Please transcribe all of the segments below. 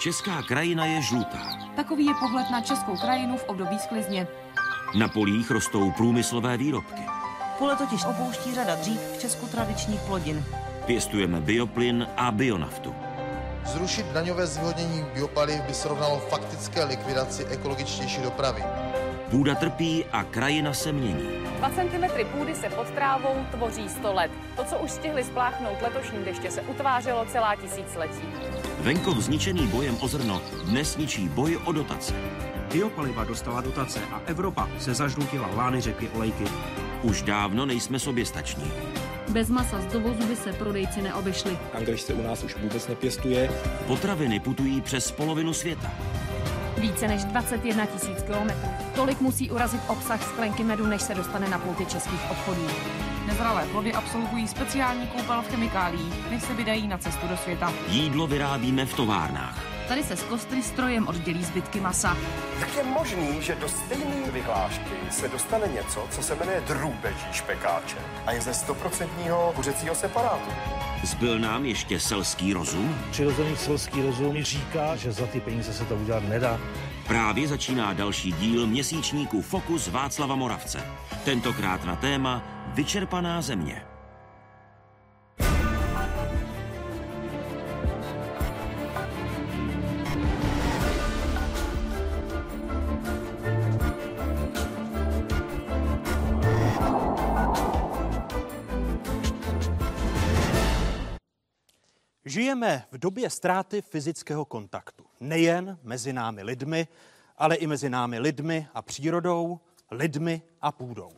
Česká krajina je žlutá. Takový je pohled na českou krajinu v období sklizně. Na polích rostou průmyslové výrobky. Pole totiž opouští řada dřív v Česku tradičních plodin. Pěstujeme bioplyn a bionaftu. Zrušit daňové zvýhodnění biopaliv by srovnalo faktické likvidaci ekologičtější dopravy. Půda trpí a krajina se mění. 2 cm půdy se pod trávou tvoří 100 let. To, co už stihli spláchnout letošní deště, se utvářelo celá tisíciletí. Venkov zničený bojem o zrno dnes ničí boj o dotace. Biopaliva dostala dotace a Evropa se zažlutila lány řeky olejky. Už dávno nejsme soběstační. Bez masa z dovozu by se prodejci neobešli. Angliš se u nás už vůbec nepěstuje. Potraviny putují přes polovinu světa. Více než 21 tisíc kilometrů. Tolik musí urazit obsah sklenky medu, než se dostane na pulty českých obchodů. Nezralé plody absolvují speciální koupel v chemikáliích, než se vydají na cestu do světa. Jídlo vyrábíme v továrnách. Tady se z kostry strojem oddělí zbytky masa. Jak je možný, že do stejné vyhlášky se dostane něco, co se jmenuje drůbeží špekáče a je ze 100% kuřecího separátu? Zbyl nám ještě selský rozum? Přirozený selský rozum mi říká, že za ty peníze se to udělat nedá. Právě začíná další díl měsíčníku Fokus Václava Moravce. Tentokrát na téma Vyčerpaná země. Žijeme v době ztráty fyzického kontaktu. Nejen mezi námi lidmi, ale i mezi námi lidmi a přírodou, lidmi a půdou.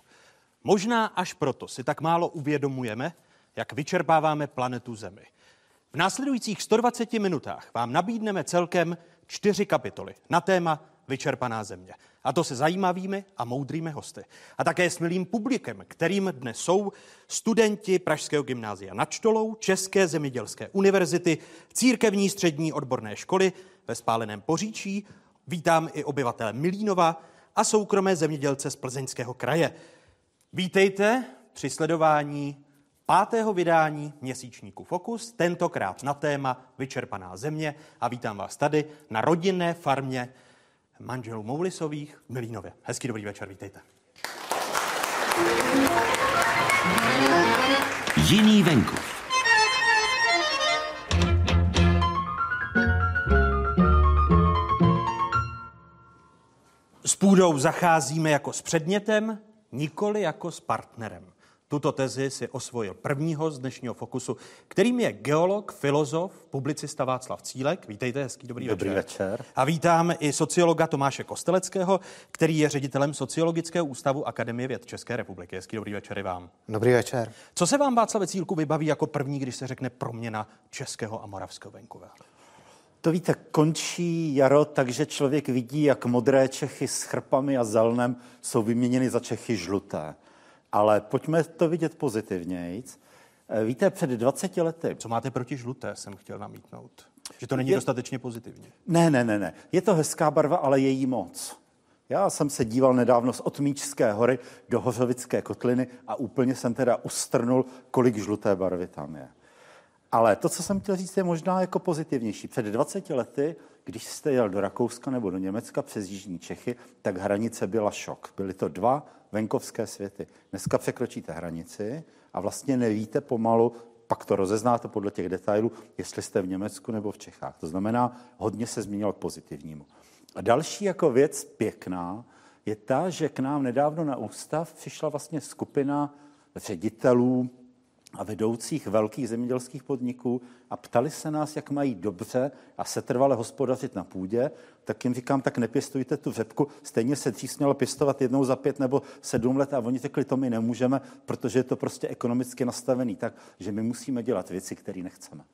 Možná až proto si tak málo uvědomujeme, jak vyčerpáváme planetu Zemi. V následujících 120 minutách vám nabídneme celkem čtyři kapitoly na téma Vyčerpaná země. A to se zajímavými a moudrými hosty. A také s milým publikem, kterým dnes jsou studenti Pražského gymnázia nad Štolou, České zemědělské univerzity, Církevní střední odborné školy ve Spáleném Poříčí. Vítám i obyvatele Milínova a soukromé zemědělce z Plzeňského kraje. Vítejte při sledování pátého vydání měsíčníku Fokus, tentokrát na téma Vyčerpaná země a vítám vás tady na rodinné farmě manželů Moulisových v Milínově. Hezký dobrý večer, vítejte. Jiný venkov. S půdou zacházíme jako s předmětem, nikoli jako s partnerem. Tuto tezi si osvojil prvního z dnešního fokusu, kterým je geolog, filozof, publicista Václav Cílek. Vítejte, hezký dobrý, dobrý večer. večer. A vítám i sociologa Tomáše Kosteleckého, který je ředitelem Sociologického ústavu Akademie věd České republiky. Hezký dobrý večer i vám. Dobrý večer. Co se vám, Václav Cílku, vybaví jako první, když se řekne proměna českého a moravského venkova? To víte, končí jaro, takže člověk vidí, jak modré Čechy s chrpami a zelnem jsou vyměněny za Čechy žluté. Ale pojďme to vidět pozitivnějc. Víte, před 20 lety... Co máte proti žluté, jsem chtěl namítnout. Že to není je... dostatečně pozitivně. Ne, ne, ne, ne. Je to hezká barva, ale je jí moc. Já jsem se díval nedávno z Otmíčské hory do Hořovické kotliny a úplně jsem teda ustrnul, kolik žluté barvy tam je. Ale to, co jsem chtěl říct, je možná jako pozitivnější. Před 20 lety, když jste jel do Rakouska nebo do Německa přes Jižní Čechy, tak hranice byla šok. Byly to dva venkovské světy. Dneska překročíte hranici a vlastně nevíte pomalu, pak to rozeznáte podle těch detailů, jestli jste v Německu nebo v Čechách. To znamená, hodně se změnilo k pozitivnímu. A další jako věc pěkná je ta, že k nám nedávno na ústav přišla vlastně skupina ředitelů a vedoucích velkých zemědělských podniků a ptali se nás, jak mají dobře a setrvale hospodařit na půdě, tak jim říkám, tak nepěstujte tu řepku, stejně se dřív smělo pěstovat jednou za pět nebo sedm let a oni řekli, to my nemůžeme, protože je to prostě ekonomicky nastavený tak, že my musíme dělat věci, které nechceme.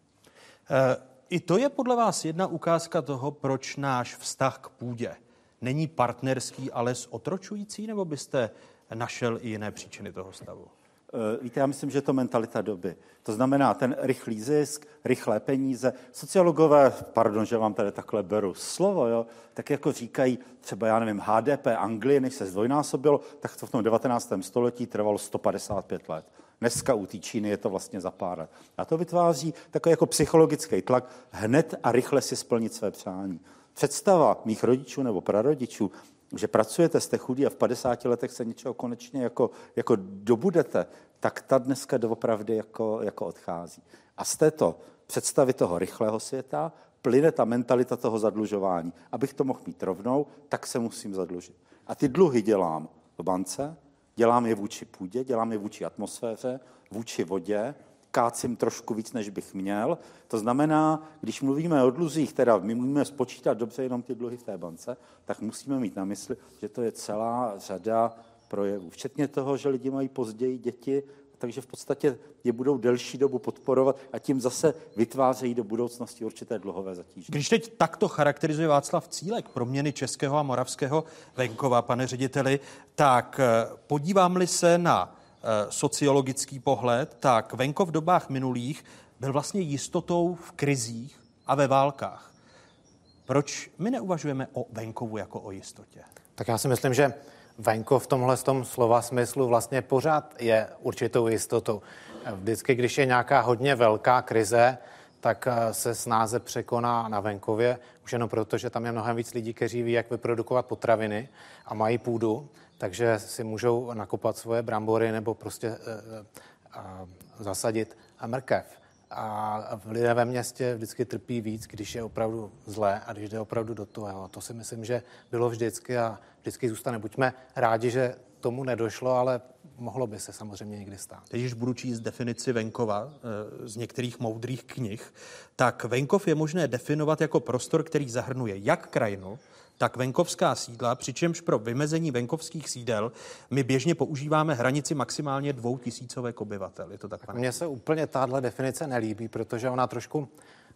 E, I to je podle vás jedna ukázka toho, proč náš vztah k půdě není partnerský, ale otročující, nebo byste našel i jiné příčiny toho stavu? Eh, víte, já myslím, že je to mentalita doby. To znamená ten rychlý zisk, rychlé peníze. Sociologové, pardon, že vám tady takhle beru slovo, jo, tak jako říkají třeba, já nevím, HDP Anglie, než se zdvojnásobilo, tak to v tom 19. století trvalo 155 let. Dneska u té Číny je to vlastně za pár let. A to vytváří takový jako psychologický tlak hned a rychle si splnit své přání. Představa mých rodičů nebo prarodičů, že pracujete, jste chudí a v 50 letech se něčeho konečně jako, jako dobudete, tak ta dneska doopravdy jako, jako odchází. A z této představy toho rychlého světa plyne ta mentalita toho zadlužování. Abych to mohl mít rovnou, tak se musím zadlužit. A ty dluhy dělám v bance, dělám je vůči půdě, dělám je vůči atmosféře, vůči vodě, kácím trošku víc, než bych měl. To znamená, když mluvíme o dluzích, teda my můžeme spočítat dobře jenom ty dluhy v té bance, tak musíme mít na mysli, že to je celá řada projevů. Včetně toho, že lidi mají později děti, takže v podstatě je budou delší dobu podporovat a tím zase vytvářejí do budoucnosti určité dluhové zatížení. Když teď takto charakterizuje Václav Cílek proměny českého a moravského venkova, pane řediteli, tak eh, podívám-li se na sociologický pohled, tak venkov v dobách minulých byl vlastně jistotou v krizích a ve válkách. Proč my neuvažujeme o venkovu jako o jistotě? Tak já si myslím, že venkov v tomhle tom slova smyslu vlastně pořád je určitou jistotou. Vždycky, když je nějaká hodně velká krize, tak eh, se snáze překoná na venkově, už jenom proto, že tam je mnohem víc lidí, kteří ví, jak vyprodukovat potraviny a mají půdu, takže si můžou nakopat svoje brambory nebo prostě e, e, zasadit mrkev. A lidé ve městě vždycky trpí víc, když je opravdu zlé a když jde opravdu do toho. To si myslím, že bylo vždycky a vždycky zůstane. Buďme rádi, že tomu nedošlo, ale mohlo by se samozřejmě někdy stát. Teď, když budu číst definici venkova eh, z některých moudrých knih, tak venkov je možné definovat jako prostor, který zahrnuje jak krajinu, tak venkovská sídla, přičemž pro vymezení venkovských sídel my běžně používáme hranici maximálně dvou tisícovek obyvatel. Je to tak, Mně se úplně tahle definice nelíbí, protože ona trošku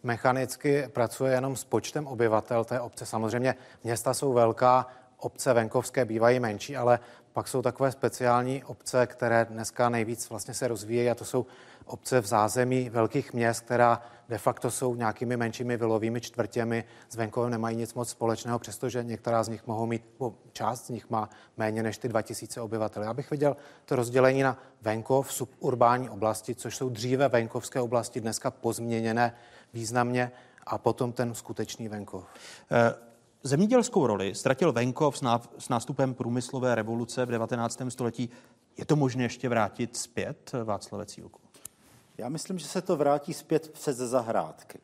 mechanicky pracuje jenom s počtem obyvatel té obce. Samozřejmě města jsou velká, obce venkovské bývají menší, ale pak jsou takové speciální obce, které dneska nejvíc vlastně se rozvíjejí a to jsou obce v zázemí velkých měst, která de facto jsou nějakými menšími vilovými čtvrtěmi, s venkovem nemají nic moc společného, přestože některá z nich mohou mít, bo část z nich má méně než ty 2000 obyvatel. Já bych viděl to rozdělení na venkov, suburbální oblasti, což jsou dříve venkovské oblasti, dneska pozměněné významně, a potom ten skutečný venkov. Eh, zemědělskou roli ztratil venkov s nástupem průmyslové revoluce v 19. století. Je to možné ještě vrátit zpět, Václave Cílku? Já myslím, že se to vrátí zpět přes zahrádky.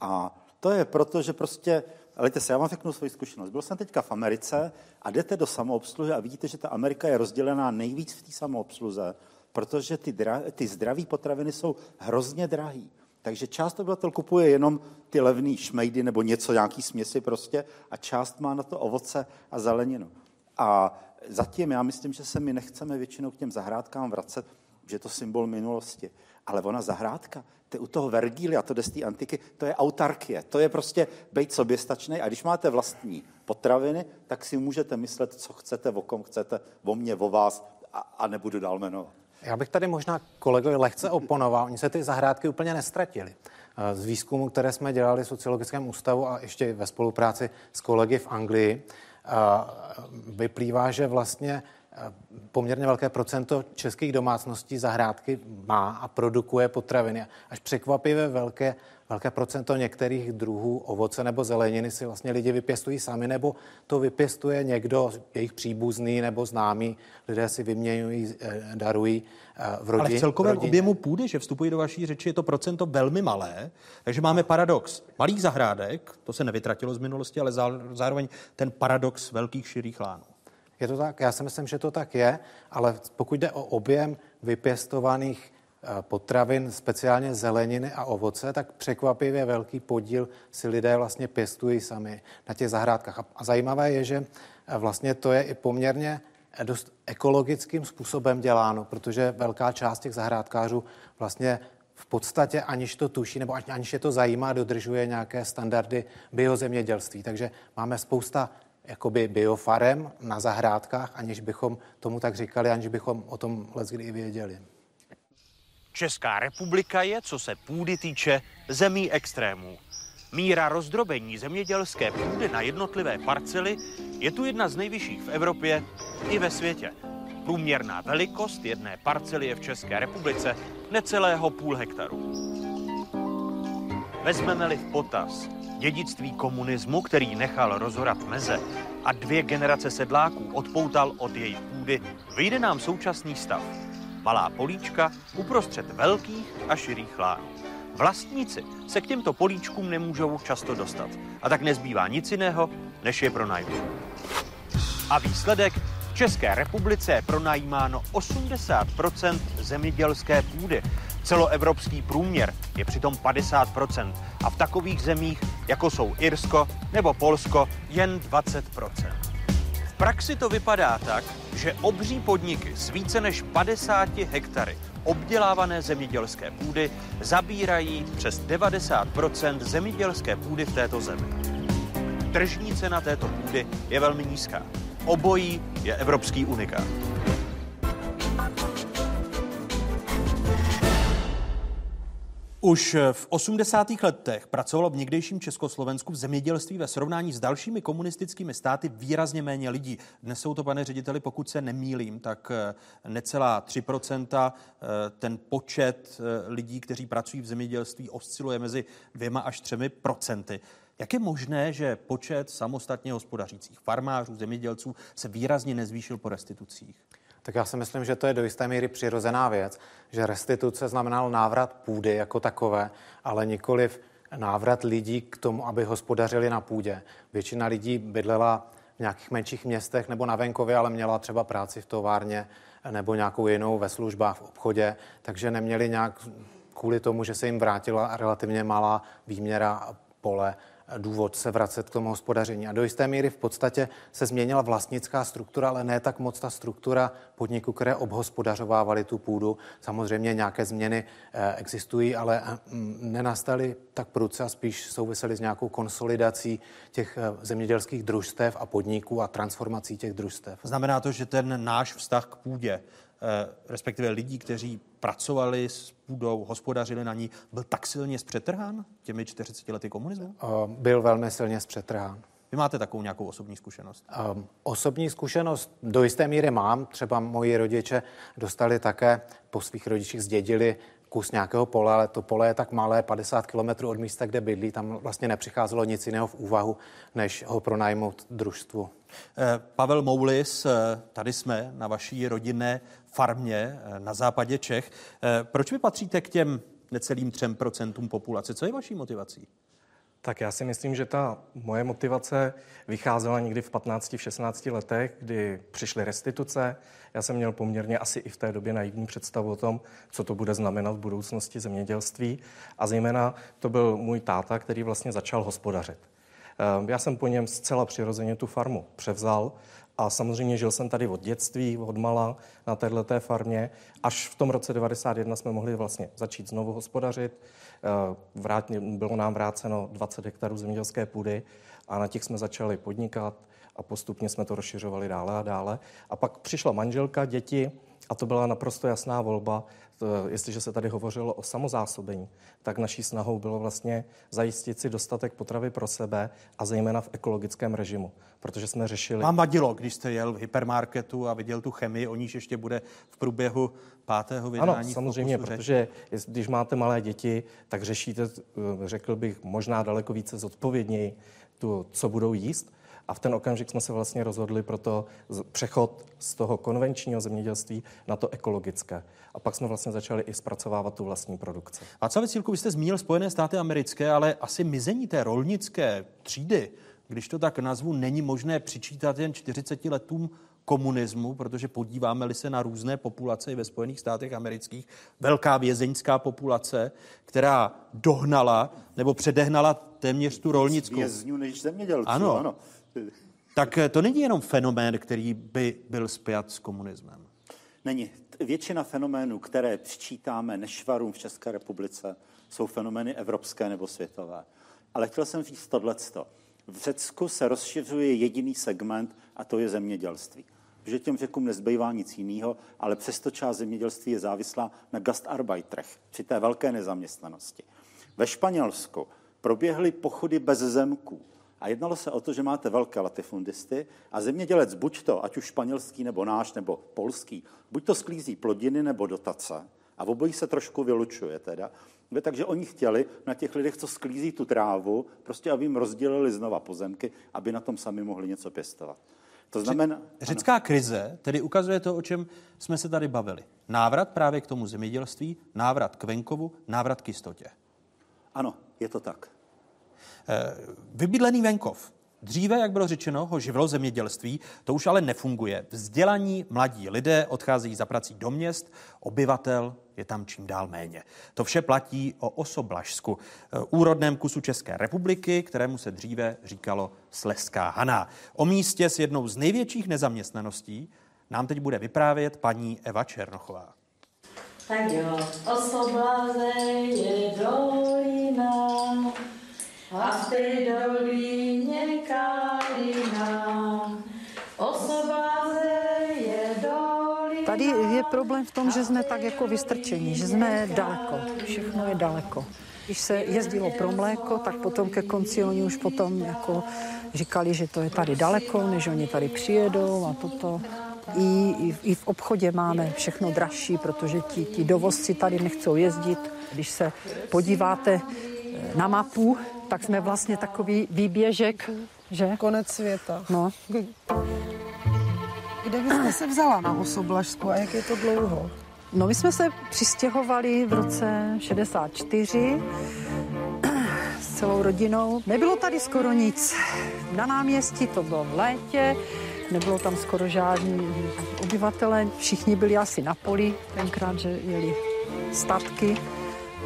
A to je proto, že prostě, ale se, já vám řeknu svoji zkušenost. Byl jsem teďka v Americe a jdete do samoobsluhy a vidíte, že ta Amerika je rozdělená nejvíc v té samoobsluze, protože ty, dra, ty zdraví potraviny jsou hrozně drahý. Takže část obyvatel kupuje jenom ty levné šmejdy nebo něco, nějaký směsi prostě a část má na to ovoce a zeleninu. A zatím já myslím, že se my nechceme většinou k těm zahrádkám vracet, že je to symbol minulosti. Ale ona zahrádka, to je u toho Vergília, to jde z té antiky, to je autarkie, to je prostě být soběstačný. A když máte vlastní potraviny, tak si můžete myslet, co chcete, o kom chcete, o mně, o vás a, a nebudu dál jmenovat. Já bych tady možná kolegovi lehce oponoval. Oni se ty zahrádky úplně nestratili. Z výzkumu, které jsme dělali v sociologickém ústavu a ještě ve spolupráci s kolegy v Anglii, vyplývá, že vlastně poměrně velké procento českých domácností zahrádky má a produkuje potraviny. Až překvapivě velké, velké procento některých druhů ovoce nebo zeleniny si vlastně lidi vypěstují sami, nebo to vypěstuje někdo, jejich příbuzný nebo známý, lidé si vyměňují, eh, darují eh, v rodině. Ale v celkovém rodině. objemu půdy, že vstupují do vaší řeči, je to procento velmi malé, takže máme paradox malých zahrádek, to se nevytratilo z minulosti, ale zároveň ten paradox velkých širých lánů. Je to tak? Já si myslím, že to tak je, ale pokud jde o objem vypěstovaných eh, potravin, speciálně zeleniny a ovoce, tak překvapivě velký podíl si lidé vlastně pěstují sami na těch zahrádkách. A zajímavé je, že eh, vlastně to je i poměrně eh, dost ekologickým způsobem děláno, protože velká část těch zahrádkářů vlastně v podstatě, aniž to tuší, nebo aniž je to zajímá, dodržuje nějaké standardy biozemědělství. Takže máme spousta jakoby biofarem na zahrádkách, aniž bychom tomu tak říkali, aniž bychom o tom i věděli. Česká republika je, co se půdy týče, zemí extrémů. Míra rozdrobení zemědělské půdy na jednotlivé parcely je tu jedna z nejvyšších v Evropě i ve světě. Průměrná velikost jedné parcely je v České republice necelého půl hektaru. Vezmeme-li v potaz dědictví komunismu, který nechal rozhorat meze a dvě generace sedláků odpoutal od jejich půdy, vyjde nám současný stav. Malá políčka uprostřed velkých a širých lánů. Vlastníci se k těmto políčkům nemůžou často dostat a tak nezbývá nic jiného, než je pronajmout. A výsledek? V České republice je pronajímáno 80% zemědělské půdy. Celoevropský průměr je přitom 50% a v takových zemích, jako jsou Irsko nebo Polsko, jen 20% V praxi to vypadá tak, že obří podniky s více než 50 hektary obdělávané zemědělské půdy zabírají přes 90% zemědělské půdy v této zemi. Tržní cena této půdy je velmi nízká. Obojí je evropský unikát. Už v 80. letech pracovalo v někdejším Československu v zemědělství ve srovnání s dalšími komunistickými státy výrazně méně lidí. Dnes jsou to, pane řediteli, pokud se nemýlím, tak eh, necelá 3%. Eh, ten počet eh, lidí, kteří pracují v zemědělství, osciluje mezi dvěma až třemi procenty. Jak je možné, že počet samostatně hospodařících farmářů, zemědělců se výrazně nezvýšil po restitucích? Tak já si myslím, že to je do jisté míry přirozená věc, že restituce znamenal návrat půdy jako takové, ale nikoliv návrat lidí k tomu, aby hospodařili na půdě. Většina lidí bydlela v nějakých menších městech nebo na venkově, ale měla třeba práci v továrně nebo nějakou jinou ve službách, v obchodě, takže neměli nějak kvůli tomu, že se jim vrátila relativně malá výměra pole, důvod se vracet k tomu hospodaření. A do jisté míry v podstatě se změnila vlastnická struktura, ale ne tak moc ta struktura podniku, které obhospodařovávaly tu půdu. Samozřejmě nějaké změny eh, existují, ale mm, nenastaly tak prudce a spíš souvisely s nějakou konsolidací těch eh, zemědělských družstev a podniků a transformací těch družstev. Znamená to, že ten náš vztah k půdě Eh, respektive lidí, kteří pracovali s půdou, hospodařili na ní, byl tak silně zpřetrhán těmi 40 lety komunismu? Eh, byl velmi silně zpřetrhán. Vy máte takovou nějakou osobní zkušenost? Um, osobní zkušenost do jisté míry mám. Třeba moji rodiče dostali také, po svých rodičích zdědili kus nějakého pole, ale to pole je tak malé, 50 km od místa, kde bydlí, tam vlastně nepřicházelo nic jiného v úvahu, než ho pronajmout družstvu. Eh, Pavel Moulis, eh, tady jsme na vaší rodinné farmě eh, na západě Čech. Proč vy patříte k těm necelým třem procentům populace? Co je vaší motivací? Tak já si myslím, že ta moje motivace vycházela někdy v 15, v 16 letech, kdy přišly restituce. Já jsem měl poměrně asi i v té době naivní představu o tom, co to bude znamenat v budoucnosti zemědělství. A zejména to byl můj táta, který vlastně začal hospodařit. Ehm, já jsem po něm zcela přirozeně tu farmu převzal a samozřejmě žil jsem tady od dětství, od mala na této farmě. Až v tom roce 91 jsme mohli vlastně začít znovu hospodařit. Ehm, vrát, bylo nám vráceno 20 hektarů zemědělské půdy a na těch jsme začali podnikat a postupně jsme to rozšiřovali dále a dále. A pak přišla manželka, děti a to byla naprosto jasná volba. Jestliže se tady hovořilo o samozásobení, tak naší snahou bylo vlastně zajistit si dostatek potravy pro sebe a zejména v ekologickém režimu, protože jsme řešili... Vám vadilo, když jste jel v hypermarketu a viděl tu chemii, o níž ještě bude v průběhu pátého vydání. Ano, samozřejmě, protože když máte malé děti, tak řešíte, řekl bych, možná daleko více zodpovědněji, tu, co budou jíst. A v ten okamžik jsme se vlastně rozhodli pro to přechod z toho konvenčního zemědělství na to ekologické. A pak jsme vlastně začali i zpracovávat tu vlastní produkci. co Cílku, vy jste zmínil Spojené státy americké, ale asi mizení té rolnické třídy, když to tak nazvu, není možné přičítat jen 40 letům komunismu, protože podíváme-li se na různé populace i ve Spojených státech amerických, velká vězeňská populace, která dohnala nebo předehnala téměř tu rolnickou. Vězňů než zemědělců, ano. ano. Tak eh, to není jenom fenomén, který by byl spjat s komunismem. Není. Většina fenoménů, které přičítáme nešvarům v České republice, jsou fenomény evropské nebo světové. Ale chtěl jsem říct tohleto. V Řecku se rozšiřuje jediný segment a to je zemědělství. Protože těm řekům nezbývá nic jiného, ale přesto část zemědělství je závislá na gastarbeiterech při té velké nezaměstnanosti. Ve Španělsku proběhly pochody bez zemků A jednalo se o to, že máte velké latifundisty a zemědělec buď to, ať už španělský nebo náš nebo polský, buď to sklízí plodiny nebo dotace. A obojí se trošku vylučuje teda. Takže oni chtěli na těch lidech, co sklízí tu trávu, prostě aby jim rozdělili znova pozemky, aby na tom sami mohli něco pěstovat. To znamená... Řecká ano. krize tedy ukazuje to, o čem jsme se tady bavili. Návrat právě k tomu zemědělství, návrat k venkovu, návrat k jistotě. Ano, je to tak. Eh, vybydlený venkov. Dříve, jak bylo řečeno, ho živilo zemědělství, to už ale nefunguje. Vzdělaní mladí lidé odcházejí za prací do měst, obyvatel je tam čím dál méně. To vše platí o Osoblažsku, eh, úrodném kusu České republiky, kterému se dříve říkalo Sleská Haná. O místě s jednou z největších nezaměstnaností nám teď bude vyprávět paní Eva Černochová. Tak jo, osoblaze je dolina, dolině kalina, je dolina. Tady je problém v tom, že jsme tak jako vystrčeni, že jsme daleko, všechno je daleko. Když se jezdilo pro mléko, tak potom ke konci oni už potom jako říkali, že to je tady daleko, než oni tady přijedou a toto. I, i, i v obchodě máme všechno dražší, protože ti, ti dovozci tady nechcou jezdit. Když se podíváte eh, na mapu, tak jsme vlastně takový výběžek, že? Konec světa. No. Kde byste se vzala na Osoblažsku a jak je to dlouho? No my jsme se přistěhovali v roce 64 s celou rodinou. Nebylo tady skoro nic. Na náměstí to bylo v létě, nebylo tam skoro žádní obyvatele, všichni byli asi na poli, tenkrát, že jeli statky,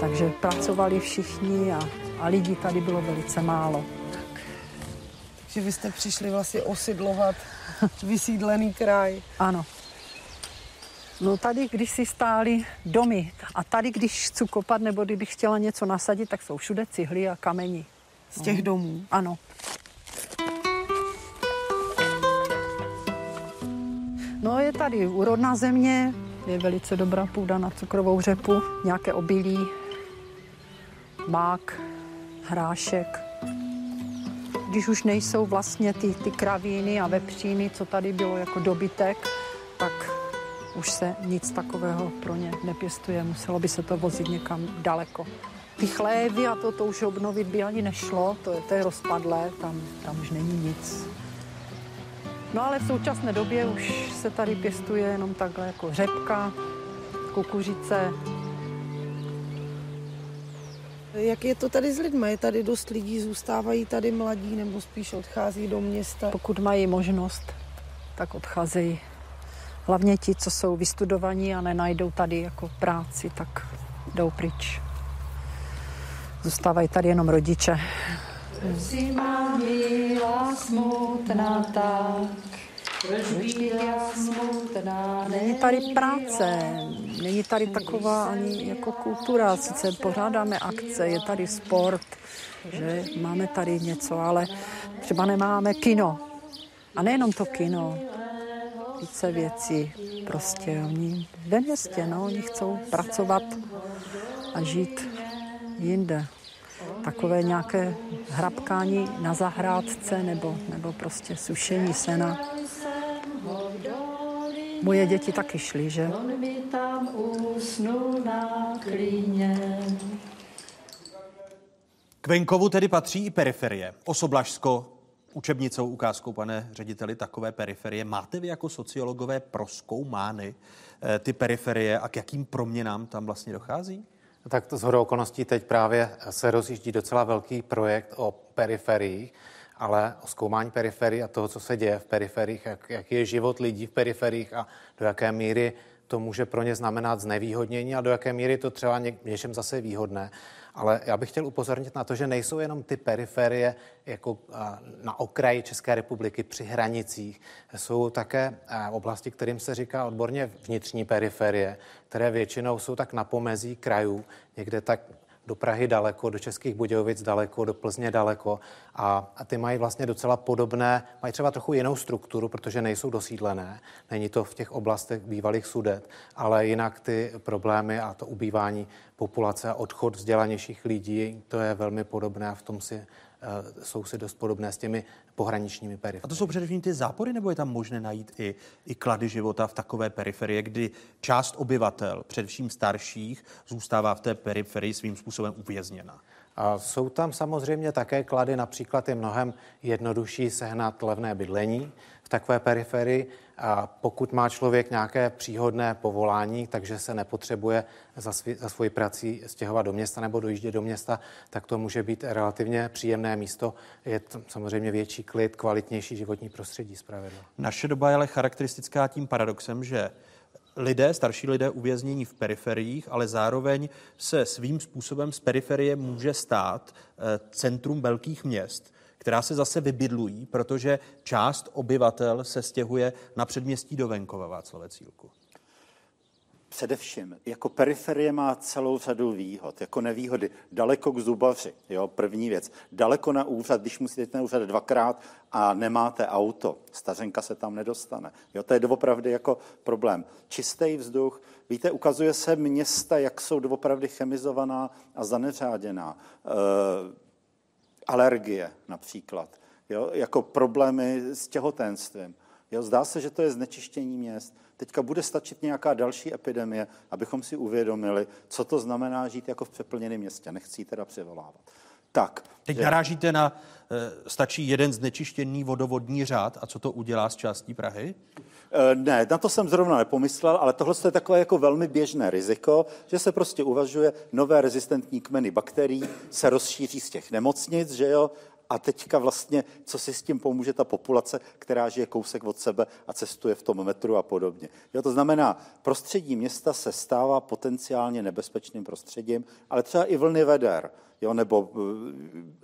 takže pracovali všichni a, a lidí tady bylo velice málo. Takže vy jste přišli vlastně osidlovat vysídlený kraj. Ano. No tady, když si stály domy a tady, když chci kopat nebo kdybych chtěla něco nasadit, tak jsou všude cihly a kameni. Z těch no. domů? Ano. No je tady úrodná země, je velice dobrá půda na cukrovou řepu, nějaké obilí, mák, hrášek. Když už nejsou vlastně ty, ty kravíny a vepříny, co tady bylo jako dobytek, tak už se nic takového pro ně nepěstuje. Muselo by se to vozit někam daleko. Ty chlévy a to, to už obnovit by ani nešlo, to je, to je rozpadlé, tam, tam už není nic. No ale v současné době už se tady pěstuje jenom takhle jako řepka, kukuřice. Jak je to tady s lidmi? Je tady dost lidí, zůstávají tady mladí nebo spíš odchází do města? Pokud mají možnost, tak odcházejí. Hlavně ti, co jsou vystudovaní a nenajdou tady jako práci, tak jdou pryč. Zůstávají tady jenom rodiče. Zima smutná tak, Není tady práce, není tady taková ani jako kultura, sice pořádáme akce, je tady sport, že máme tady něco, ale třeba nemáme kino. A nejenom to kino, více věcí. Prostě oni ve městě, no, oni chcou pracovat a žít jinde takové nějaké hrabkání na zahrádce nebo, nebo prostě sušení sena. Moje děti taky šly, že? On mi tam usnul na klíně. K venkovu tedy patří i periferie. Osoblažsko, učebnicou ukázkou, pane řediteli, takové periferie. Máte vy jako sociologové proskoumány eh, ty periferie a k jakým proměnám tam vlastně dochází? Tak to zhodou okolností teď právě se rozjíždí docela velký projekt o periferiích, ale o zkoumání periferií a toho, co se děje v periferiích, jak, jaký je život lidí v periferiích a do jaké míry to může pro ně znamenat znevýhodnění a do jaké míry to třeba ně, něčem zase výhodné. Ale já bych chtěl upozornit na to, že nejsou jenom ty periferie jako na okraji České republiky při hranicích. Jsou také oblasti, kterým se říká odborně vnitřní periferie, které většinou jsou tak na pomezí krajů, někde tak do Prahy daleko, do Českých Budějovic daleko, do Plzně daleko. A, a ty mají vlastně docela podobné, mají třeba trochu jinou strukturu, protože nejsou dosídlené, není to v těch oblastech bývalých sudet, ale jinak ty problémy a to ubývání populace a odchod vzdělanějších lidí, to je velmi podobné a v tom si jsou si dost podobné s těmi pohraničními periferie. A to jsou především ty zápory, nebo je tam možné najít i, i klady života v takové periferii, kdy část obyvatel, především starších, zůstává v té periferii svým způsobem uvězněna? A jsou tam samozřejmě také klady, například je mnohem jednodušší sehnat levné bydlení v takové periferii. A pokud má člověk nějaké příhodné povolání, takže se nepotřebuje za, svý, za svoji prací stěhovat do města nebo dojíždět do města, tak to může být relativně příjemné místo. Je to samozřejmě větší klid, kvalitnější životní prostředí zpravidla. Naše doba je ale charakteristická tím paradoxem, že lidé, starší lidé uvěznění v periferiích, ale zároveň se svým způsobem z periferie může stát eh, centrum velkých měst, která se zase vybydlují, protože část obyvatel se stěhuje na předměstí do venkova Václave Cílku. Především, jako periferie má celou řadu výhod, jako nevýhody. Daleko k zubaři, jo, první věc. Daleko na úřad, když musíte jít na úřad dvakrát a nemáte auto, stařenka se tam nedostane. Jo, to je doopravdy jako problém. Čistý vzduch, víte, ukazuje se města, jak jsou doopravdy chemizovaná a zaneřáděná. E, alergie například, jo, jako problémy s těhotenstvím. Jo, zdá se, že to je znečištění měst. Teďka bude stačit nějaká další epidemie, abychom si uvědomili, co to znamená žít jako v přeplněném městě. Nechci ji teda přivolávat. Tak. Teď že... narážíte na, e, stačí jeden znečištěný vodovodní řád a co to udělá s částí Prahy? E, ne, na to jsem zrovna nepomyslel, ale tohle je takové jako velmi běžné riziko, že se prostě uvažuje, nové rezistentní kmeny bakterií se rozšíří z těch nemocnic, že jo, a teďka vlastně, co si s tím pomůže ta populace, která žije kousek od sebe a cestuje v tom metru a podobně. Jo, to znamená, prostředí města se stává potenciálně nebezpečným prostředím, ale třeba i vlny veder, jo, nebo eh,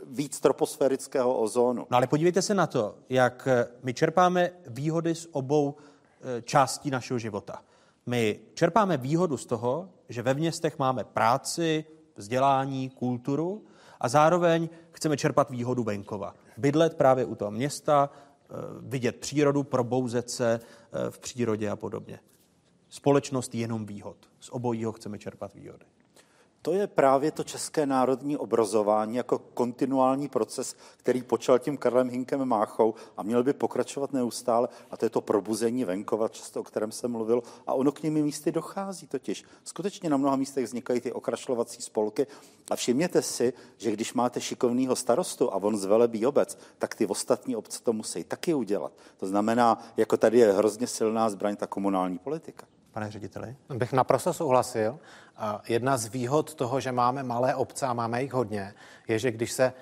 víc troposférického ozónu. No ale podívejte se na to, jak eh, my čerpáme výhody z obou eh, částí našeho života. My čerpáme výhodu z toho, že ve městech máme práci, vzdělání, kulturu a zároveň chceme čerpat výhodu venkova. Bydlet právě u toho města, eh, vidět přírodu, probouzet se eh, v přírodě a podobně. Společnost jenom výhod. Z obojího chceme čerpat výhody. To je právě to české národní obrazování jako kontinuální proces, který počal tím Karlem Hinkem Máchou a měl by pokračovat neustále. A to je to probuzení venkova, často o kterém jsem mluvil. A ono k nimi místy dochází totiž. Skutečně na mnoha místech vznikají ty okrašlovací spolky. A všimněte si, že když máte šikovného starostu a on zvelebí obec, tak ty ostatní obce to musí taky udělat. To znamená, jako tady je hrozně silná zbraň ta komunální politika. Pane řediteli? Bych naprosto souhlasil. Jedna z výhod toho, že máme malé obce a máme jich hodně, je, že když se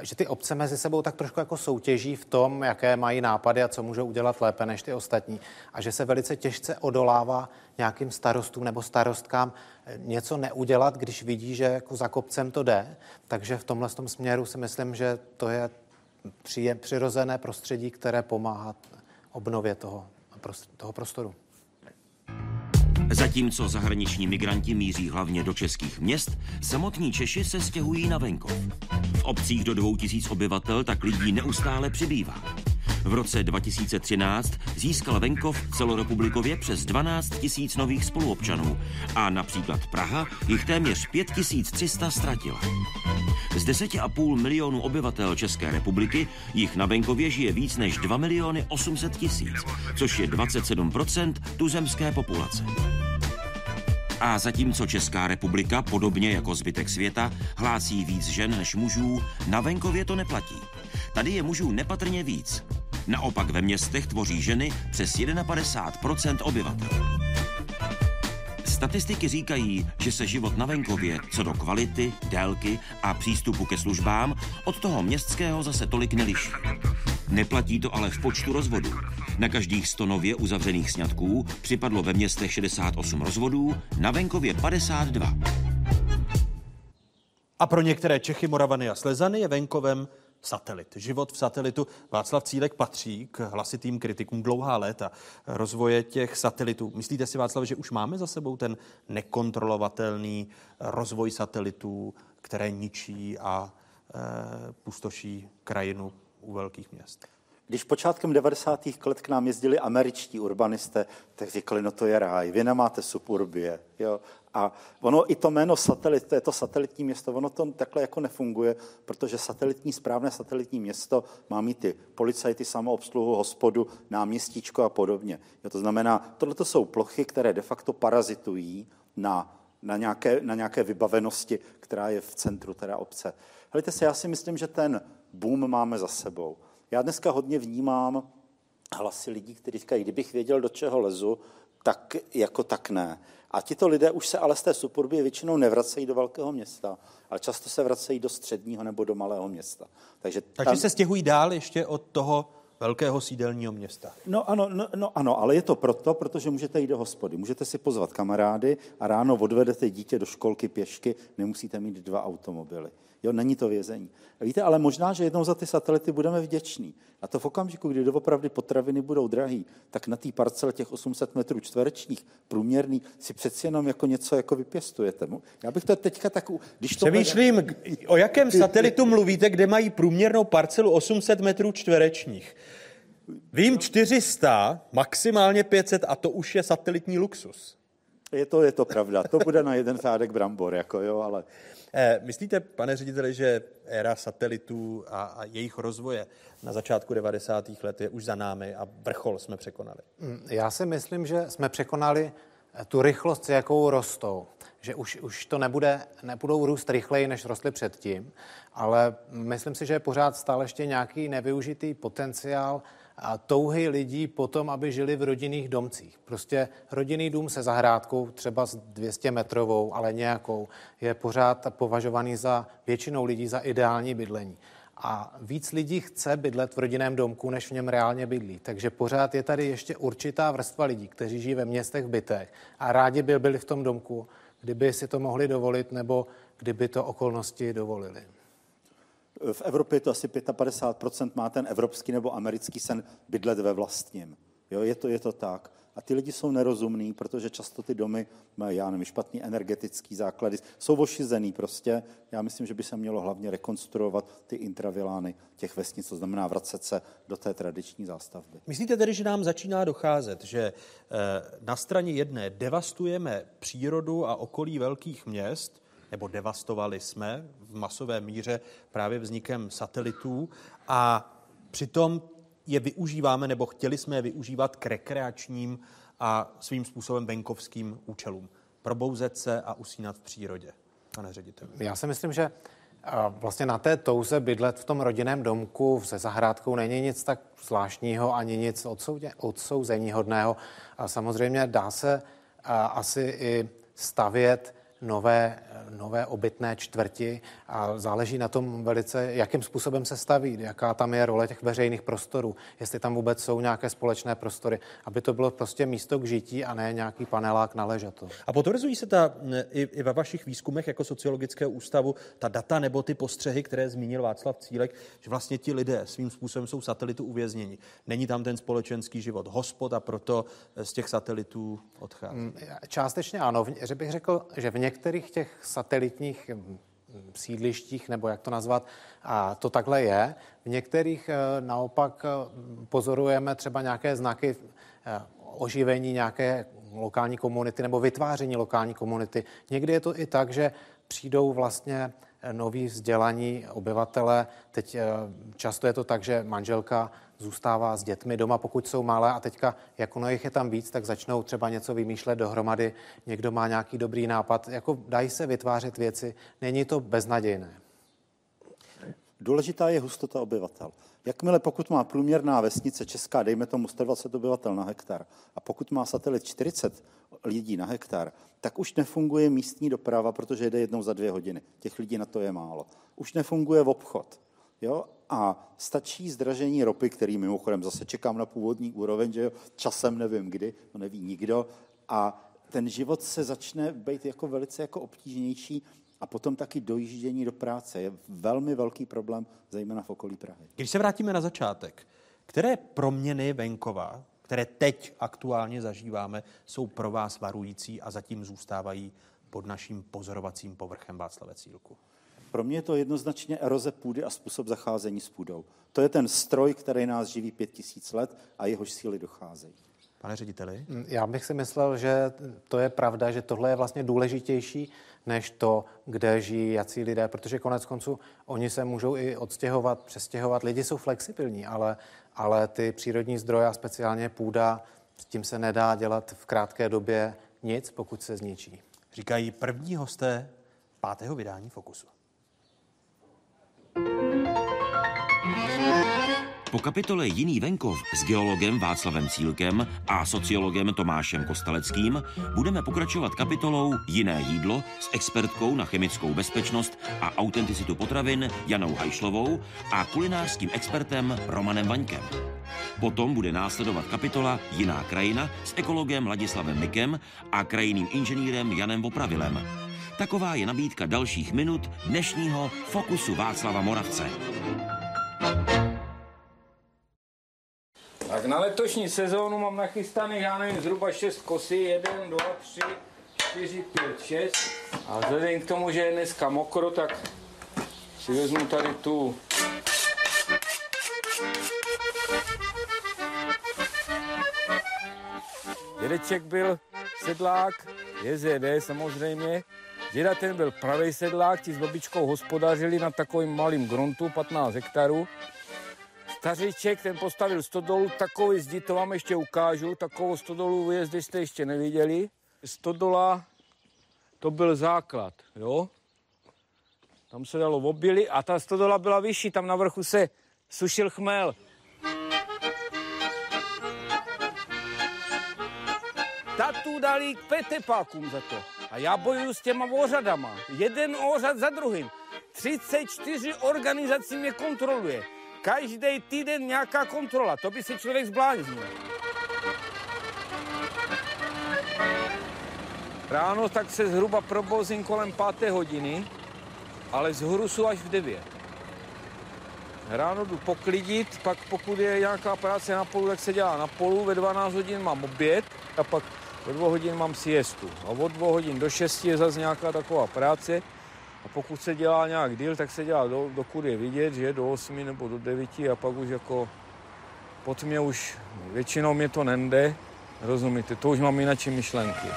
že ty obce mezi sebou tak trošku jako soutěží v tom, jaké mají nápady a co můžou udělat lépe než ty ostatní. A že se velice těžce odolává nějakým starostům nebo starostkám něco neudělat, když vidí, že jako za kopcem to jde. Takže v tomhle tom směru si myslím, že to je přirozené prostředí, které pomáhá obnově toho, toho prostoru. Zatímco zahraniční migranti míří hlavně do českých měst, samotní Češi se stěhují na venkov. V obcích do 2000 obyvatel tak lidí neustále přibývá. V roce 2013 získal venkov celorepublikově přes 12 tisíc nových spoluobčanů a například Praha jich téměř 5300 ztratila. Z 10,5 milionů obyvatel České republiky jich na venkově žije víc než 2 miliony 800 tisíc, což je 27 tuzemské populace. A zatímco Česká republika, podobně jako zbytek světa, hlásí víc žen než mužů, na venkově to neplatí. Tady je mužů nepatrně víc. Naopak ve městech tvoří ženy přes 51% obyvatel. Statistiky říkají, že se život na venkově co do kvality, délky a přístupu ke službám od toho městského zase tolik neliší. Neplatí to ale v počtu rozvodů. Na každých 100 nově uzavřených sňatků připadlo ve městech 68 rozvodů, na venkově 52. A pro některé Čechy, Moravany a Slezany je venkovem satelit. Život v satelitu. Václav Cílek patří k hlasitým kritikům dlouhá léta rozvoje těch satelitů. Myslíte si, Václav, že už máme za sebou ten nekontrolovatelný rozvoj satelitů, které ničí a e, pustoší krajinu u velkých měst? Když počátkem 90. let k nám jezdili američtí urbanisté, tak říkali, no to je ráj, vy nemáte suburbie. Jo? A ono i to jméno satelit, to je to satelitní město, ono to takhle jako nefunguje, protože satelitní, správné satelitní město má mít ty policajty, samoobsluhu, hospodu, náměstíčko a podobně. Jo, to znamená, tohle to jsou plochy, které de facto parazitují na, na, nějaké, na nějaké vybavenosti, která je v centru teda obce. Helejte se, já si myslím, že ten boom máme za sebou. Já dneska hodně vnímám hlasy lidí, kteří říkají, kdybych věděl, do čeho lezu, tak jako tak ne. A tito lidé už se ale z té suburbie většinou nevracejí do velkého města, ale často se vracejí do středního nebo do malého města. Takže, Takže tam... se stěhují dál ještě od toho velkého sídelního města. No ano, no, no ano, ale je to proto, protože můžete jít do hospody, můžete si pozvat kamarády a ráno odvedete dítě do školky pěšky, nemusíte mít dva automobily. Jo, není to vězení. Víte, ale možná, že jednou za ty satelity budeme vděční. A to v okamžiku, kdy doopravdy potraviny budou drahý, tak na té parcele těch 800 metrů čtverečních průměrný si přeci jenom jako něco jako vypěstujete. Já bych to teďka tak... Když to Přemýšlím, bude... o jakém satelitu mluvíte, kde mají průměrnou parcelu 800 metrů čtverečních. Vím 400, maximálně 500 a to už je satelitní luxus. Je to, je to pravda. To bude na jeden řádek brambor, jako jo, ale... Eh, myslíte, pane řediteli, že éra satelitů a, a jejich rozvoje na začátku 90. let je už za námi a vrchol jsme překonali? Mm, já si myslím, že jsme překonali eh, tu rychlost, jakou rostou. Že už, už to nebude, nebudou růst rychleji, než rostly předtím, ale myslím si, že je pořád stále ještě nějaký nevyužitý potenciál a touhy lidí potom, aby žili v rodinných domcích. Prostě rodinný dům se zahrádkou, třeba s 200 metrovou, ale nějakou, je pořád považovaný za většinou lidí za ideální bydlení. A víc lidí chce bydlet v rodinném domku, než v něm reálně bydlí. Takže pořád je tady ještě určitá vrstva lidí, kteří žijí ve městech, v bytech a rádi by byli v tom domku, kdyby si to mohli dovolit nebo kdyby to okolnosti dovolili v Evropě to asi 55% má ten evropský nebo americký sen bydlet ve vlastním. Jo, je to, je to tak. A ty lidi jsou nerozumní, protože často ty domy mají, já nevím, špatný energetický základy, jsou ošizený prostě. Já myslím, že by se mělo hlavně rekonstruovat ty intravilány těch vesnic, to znamená vracet se do té tradiční zástavby. Myslíte tedy, že nám začíná docházet, že eh, na straně jedné devastujeme přírodu a okolí velkých měst, nebo devastovali jsme v masové míře právě vznikem satelitů a přitom je využíváme, nebo chtěli jsme je využívat k rekreačním a svým způsobem venkovským účelům. Probouzet se a usínat v přírodě, pane ředitel. Já si myslím, že vlastně na té touze bydlet v tom rodinném domku se zahrádkou není nic tak zvláštního ani nic odsouzení hodného. A samozřejmě dá se asi i stavět nové, nové obytné čtvrti a záleží na tom velice, jakým způsobem se staví, jaká tam je role těch veřejných prostorů, jestli tam vůbec jsou nějaké společné prostory, aby to bylo prostě místo k žití a ne nějaký panelák na ležato. A potvrzují se ta i, i ve vašich výzkumech jako sociologického ústavu ta data nebo ty postřehy, které zmínil Václav Cílek, že vlastně ti lidé svým způsobem jsou satelitu uvězněni. Není tam ten společenský život hospod a proto z těch satelitů odchází. Mm, částečně ano, že bych řekl, že v některých těch satelitních hm, sídlištích, nebo jak to nazvat, a to takhle je. V některých eh, naopak eh, pozorujeme třeba nějaké znaky eh, oživení nějaké lokální komunity nebo vytváření lokální komunity. Někdy je to i tak, že přijdou vlastně noví vzdělaní obyvatele. Teď často je to tak, že manželka zůstává s dětmi doma, pokud jsou malé a teďka, jak ono jich je tam víc, tak začnou třeba něco vymýšlet dohromady, někdo má nějaký dobrý nápad, jako dají se vytvářet věci, není to beznadějné. Důležitá je hustota obyvatel. Jakmile pokud má průměrná vesnice česká, dejme tomu 120 obyvatel na hektar, a pokud má satelit 40 lidí na hektar, tak už nefunguje místní doprava, protože jede jednou za dvě hodiny. Těch lidí na to je málo. Už nefunguje v obchod. Jo? A stačí zdražení ropy, který mimochodem zase čekám na původní úroveň, že jo? časem nevím kdy, to neví nikdo. A ten život se začne být jako velice jako obtížnější a potom taky dojíždění do práce je velmi velký problém, zejména v okolí Prahy. Když se vrátíme na začátek, které proměny venkova, které teď aktuálně zažíváme, jsou pro vás varující a zatím zůstávají pod naším pozorovacím povrchem Václave Cílku? Pro mě je to jednoznačně eroze půdy a způsob zacházení s půdou. To je ten stroj, který nás živí pět tisíc let a jehož síly docházejí. Pane řediteli? Mm, já bych si myslel, že to je pravda, že tohle je vlastně důležitější než to, kde žijí jací lidé, protože konec konců oni se můžou i odstěhovat, přestěhovat. Lidi jsou flexibilní, ale, ale ty přírodní zdroje a speciálně půda, s tím se nedá dělat v krátké době nic, pokud se zničí. Říkají první hosté pátého vydání Fokusu. Po kapitole Jiný venkov s geologem Václavem Cílkem a sociologem Tomášem Kostaleckým budeme pokračovat kapitolou Jiné jídlo s expertkou na chemickou bezpečnost a autenticitu potravin Janou Hajšlovou a kulinářským expertem Romanem Vaňkem. Potom bude následovat kapitola Jiná krajina s ekologem Ladislavem Mikem a krajinným inženýrem Janem Vopravilem. Taková je nabídka dalších minut dnešního Fokusu Václava Moravce. Tak na letošní sezónu mám nachystaných, já nevím, zhruba 6 kosy, 1, 2, 3, 4, 5, 6. A vzhledem k tomu, že je dneska mokro, tak si vezmu tady tu Dědeček byl sedlák, JZD samozřejmě. Děda ten byl pravý sedlák, ti s babičkou hospodařili na takovým malým gruntu, 15 hektarů. Staříček, ten postavil stodolu, takový zdi, to vám ještě ukážu, takovou stodolu vy jste ještě neviděli. Stodola, to byl základ, jo. Tam se dalo obily a ta stodola byla vyšší, tam na vrchu se sušil chmel. Tatu dali k petepákům za to. A já bojuju s těma ořadama. Jeden ořad za druhým. 34 organizací mě kontroluje. Každý týden nějaká kontrola. To by se člověk zbláznil. Ráno tak se zhruba probozím kolem páté hodiny, ale z Hurusu až v 9. Ráno jdu poklidit, pak pokud je nějaká práce na polu, tak se dělá na polu, ve 12 hodin mám oběd a pak ve dvou hodin mám siestu. A od dvou hodin do 6 je zase nějaká taková práce. A pokud se dělá nějak díl, tak se dělá do, dokud je vidět, že do 8 nebo do 9 a pak už jako pod mě už většinou mě to nende, rozumíte, to už mám jinak myšlenky.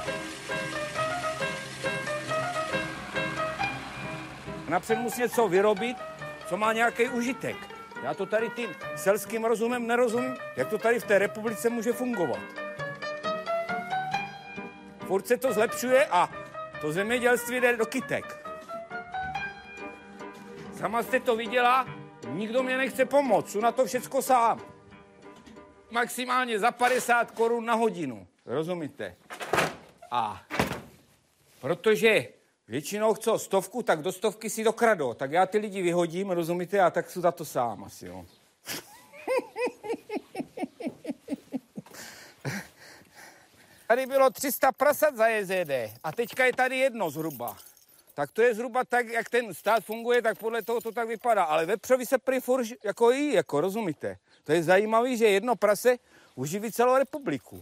Napřed musí něco vyrobit, co má nějaký užitek. Já to tady tím selským rozumem nerozumím, jak to tady v té republice může fungovat. Furt se to zlepšuje a to zemědělství jde do kytek. Sama jste to viděla, nikdo mě nechce pomoct, jsou na to všecko sám. Maximálně za 50 korun na hodinu, rozumíte? A protože většinou chcou stovku, tak do stovky si dokradou. Tak já ty lidi vyhodím, rozumíte, a tak jsou za to sám asi, jo. Tady bylo 300 prasat za JZD a teďka je tady jedno zhruba. Tak to je zhruba tak, jak ten stát funguje, tak podle toho to tak vypadá. Ale vepřovi se prý furt jako jí, jako rozumíte. To je zajímavé, že jedno prase uživí celou republiku.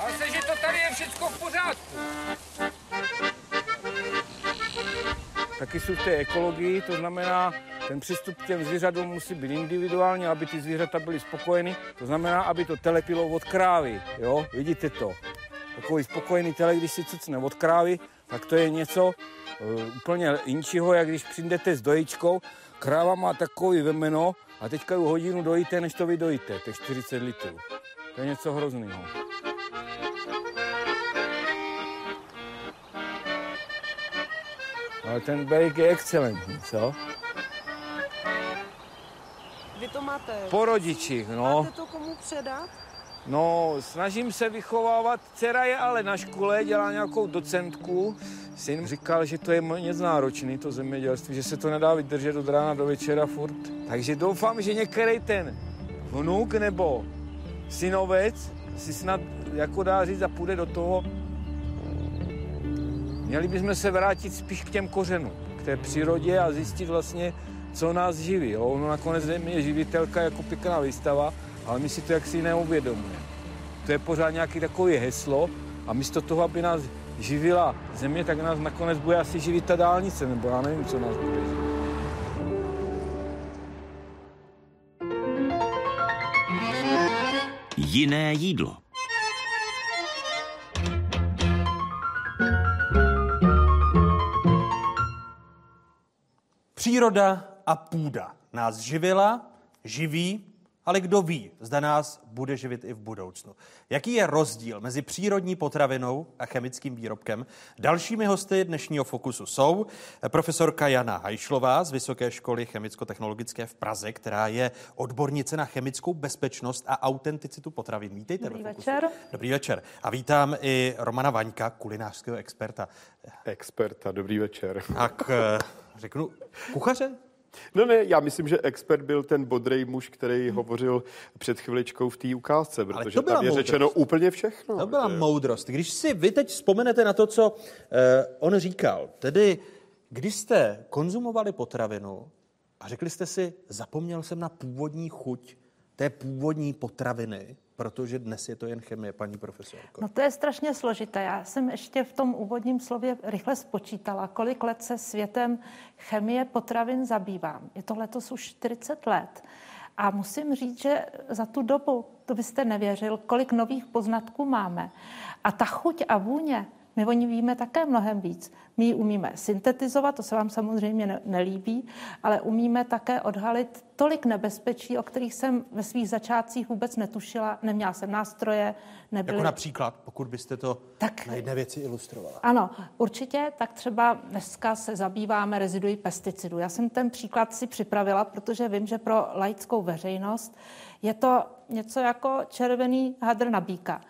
Ale se, že to tady je všechno v pořádku. Taky jsou v té ekologii, to znamená, ten přístup k těm zvířatům musí být individuální, aby ty zvířata byly spokojeny. To znamená, aby to telepilo od krávy, jo, vidíte to. Takový spokojený tele, když si cucne od krávy, tak to je něco uh, úplně jinčího, jak když přijdete s dojičkou. Kráva má takový vemeno a teďka ju hodinu dojíte, než to vy dojíte, těch 40 litrů. To je něco hrozného. Ale ten bejk je excelentní, co? Vy to máte? Po rodičích, no. Máte to komu předat? No, snažím se vychovávat. Dcera je ale na škole, dělá nějakou docentku. Syn říkal, že to je něco náročný, to zemědělství, že se to nedá vydržet od rána do večera furt. Takže doufám, že některý ten vnuk nebo synovec si snad jako dá říct a půjde do toho. Měli bychom se vrátit spíš k těm kořenům, k té přírodě a zjistit vlastně, co nás živí. Jo? Ono nakonec je živitelka jako pěkná výstava, ale my si to jaksi neuvědomujeme. To je pořád nějaký takové heslo a místo toho, aby nás živila země, tak nás nakonec bude asi živit ta dálnice, nebo já nevím, co nás bude živit. Jiné jídlo. Příroda a půda nás živila, živí, ale kdo ví, zda nás bude živit i v budoucnu. Jaký je rozdíl mezi přírodní potravinou a chemickým výrobkem? Dalšími hosty dnešního Fokusu jsou profesorka Jana Hajšlová z Vysoké školy chemicko-technologické v Praze, která je odbornice na chemickou bezpečnost a autenticitu potravin. Vítejte Dobrý ve Fokusu. večer. Dobrý večer. A vítám i Romana Vaňka, kulinářského experta. Experta, dobrý večer. Tak eh, řeknu, kuchaře? No ne, já myslím, že expert byl ten bodrej muž, který hovořil před chviličkou v té ukázce, protože to byla tam je moudrost. řečeno úplně všechno. To byla moudrost. Když si vy teď vzpomenete na to, co eh, on říkal, tedy když jste konzumovali potravinu a řekli jste si, zapomněl jsem na původní chuť té původní potraviny, protože dnes je to jen chemie, paní profesorko. No to je strašně složité. Já jsem ještě v tom úvodním slově rychle spočítala, kolik let se světem chemie potravin zabývám. Je to letos už 40 let. A musím říct, že za tu dobu, to byste nevěřil, kolik nových poznatků máme. A ta chuť a vůně, my o ní víme také mnohem víc. My ji umíme syntetizovat, to se vám samozřejmě ne- nelíbí, ale umíme také odhalit tolik nebezpečí, o kterých jsem ve svých začátcích vůbec netušila. Neměla jsem nástroje, nebyly... Jako například, pokud byste to tak, na jedné věci ilustrovala. Ano, určitě. Tak třeba dneska se zabýváme reziduí pesticidů. Já jsem ten příklad si připravila, protože vím, že pro laickou veřejnost je to něco jako červený hadr na býka.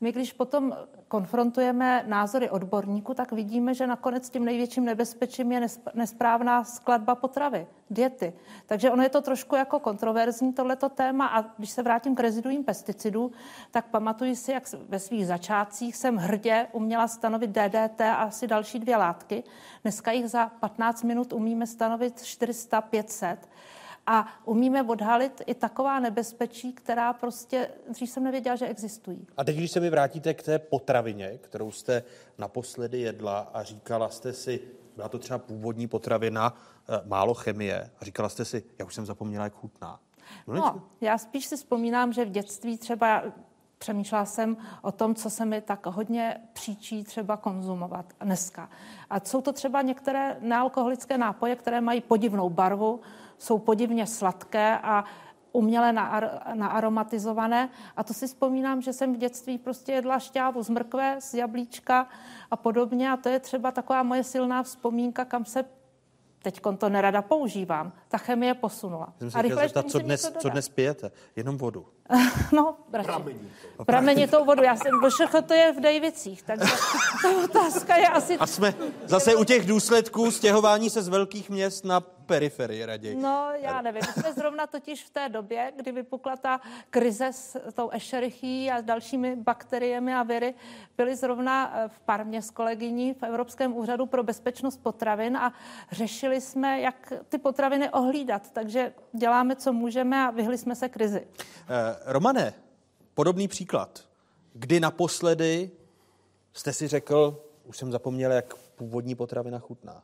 My, když potom konfrontujeme názory odborníků, tak vidíme, že nakonec tím největším nebezpečím je nesp- nesprávná skladba potravy, diety. Takže ono je to trošku jako kontroverzní tohleto téma a když se vrátím k reziduím pesticidů, tak pamatuji si, jak ve svých začátcích jsem hrdě uměla stanovit DDT a asi další dvě látky. Dneska jich za 15 minut umíme stanovit 400-500 a umíme odhalit i taková nebezpečí, která prostě dřív jsem nevěděla, že existují. A teď, když se mi vrátíte k té potravině, kterou jste naposledy jedla a říkala jste si, byla to třeba původní potravina, eh, málo chemie, a říkala jste si, já už jsem zapomněla, jak chutná. No, já spíš si vzpomínám, že v dětství třeba přemýšlela jsem o tom, co se mi tak hodně příčí třeba konzumovat dneska. A jsou to třeba některé nealkoholické nápoje, které mají podivnou barvu, jsou podivně sladké a uměle naar- naaromatizované. A to si vzpomínám, že jsem v dětství prostě jedla šťávu z mrkve, z jablíčka a podobně. A to je třeba taková moje silná vzpomínka, kam se teď to nerada používám. Ta chemie posunula. Jsem se a rychle zeptat, co dnes, co dnes pijete? Jenom vodu. No, radši. Pramenitou vodu. Já jsem, všechno to je v Dejvicích, takže ta otázka je asi... A jsme zase u těch důsledků stěhování se z velkých měst na periferii raději. No, já nevím. My jsme zrovna totiž v té době, kdy vypukla ta krize s tou ešerichí a s dalšími bakteriemi a viry, byli zrovna eh, v Parmě s kolegyní v Evropském úřadu pro bezpečnost potravin a řešili jsme, jak ty potraviny ohlídat. Takže děláme, co můžeme a vyhli jsme se krizi. Eh, Romane, podobný příklad. Kdy naposledy jste si řekl, už jsem zapomněl, jak původní potravina chutná?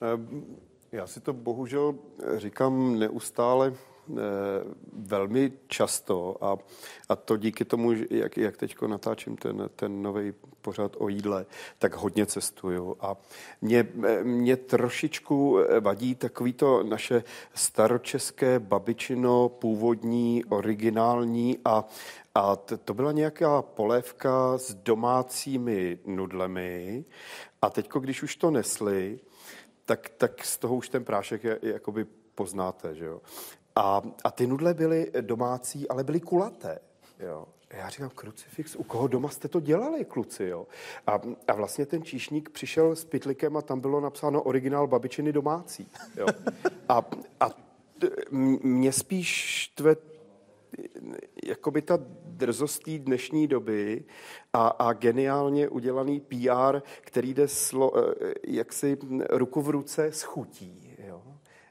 Ehm, Já si to bohužel říkám neustále eh, velmi často a, a to díky tomu, jak, jak teď natáčím ten, ten nový pořad o jídle, tak hodně cestuju a mě, eh, mě trošičku vadí takový to naše staročeské babičino, původní, originální a a to byla nějaká polévka s domácími nudlemi a teďko, když už to nesli, tak, tak z toho už ten prášek je, je jakoby poznáte, že jo. A, a ty nudle byly domácí, ale byly kulaté, jo. Já říkám, krucifix, u koho doma jste to dělali, kluci, jo? A, a vlastně ten číšník přišel s pytlikem a tam bylo napsáno originál babičiny domácí, jo. A, a mě spíš tve jakoby ta drzost té dnešní doby a, a geniálně udělaný PR, který jde slo, eh, jaksi ruku v ruce s chutí. Jo?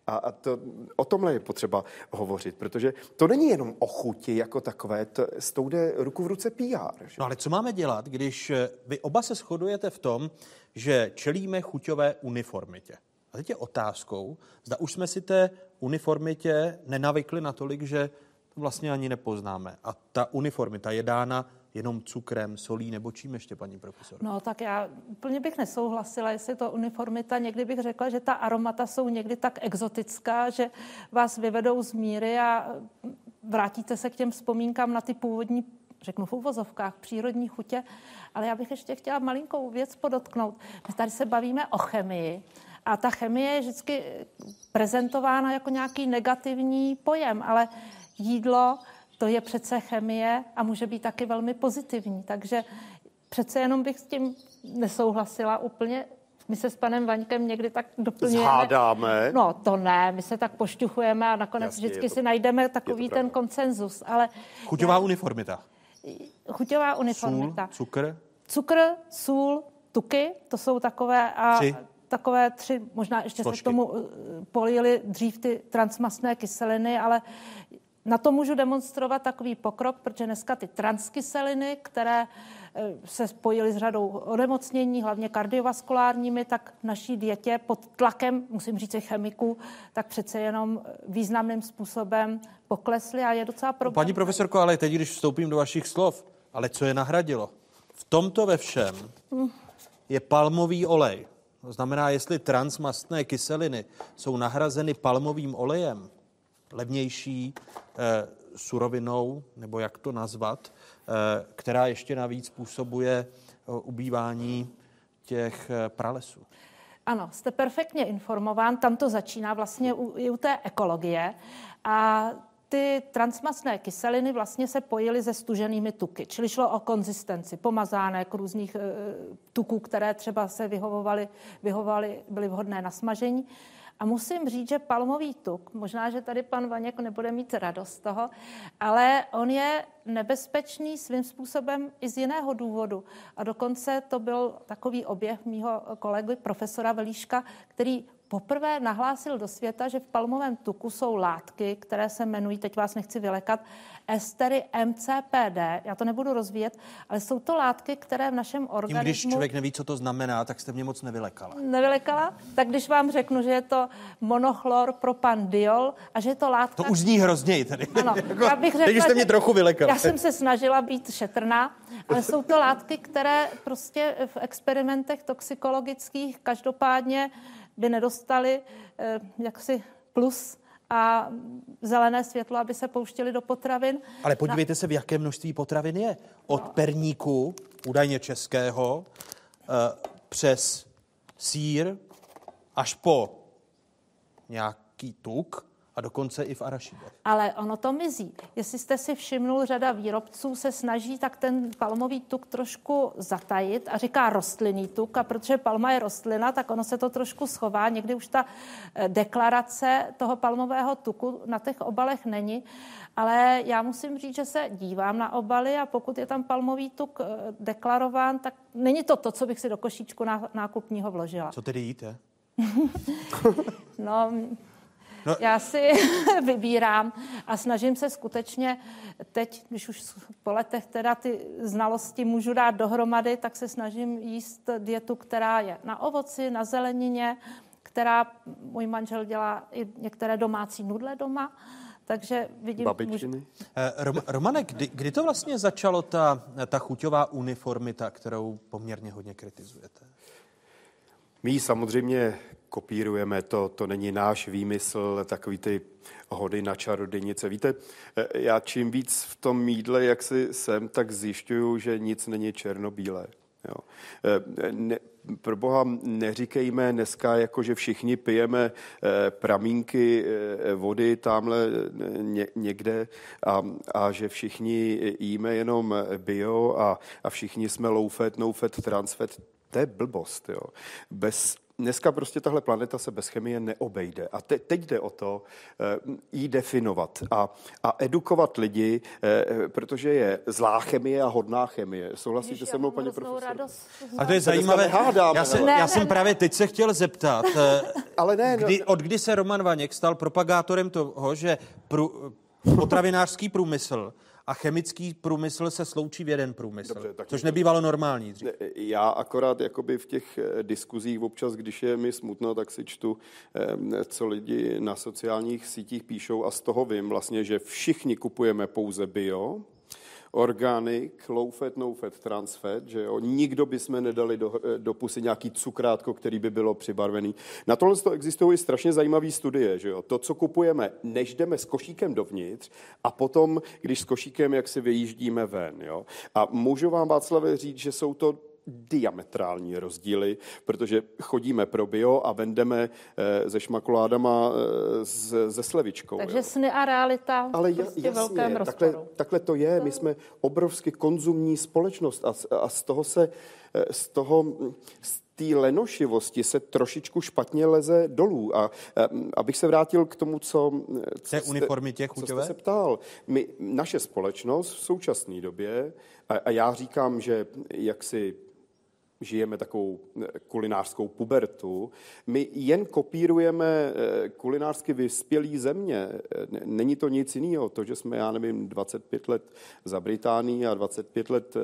A, a to, o tomhle je potřeba hovořit, protože to není jenom o chuti jako takové, to, s tou jde ruku v ruce PR. Že? No ale co máme dělat, když eh, vy oba se shodujete v tom, že čelíme chuťové uniformitě? A teď je otázkou, zda už jsme si té uniformitě nenavykli natolik, že to vlastně ani nepoznáme. A ta uniformita je dána jenom cukrem, solí nebo čím ještě, paní profesor? No tak já úplně bych nesouhlasila, jestli to uniformita. Někdy bych řekla, že ta aromata jsou někdy tak exotická, že vás vyvedou z míry a vrátíte se k těm vzpomínkám na ty původní řeknu v úvozovkách, přírodní chutě, ale já bych ještě chtěla malinkou věc podotknout. My tady se bavíme o chemii a ta chemie je vždycky prezentována jako nějaký negativní pojem, ale jídlo to je přece chemie a může být taky velmi pozitivní. Takže přece jenom bych s tím nesouhlasila úplně. My se s panem Vaňkem někdy tak doplňujeme. Zhádáme. No to ne, my se tak pošťuchujeme a nakonec Jasně, vždycky to- si najdeme takový ten konsenzus. Ale Chuťová uniformita. chuťová Sůl, uniformita. cukr, Cukr, sůl, tuky, to jsou takové a Tři. takové tři, možná ještě Složky. se k tomu eh, polily dřív ty transmastné kyseliny, ale na to můžu demonstrovat takový pokrok, protože dneska ty transkyseliny, které eh, se spojily s řadou onemocnění, hlavně kardiovaskulárními, tak v naší dietě pod tlakem, musím říct i chemiků, tak přece jenom významným způsobem poklesly a je docela problém. Paní profesorko, ale teď, když vstoupím do vašich slov, ale co je nahradilo? V tomto ve všem je palmový olej. To znamená, jestli transmastné kyseliny jsou nahrazeny palmovým olejem, levnější eh, surovinou, nebo jak to nazvat, eh, která ještě navíc způsobuje eh, ubývání těch pralesů. Ano, jste perfektně informován, tam to začíná vlastně u, i u té ekologie a ty transmastné kyseliny vlastně se pojily se stuženými tuky, čili šlo o konzistenci pomazánek různých e, tuků, které třeba se vyhovovaly, vyhovovaly, byly vhodné na smažení. A musím říct, že palmový tuk, možná, že tady pan Vaněk nebude mít radost z toho, ale on je nebezpečný svým způsobem i z jiného důvodu. A dokonce to byl takový objev mýho kolegy profesora Velíška, který poprvé nahlásil do světa, že v palmovém tuku jsou látky, které se jmenují, teď vás nechci vylekat, estery MCPD. Já to nebudu rozvíjet, ale jsou to látky, které v našem Tím, organismu... když člověk neví, co to znamená, tak jste mě moc nevylekala. Nevylekala? Tak když vám řeknu, že je to monochlor propandiol a že je to látka... To už zní hrozněji tady. Ano, Jako, já bych řekla, teď jste mě trochu vylekala. Já jsem se snažila být šetrná, ale jsou to látky, které prostě v experimentech toxikologických každopádně by nedostaly eh, jaksi plus a zelené světlo, aby se pouštěli do potravin. Ale podívejte se, v jaké množství potravin je. Od perníku, údajně českého, eh, přes sír až po nějaký tuk a dokonce i v arašidech. Ale ono to mizí. Jestli jste si všimnul, řada výrobců se snaží tak ten palmový tuk trošku zatajit a říká rostlinný tuk. A protože palma je rostlina, tak ono se to trošku schová. Někdy už ta eh, deklarace toho palmového tuku na těch obalech není. Ale já musím říct, že se dívám na obaly a pokud je tam palmový tuk eh, deklarován, tak není to to, co bych si do košíčku ná- nákupního vložila. Co tedy jíte? No, No. já si vybírám a snažím se skutečně teď, když už po letech teda ty znalosti můžu dát dohromady, tak se snažím jíst dietu, která je na ovoci, na zelenině, která můj manžel dělá i některé domácí nudle doma, takže vidím... Babičiny? Eh, Rom, Romane, kdy, kdy to vlastně začalo ta, ta chuťová uniformita, kterou poměrně hodně kritizujete? My ji samozřejmě kopírujeme, to, to není náš výmysl, takový ty hody na čarodějnice. Víte, eh, já čím víc v tom mídle, jak si jsem, tak zjišťuju, že nic není černobílé. Jo. Eh, Ne, pro boha neříkejme dneska, jako že všichni pijeme eh, pramínky vody tamhle ně, někde a, a že všichni jíme jenom bio a, a všichni jsme low fat, no fat, trans fat. To je blbost. Jo. Bez dneska prostě tahle planeta se bez chemie neobejde. A te, teď jde o to uh, jí definovat a, a edukovat lidi, uh, protože je zlá chemie a hodná chemie. Souhlasíte se mnou, paní profesor? A to je zajímavé. Hádáme, já, se, ale- já jsem právě teď se chtěl zeptat, eh, ale ne, no- kdy, od kdy se Roman Vaněk stal propagátorem toho, že prů, potravinářský průmysl a chemický průmysl se sloučí v jeden průmysl, Dobře, tak což nebývalo normální dřív. Ne, Já akorát jakoby v těch eh, diskuzích občas, když je mi smutno, tak si čtu, eh, co lidi na sociálních sítích píšou a z toho vím vlastně, že všichni kupujeme pouze bio, organic, low fat, no fat, trans fat, že jo, nikdo by jsme nedali do, eh, do pusy nějaký cukrátko, který by bylo přibarvený. Na tohle to existují strašně zajímavé studie, že jo, to, co kupujeme, než jdeme s košíkem dovnitř a potom, když s košíkem, jak si vyjíždíme ven, jo. A můžu vám, Václave, říct, že jsou to diametrální rozdíly, protože chodíme pro bio a vendeme eh, se šmakoládama eh, se slevičkou. jo. Takže sny a realita Ale prostě ja, v velkém jasně, takhle, rozporu. takhle to je. My jsme obrovsky konzumní společnost a, z- a z toho se, eh, z toho, mm, z té lenošivosti se trošičku špatně leze dolů. A eh, abych se vrátil k tomu, co, co Té uniformitě co jste se ptal. My, naše společnost v současné době, a, a já říkám, že jak si žijeme takovou eh, kulinářskou pubertu. My jen kopírujeme eh, kulinářsky vyspělý země. Eh, Není to nic jiného. To, že jsme, já nevím, 25 let za Británii a 25 let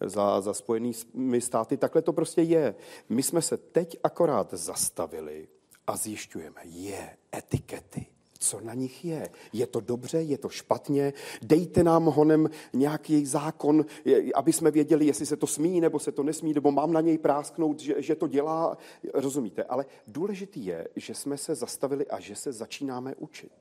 za, za spojenými státy, takhle to prostě je. My jsme se teď akorát zastavili a zjišťujeme, je etikety co na nich je. Je to dobře, je to špatně, dejte nám honem nějaký zákon, aby jsme věděli, jestli se to smí nebo se to nesmí, nebo mám na něj prásknout, že, že to dělá, rozumíte. Ale důležitý je, že jsme se zastavili a že se začínáme učit.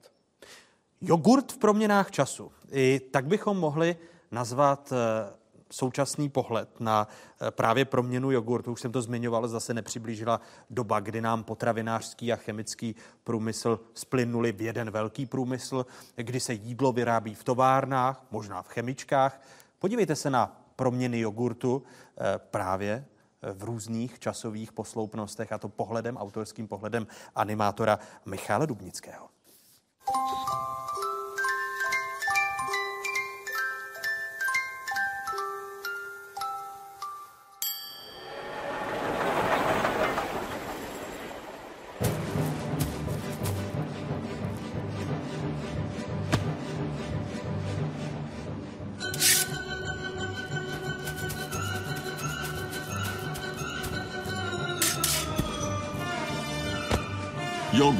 Jogurt v proměnách času. I tak bychom mohli nazvat eh, současný pohled na eh, právě proměnu jogurtu. Už jsem to zmiňoval, zase nepřiblížila doba, kdy nám potravinářský a chemický průmysl splynuli v jeden velký průmysl, kdy se jídlo vyrábí v továrnách, možná v chemičkách. Podívejte se na proměny jogurtu eh, právě v různých časových posloupnostech, a to pohledem, autorským pohledem animátora Michala Dubnického.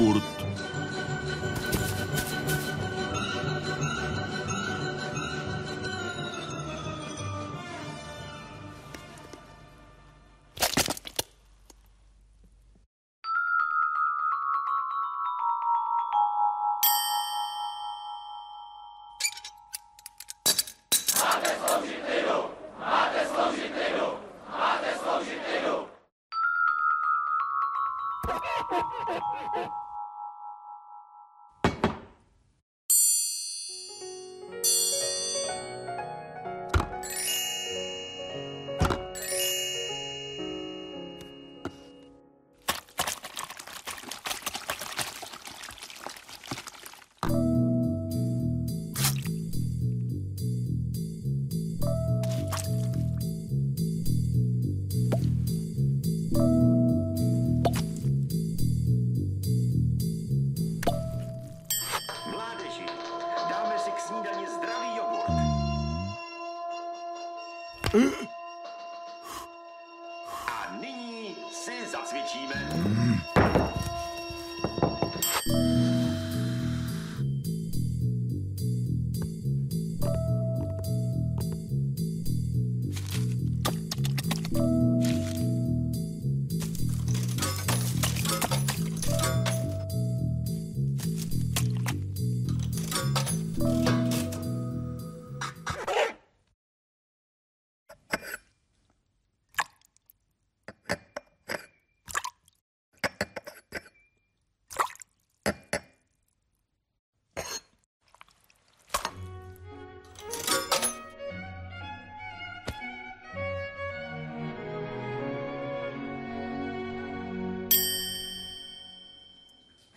Jogurt.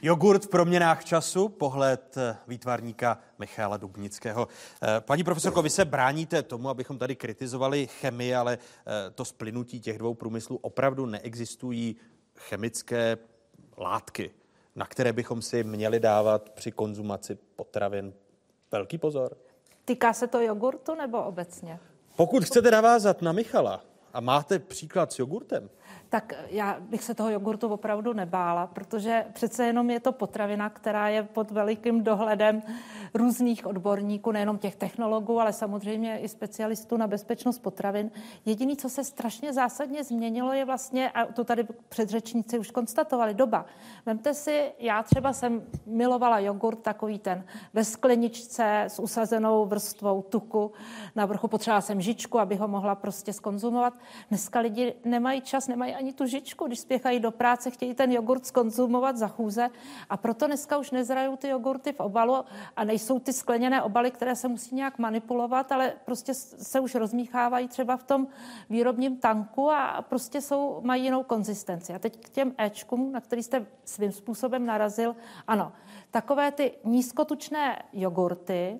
Jogurt v proměnách času, pohled eh, výtvarníka Michála Dubnického. Eh, paní profesorko, vy se bráníte tomu, abychom tady kritizovali chemii, ale eh, to splynutí těch dvou průmyslů opravdu neexistují chemické látky, na které bychom si měli dávat při konzumaci potravin velký pozor. Týká se to jogurtu nebo obecně? Pokud chcete navázat na Michala a máte příklad s jogurtem, tak já bych se toho jogurtu opravdu nebála, protože přece jenom je to potravina, která je pod velikým dohledem různých odborníků, nejenom těch technologů, ale samozřejmě i specialistů na bezpečnost potravin. Jediný, co se strašně zásadně změnilo, je vlastně, a to tady předřečníci už konstatovali, doba. Vemte si, já třeba jsem milovala jogurt takový ten ve skleničce s usazenou vrstvou tuku. Na vrchu potřebovala jsem žičku, aby ho mohla prostě skonzumovat. Dneska lidi nemají čas, nemají ani tu žičku, když spěchají do práce, chtějí ten jogurt skonzumovat za chůze. A proto dneska už nezrajou ty jogurty v obalu a nejsou ty skleněné obaly, které se musí nějak manipulovat, ale prostě se už rozmíchávají třeba v tom výrobním tanku a prostě jsou, mají jinou konzistenci. A teď k těm Ečkům, na který jste svým způsobem narazil, ano, takové ty nízkotučné jogurty,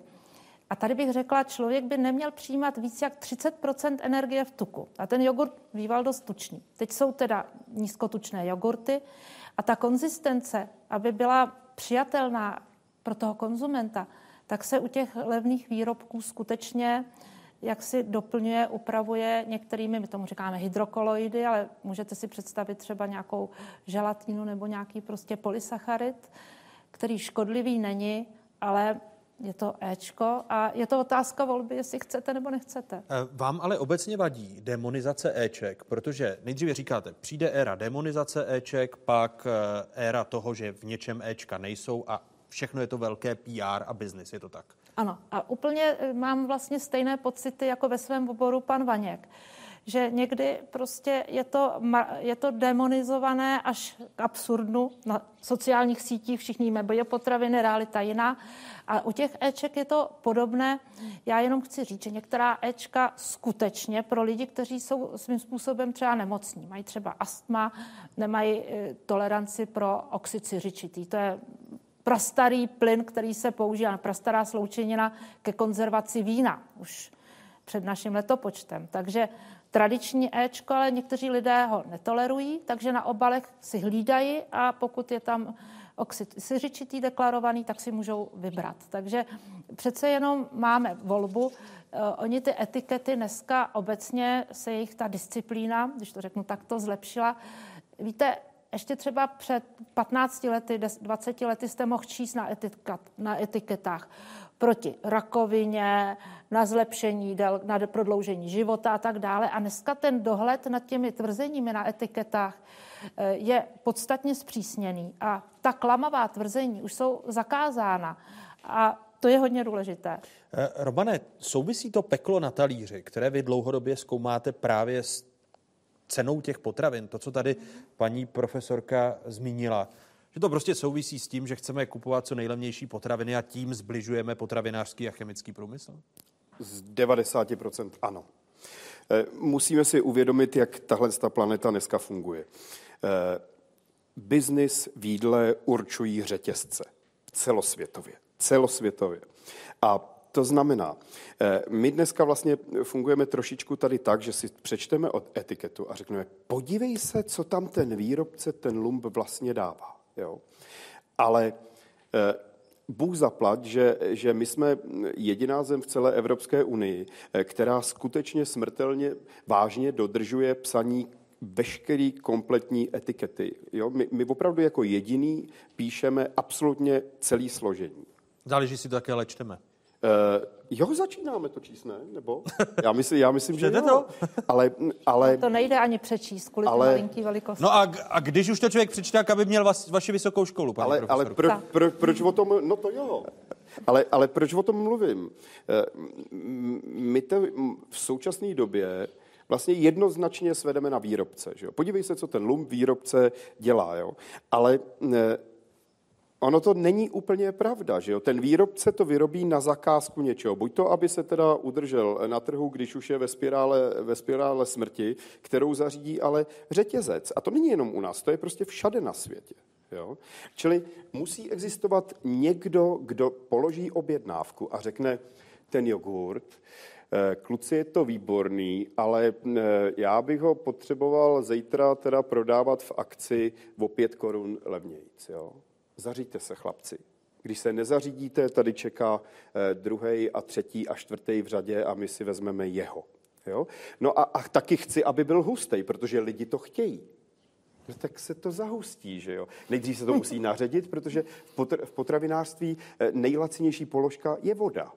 a tady bych řekla, člověk by neměl přijímat víc jak 30% energie v tuku. A ten jogurt býval dost tučný. Teď jsou teda nízkotučné jogurty a ta konzistence, aby byla přijatelná pro toho konzumenta, tak se u těch levných výrobků skutečně jak si doplňuje, upravuje některými, my tomu říkáme hydrokoloidy, ale můžete si představit třeba nějakou želatínu nebo nějaký prostě polysacharid, který škodlivý není, ale je to Ečko a je to otázka volby, jestli chcete nebo nechcete. Eh, vám ale obecně vadí demonizace Eček, protože nejdříve říkáte, přijde éra demonizace Eček, pak eh, éra toho, že v něčem Ečka nejsou a všechno je to velké PR a biznis, je to tak? Ano, a úplně eh, mám vlastně stejné pocity jako ve svém oboru pan Vaněk že někdy prostě je to, je to demonizované až k absurdnu. Na sociálních sítích všichni jíme biopotraviny, realita jiná. A u těch Eček je to podobné. Já jenom chci říct, že některá Ečka skutečně pro lidi, kteří jsou svým způsobem třeba nemocní, mají třeba astma, nemají e, toleranci pro oxid siřičitý. To je prastarý plyn, který se používá, prastará sloučenina ke konzervaci vína už před naším letopočtem. Takže tradiční Ečko, ale někteří lidé ho netolerují, takže na obalech si hlídají a pokud je tam oxid siřičitý deklarovaný, tak si můžou vybrat. Takže přece jenom máme volbu. Eh, oni ty etikety dneska obecně se jejich ta disciplína, když to řeknu takto, zlepšila. Víte, ještě třeba před 15 lety, 20 lety jste mohl číst na, etiket, na etiketách proti rakovině, na zlepšení, na prodloužení života a tak dále. A dneska ten dohled nad těmi tvrzeními na etiketách eh, je podstatně zpřísněný a ta klamavá tvrzení už jsou zakázána. A to je hodně důležité. Eh, Robane, souvisí to peklo na talíři, které vy dlouhodobě zkoumáte právě s cenou těch potravin, to, co tady paní profesorka zmínila, že to prostě souvisí s tím, že chceme kupovat co nejlevnější potraviny a tím zbližujeme potravinářský a chemický průmysl? Z 90% ano. Eh, musíme si uvědomit, jak tahle ta planeta dneska funguje. Eh, Biznis v jídle určují řetězce celosvětově. Celosvětově. A to znamená, eh, my dneska vlastně fungujeme trošičku tady tak, že si přečteme od etiketu a řekneme, podívej se, co tam ten výrobce, ten lump vlastně dává. Jo? Ale Bůh zaplat, že, že my jsme jediná zem v celé Evropské unii, eh, která skutečně smrtelně vážně dodržuje psaní veškerý kompletní etikety. Jo? My, my opravdu jako jediný píšeme absolutně celý složení. Záleží si to, jaké lečteme. Uh, jo, začínáme to číst, ne? Nebo? Já myslím, já myslím že jo. to? Ale, ale... To nejde ani přečíst kvůli ale... malinký velikosti. No a, a když už to člověk přečte, jak aby měl vas, vaši vysokou školu, pane Ale, ale pro, pro, proč o tom, no to jo. Ale, ale proč o tom mluvím? Eh, my to v současné době vlastně jednoznačně svedeme na výrobce. Že jo? Podívej se, co ten lump výrobce dělá. Jo? Ale eh, ono to není úplně pravda, že jo? Ten výrobce to vyrobí na zakázku něčeho. Buď to, aby se teda udržel na trhu, když už je ve spirále, ve spirále smrti, kterou zařídí ale řetězec. A to není jenom u nás, to je prostě všade na světě. Jo? Čili musí existovat někdo, kdo položí objednávku a řekne, ten jogurt, eh, kluci je to výborný, ale eh, já bych ho potřeboval zítra teda prodávat v akci o pět korun levnějc. Jo? Zaříďte se, chlapci. Když se nezařídíte, tady čeká eh, druhý a třetí a čtvrtý v řadě a my si vezmeme jeho. Jo? No a, a taky chci, aby byl hustý, protože lidi to chtějí. No tak se to zahustí, že jo. Nejdřív se to musí naředit, protože v, potr- v potravinářství eh, nejlacinější položka je voda.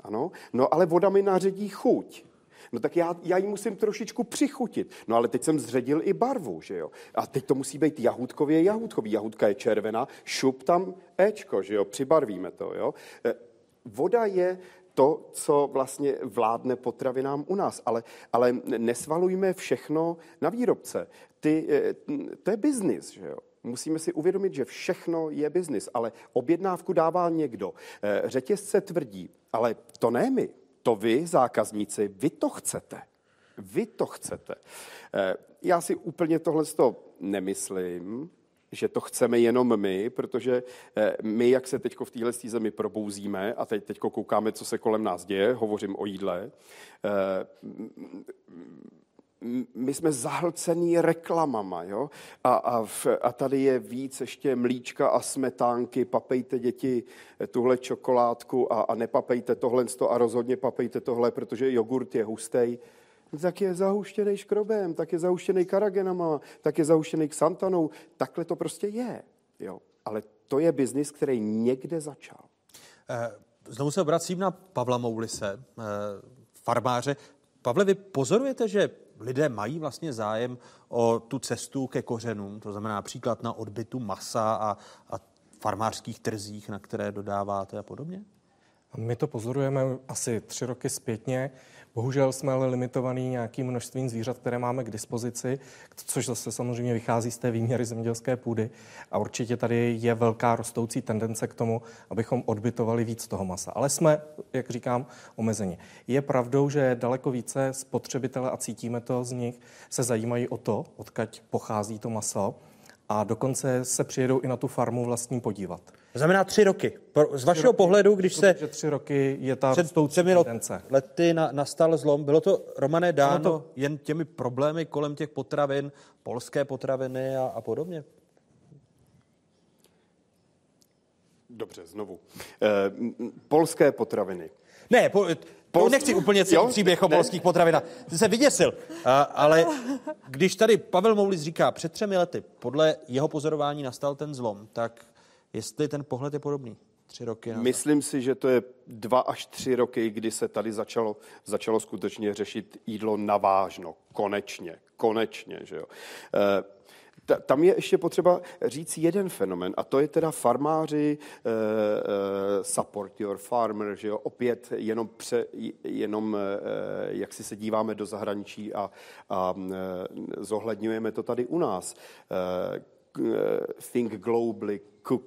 Ano, no ale voda mi naředí chuť. No tak já, já ji musím trošičku přichutit. No ale teď jsem zředil i barvu, že jo. A teď to musí být jahůdkově jahůdkový. Jahůdka je červená, šup tam Ečko, že jo, přibarvíme to, jo. Eh, voda je to, co vlastně vládne potravinám u nás. Ale, ale nesvalujme všechno na výrobce. Ty, eh, to je biznis, že jo. Musíme si uvědomit, že všechno je biznis, ale objednávku dává někdo. Eh, řetězce tvrdí, ale to ne my, to vy, zákazníci, vy to chcete. Vy to chcete. Eh, já si úplně tohle nemyslím, že to chceme jenom my, protože eh, my, jak se teď v téhle zemi probouzíme a teď, teď koukáme, co se kolem nás děje, hovořím o jídle, my jsme zahlcený reklamama, jo? A, a, v, a tady je víc ještě mlíčka a smetánky, papejte děti tuhle čokoládku a, a nepapejte tohle a rozhodně papejte tohle, protože jogurt je hustý. Tak je zahuštěný škrobem, tak je zahuštěný karagenama, tak je zahuštěný xantanou. Takhle to prostě je. Jo? Ale to je biznis, který někde začal. Eh, znovu se obracím na Pavla Moulise, eh, farmáře. Pavle, vy pozorujete, že lidé mají vlastně zájem o tu cestu ke kořenům, to znamená například na odbytu masa a, a farmářských trzích, na které dodáváte a podobně? My to pozorujeme asi tři roky zpětně. Bohužel jsme ale limitovaný nějakým množstvím zvířat, které máme k dispozici, což zase samozřejmě vychází z té výměry zemědělské půdy. A určitě tady je velká rostoucí tendence k tomu, abychom odbytovali víc toho masa. Ale jsme, jak říkám, omezeni. Je pravdou, že daleko více spotřebitele, a cítíme to z nich, se zajímají o to, odkaď pochází to maso a dokonce se přijedou i na tu farmu vlastní podívat. To znamená tři roky. Z vašeho roky, pohledu, když se... Že tři roky je ta před třemi lety na, nastal zlom. Bylo to, Romane, dáno to... jen těmi problémy kolem těch potravin, polské potraviny a, a podobně? Dobře, znovu. E, polské potraviny. Ne, po, Pols... nechci úplně celý příběh o ne. polských potravinách. Ty se vyděsil. A, ale když tady Pavel Moulis říká, před třemi lety, podle jeho pozorování nastal ten zlom, tak jestli ten pohled je podobný. Tři roky nazad. Myslím si, že to je dva až tři roky, kdy se tady začalo, začalo skutečně řešit jídlo navážno. Konečně, konečně, že jo. E, tam je ještě potřeba říct jeden fenomen, a to je teda farmáři, uh, support your farmer, že jo, opět jenom, pře, jenom jak si se díváme do zahraničí a, a zohledňujeme to tady u nás. Think globally,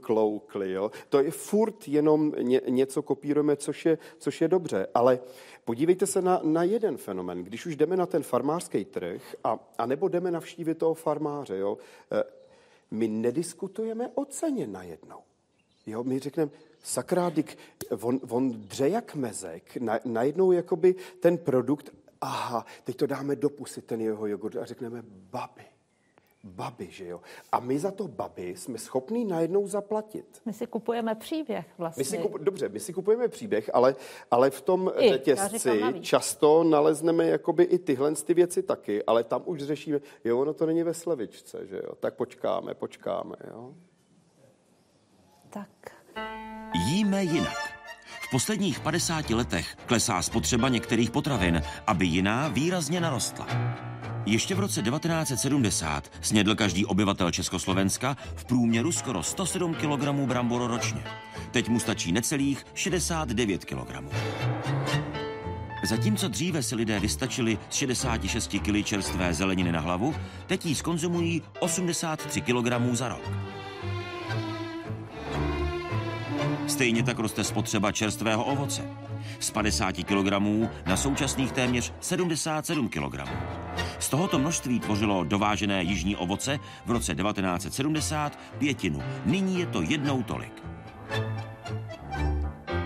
locally. Jo? To je furt jenom ně, něco kopírujeme, což je, což je dobře, ale podívejte se na, na jeden fenomen. Když už jdeme na ten farmářský trh a, a nebo jdeme navštívit toho farmáře, jo? Eh, my nediskutujeme o ceně najednou. Jo? My řekneme, sakrádik, on, on dře jak mezek, na, najednou jakoby ten produkt, aha, teď to dáme do pusy, ten jeho jogurt a řekneme, babi, baby, že jo? A my za to baby jsme schopní najednou zaplatit. My si kupujeme příběh vlastně. My si kup, dobře, my si kupujeme příběh, ale, ale v tom I, řetězci často nalezneme jakoby i tyhle ty věci taky, ale tam už řešíme, jo, ono to není ve slevičce, že jo? Tak počkáme, počkáme, jo? Tak. Jíme jinak. V posledních 50 letech klesá spotřeba některých potravin, aby jiná výrazně narostla. Ještě v roce 1970 snědl každý obyvatel Československa v průměru skoro 107 kg brambor ročně. Teď mu stačí necelých 69 kg. Zatímco dříve si lidé vystačili z 66 kg čerstvé zeleniny na hlavu, teď jí skonzumují 83 kg za rok. Stejně tak roste spotřeba čerstvého ovoce. Z 50 kg na současných téměř 77 kg. Z tohoto množství tvořilo dovážené jižní ovoce v roce 1970 pětinu. Nyní je to jednou tolik.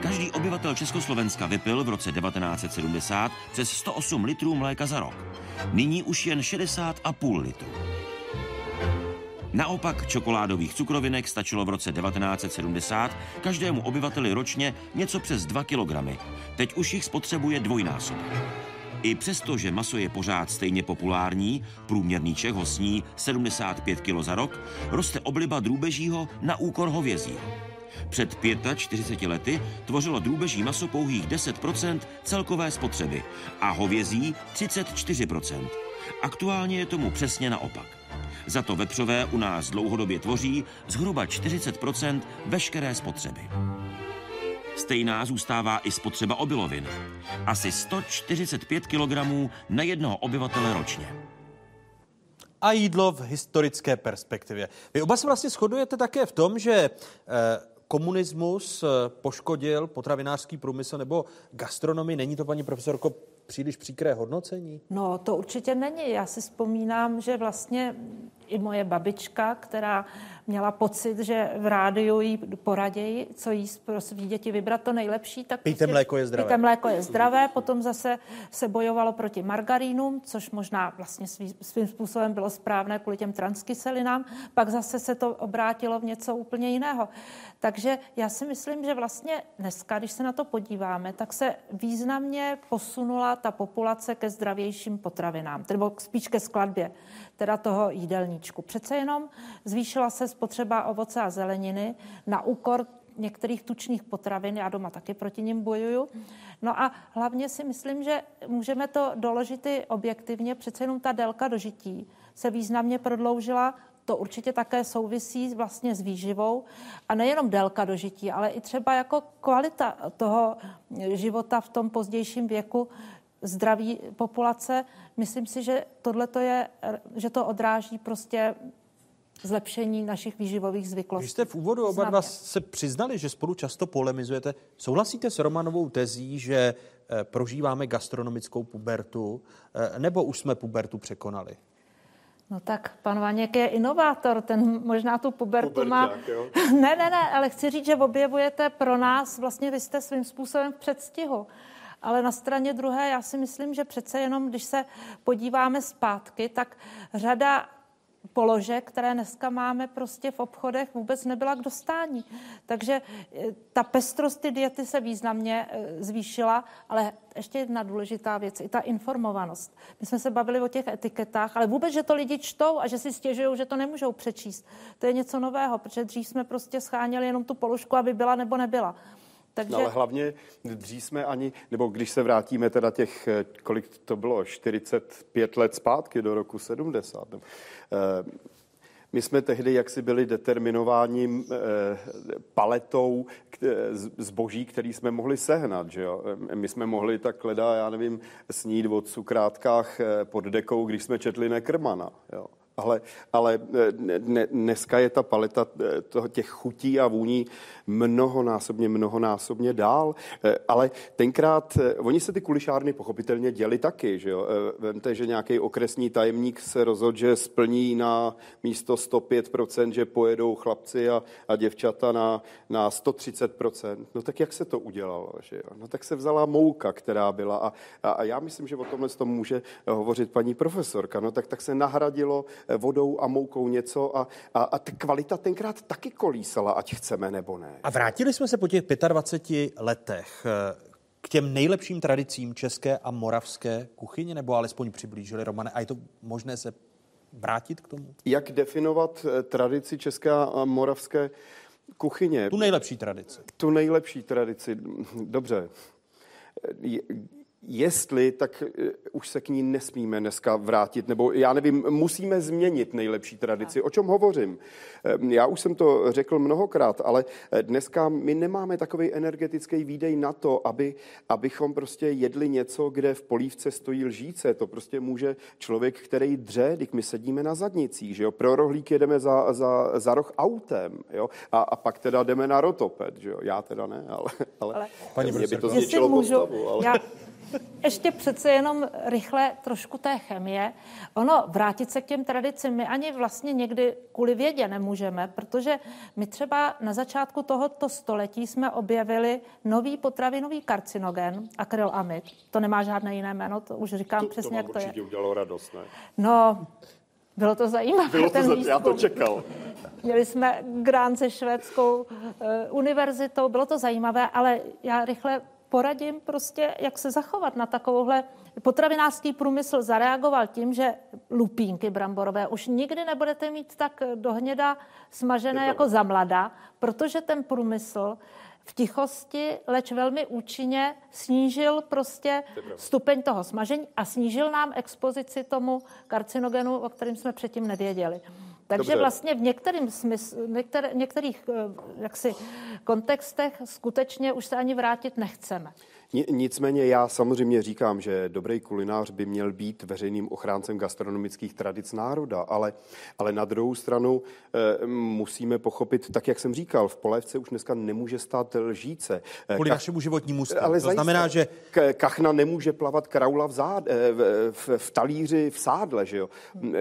Každý obyvatel Československa vypil v roce 1970 přes 108 litrů mléka za rok. Nyní už jen 60,5 litrů. Naopak čokoládových cukrovinek stačilo v roce 1970 každému obyvateli ročně něco přes 2 kg. Teď už jich spotřebuje dvojnásobek. I přesto, že maso je pořád stejně populární, průměrný Čech ho sní 75 kg za rok, roste obliba drůbežího na úkor hovězího. Před 45 lety tvořilo drůbeží maso pouhých 10% celkové spotřeby a hovězí 34%. Aktuálně je tomu přesně naopak. Za to vepřové u nás dlouhodobě tvoří zhruba 40% veškeré spotřeby. Stejná zůstává i spotřeba obilovin. Asi 145 kg na jednoho obyvatele ročně. A jídlo v historické perspektivě. Vy oba se vlastně shodujete také v tom, že eh, komunismus eh, poškodil potravinářský průmysl nebo gastronomii. Není to, paní profesorko, příliš příkré hodnocení? No, to určitě není. Já si vzpomínám, že vlastně i moje babička, která měla pocit, že v rádiu jí poraději, co jí pro svý děti vybrat to nejlepší. Tak pijte prostě, mléko je zdravé. Pijte mléko je zdravé, potom zase se bojovalo proti margarínům, což možná vlastně svý, svým způsobem bylo správné kvůli těm transkyselinám, pak zase se to obrátilo v něco úplně jiného. Takže já si myslím, že vlastně dneska, když se na to podíváme, tak se významně posunula ta populace ke zdravějším potravinám, nebo spíš ke skladbě teda toho jídelníčku. Přece jenom zvýšila se spotřeba ovoce a zeleniny na úkor některých tučných potravin, já doma taky proti ním bojuju. No a hlavně si myslím, že můžeme to doložit i objektivně, přece jenom ta délka dožití se významně prodloužila, to určitě také souvisí vlastně s výživou. A nejenom délka dožití, ale i třeba jako kvalita toho života v tom pozdějším věku zdraví populace. Myslím si, že tohle je, že to odráží prostě zlepšení našich výživových zvyklostí. Vy jste v úvodu oba dva se přiznali, že spolu často polemizujete. Souhlasíte s Romanovou tezí, že eh, prožíváme gastronomickou pubertu, eh, nebo už jsme pubertu překonali? No tak pan Vaněk je inovátor, ten možná tu pubertu má... Jo? ne, ne, ne, ale chci říct, že objevujete pro nás, vlastně vy jste svým způsobem v předstihu. Ale na straně druhé, já si myslím, že přece jenom, když se podíváme zpátky, tak řada položek, které dneska máme prostě v obchodech, vůbec nebyla k dostání. Takže eh, ta pestrost ty diety se významně eh, zvýšila, ale ještě jedna důležitá věc, i ta informovanost. My jsme se bavili o těch etiketách, ale vůbec, že to lidi čtou a že si stěžují, že to nemůžou přečíst. To je něco nového, protože dřív jsme prostě scháněli jenom tu položku, aby byla nebo nebyla. Takže... No, ale hlavně dřív jsme ani, nebo když se vrátíme teda těch, eh, kolik to bylo, 45 let zpátky do roku 70, eh, my jsme tehdy jaksi byli determinováni eh, paletou zboží, který jsme mohli sehnat. Že jo? My jsme mohli tak leda, já nevím, snít o cukrátkách pod dekou, když jsme četli Nekrmana. Jo? Ale, ale ne, dneska je ta paleta eh, toho, těch chutí a vůní mnohonásobně, mnohonásobně dál. Eh, ale tenkrát, oni se ty kulišárny pochopitelně děli taky, že jo. Vemte, že nějaký okresní tajemník se rozhodl, že splní na místo 105%, že pojedou chlapci a, a děvčata na, na 130%. No tak jak se to udělalo, že jo? No tak se vzala mouka, která byla a, a, a já myslím, že o tomhle tom může hovořit paní profesorka. No tak, tak se nahradilo vodou a moukou něco a, a, a ta kvalita tenkrát taky kolísala, ať chceme nebo ne. A vrátili jsme se po těch 25 letech eh, k těm nejlepším tradicím české a moravské kuchyně, nebo alespoň přiblížili, Romane? A je to možné se vrátit k tomu? Jak definovat eh, tradici české a moravské kuchyně? Tu nejlepší tradici. Tu nejlepší tradici, dobře jestli, tak eh, už se k ní nesmíme dneska vrátit, nebo já nevím, musíme změnit nejlepší tradici. O čem hovořím? Eh, Já už jsem to řekl mnohokrát, ale eh, dneska my nemáme takový energetický výdej na to, aby, abychom prostě jedli něco, kde v polívce stojí lžíce. To prostě může člověk, který dře, když my sedíme na zadnicích, že jo? Pro rohlík jedeme za, za, za roh autem, jo? A, a pak teda jdeme na rotoped, že jo? Já teda ne, ale, ale, Ale- ale mě by to zničilo můžu, postavu. Ale... já ještě přece jenom rychle trošku té chemie. Ono, vrátit se k těm tradicím, my ani vlastně někdy kvůli vědě nemůžeme, protože my třeba na začátku tohoto století jsme objevili nový potravinový karcinogen, akrylamid. To nemá žádné jiné jméno, to už říkám to, přesně, to jak to je. určitě udělalo radost, ne? No, bylo to zajímavé. Bylo to ten za, já to čekal. Měli jsme grant se švédskou uh, univerzitou, bylo to zajímavé, ale já rychle poradím prostě, jak se zachovat na takovouhle. Potravinářský průmysl zareagoval tím, že lupínky bramborové už nikdy nebudete mít tak dohněda smažené jako za mlada, protože ten průmysl v tichosti, leč velmi účinně snížil prostě stupeň toho smažení a snížil nám expozici tomu karcinogenu, o kterém jsme předtím nevěděli. Takže Dobře. vlastně v některým smysl, některé, některých eh, jaksi, kontextech skutečně už se ani vrátit nechceme. Ni- Nicméně já samozřejmě říkám, že dobrý kulinář by měl být veřejným ochráncem gastronomických tradic národa, ale, ale na druhou stranu e, musíme pochopit, tak jak jsem říkal, v polévce už dneska nemůže stát lžíce. E, Kvůli kach- našemu životnímu stylu. Ale to zajisté. znamená, že kachna nemůže plavat kraula v, zád, eh, v, v, v talíři v sádle, že jo?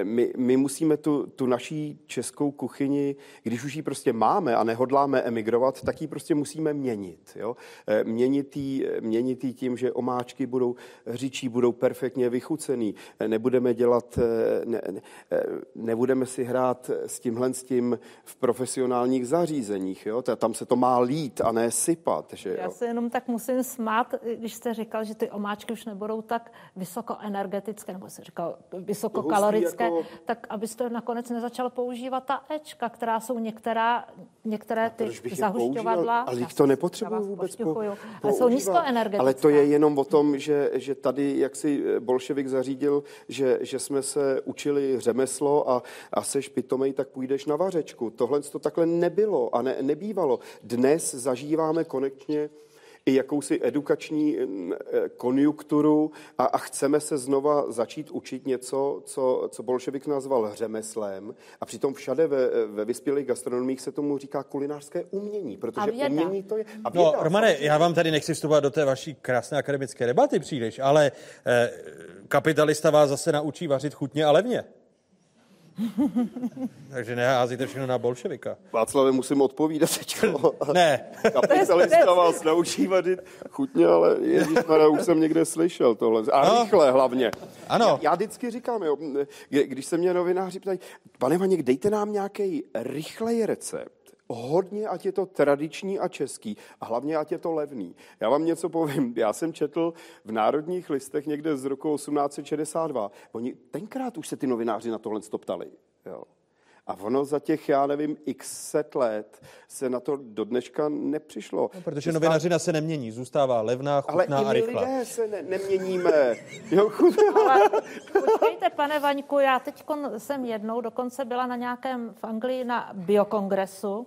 My, my musíme tu, tu naší českou kuchyni, když už ji prostě máme a nehodláme emigrovat, tak ji prostě musíme měnit, jo? Eh, Měnit jí, měnit jí tím, že omáčky budou hřičí, budou perfektně vychucený, nebudeme dělat, eh, ne, ne, eh, nebudeme si hrát s tímhle s tím v profesionálních zařízeních, jo? Ta- Tam se to má lít a ne sypat, že jo? Já se jenom tak musím smát, když jste říkal, že ty omáčky už nebudou tak vysokoenergetické, nebo jsi říkal vysokokalorické, jako- tak abyste nakonec nezačal používat ta Ečka, která jsou některá, některé ty zahušťovadla. Ale to vás vůbec po, pošťuchuju, ale jsou používat. Nízkoenergetická. Ale to je jenom o tom, že, že tady, jak si bolševik zařídil, že, že jsme se učili řemeslo a, a seš pitomej, tak půjdeš na vařečku. Tohle to takhle nebylo a ne, nebývalo. Dnes zažíváme konečně i jakousi edukační eh, konjunkturu a, a chceme se znova začít učit něco, co, co bolševik nazval řemeslem a přitom všade ve, ve vyspělých gastronomích se tomu říká kulinářské umění, protože věda. umění to je... A No, věda, Romane, já vám tady nechci vstupovat do té vaší krásné akademické debaty příliš, ale eh, kapitalista vás zase naučí vařit chutně a levně. Takže neházíte všechno na bolševika. Václave, musím odpovídat teďko. Ne. Kapitalista vás naučí vařit chutně, ale ježišmarja, už jsem někde slyšel tohle. A No. rychle hlavně. Ano. Já, já vždycky říkám, jo, kdy- když se mě novináři ptají, pane Vaněk, dejte nám nějaký rychlej recept, Hodně, ať je to tradiční a český a hlavně, ať je to levný. Já vám něco povím. Já jsem četl v Národních listech někde z roku 1862. Oni tenkrát už se ty novináři na tohle ptali. Jo. A ono za těch, já nevím, x set let se na to do dneška nepřišlo. No, Protože novinářina se nemění, zůstává levná, Ale chutná i a my rychlá. lidé se ne, neměníme. Jo, Ale počkejte, pane Vaňku, já teď jsem jednou dokonce byla na nějakém v Anglii na biokongresu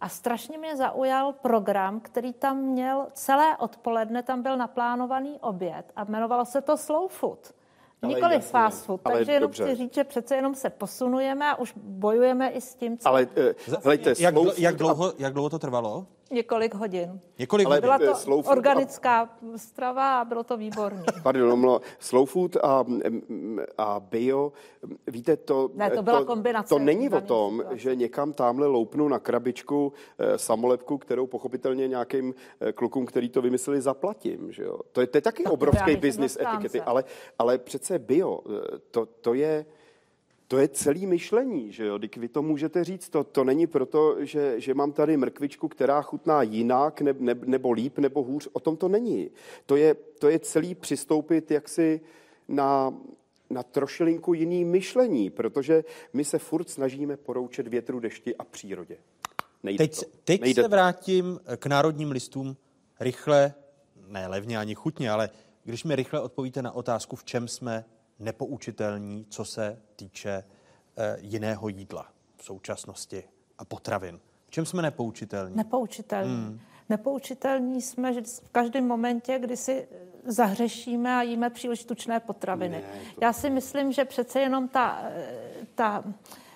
a strašně mě zaujal program, který tam měl celé odpoledne, tam byl naplánovaný oběd a jmenovalo se to Slow Food. Ale Nikoli jasně, fast food, ale takže jenom dobře. chci říct, že přece jenom se posunujeme a už bojujeme i s tím, co Ale eh, hejte, Jak, jak, dlouho, jak dlouho to trvalo? Několik hodin. Několik Ale, Byla to slow food a- organická strava a bylo to výborné. Pardon, no, slow food a, a bio, víte, to, Ne, to byla to, kombinace to není o tom, situací. že někam tamhle loupnu na krabičku eh, samolepku, kterou pochopitelně nějakým eh, klukům, který to vymysleli, zaplatím. Že jo? To, je, to je taky Tak to obrovský biznis zastánce. etikety, ale, ale přece bio, eh, to, to je... To je celý myšlení, že jo? Když vy to můžete říct, to, to není proto, že, že mám tady mrkvičku, která chutná jinak, ne, ne, nebo líp, nebo hůř. O tom to není. To je, to je celý přistoupit jaksi na, na trošilinku jiný myšlení, protože my se furt snažíme poroučet větru, dešti a přírodě. Nejde Teď, to. teď Nejde se to. vrátím k národním listům rychle, ne levně ani chutně, ale když mi rychle odpovíte na otázku, v čem jsme nepoučitelní, co se týče eh, jiného jídla v současnosti a potravin. V čem jsme nepoučitelní? Nepoučitelní. Hmm. Nepoučitelní jsme že v každém momentě, kdy si zahřešíme a jíme příliš tučné potraviny. Ne, to... Já si myslím, že přece jenom ta, ta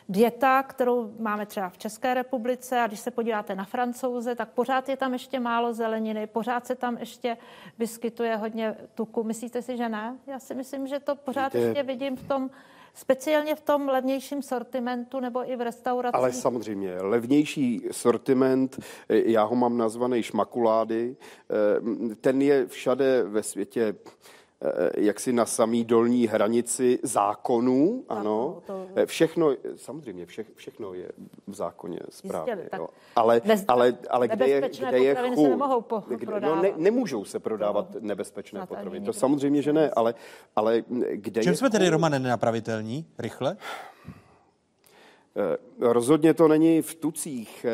dieta, kterou máme třeba v České republice a když se podíváte na francouze, tak pořád je tam ještě málo zeleniny, pořád se tam ještě vyskytuje hodně tuku. Myslíte si, že ne? Já si myslím, že to pořád Víte... ještě vidím v tom, speciálně v tom levnějším sortimentu nebo i v restauracích? Ale samozřejmě, levnější sortiment, já ho mám nazvaný šmakulády, eh, ten je všade ve světě jaksi na samý dolní hranici zákonů, ano. To... Eh, všechno, samozřejmě, vše, všechno je v zákoně správně. Jistě, jo. Ale, bez, ale, ale kde je, kde je chuť? nemohou po, kde, no, ne, nemůžou se prodávat no. nebezpečné potraviny. To samozřejmě, že ne, ale, ale kde Čím je jsme tedy, Romane, nenapravitelní? Rychle? Eh, rozhodně to není v tucích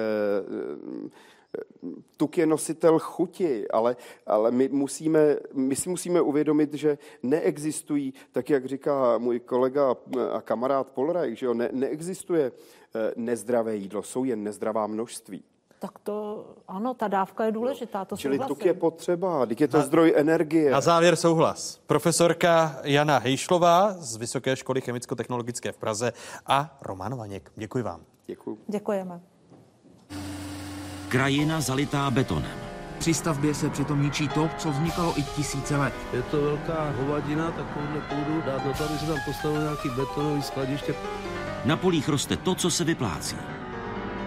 tuk je nositel chuti, ale, ale my, musíme, my si musíme uvědomit, že neexistují, tak jak říká můj kolega a kamarád Polreich, že jo, ne, neexistuje eh, nezdravé jídlo, jsou jen nezdravá množství. Tak to, ano, ta dávka je důležitá, to Čili tuk je potřeba, teď je to na, zdroj energie. Na závěr souhlas. Profesorka Jana Hejšlová z Vysoké školy chemicko-technologické v Praze a Roman Vaněk. Děkuji vám. Děkuji. Děkujeme. Krajina zalitá betonem. Při stavbě se přitom ničí to, co vznikalo i tisíce let. Je to velká hovadina, takovouhle půdu dát na to, aby se tam postavil nějaký betonový skladiště. Na polích roste to, co se vyplácí.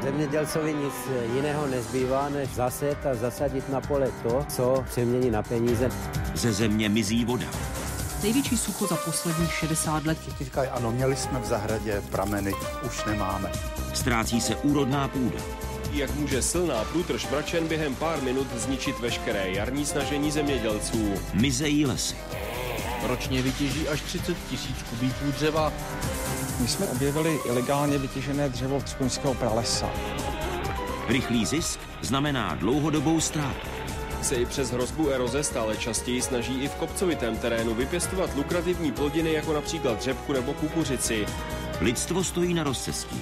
Zemědělcovi nic jiného nezbývá, než zaset a zasadit na pole to, co přemění na peníze. Ze země mizí voda. Největší sucho za posledních 60 let. Ti říkají, ano, měli jsme v zahradě prameny, už nemáme. Ztrácí se úrodná půda jak může silná průtrž mračen během pár minut zničit veškeré jarní snažení zemědělců. Mizejí lesy. Ročně vytěží až 30 tisíc kubíků dřeva. My jsme objevili ilegálně vytěžené dřevo z koňského pralesa. Rychlý zisk znamená dlouhodobou ztrátu. Se i přes hrozbu eroze stále častěji snaží i v kopcovitém terénu vypěstovat lukrativní plodiny jako například řepku nebo kukuřici. Lidstvo stojí na rozcestí.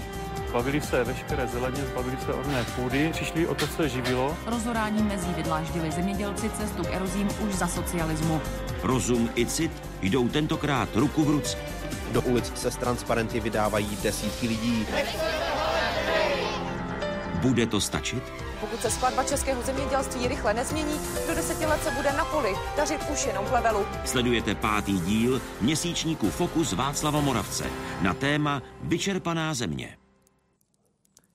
Zbavili se veškeré zeleně, zbavili se orné půdy, přišli o to, co je živilo. Rozoráním mezí vydláždili zemědělci cestu k erozím už za socialismu. Rozum i cit jdou tentokrát ruku v ruce. Do ulic se s transparenty vydávají desítky lidí. Bude to stačit? Pokud se skladba českého zemědělství rychle nezmění, do deseti let se bude na poli dařit už jenom plevelu. Sledujete pátý díl měsíčníku Fokus Václava Moravce na téma Vyčerpaná země.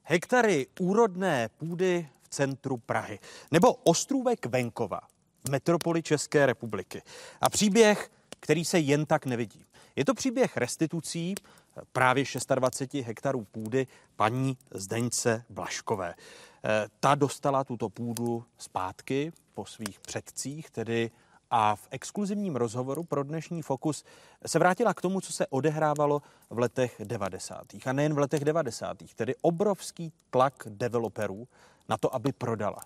Hektary úrodné půdy v centru Prahy. Nebo ostrůvek venkova v metropoli České republiky. A příběh, který se jen tak nevidí. Je to příběh restitucí právě 26 hektarů půdy paní Zdeňce Blaškové. Eh, ta dostala tuto půdu zpátky po svých předcích, tedy a v exkluzivním rozhovoru pro dnešní Fokus se vrátila k tomu, co se odehrávalo v letech 90. A nejen v letech 90. Tedy obrovský tlak developerů na to, aby prodala.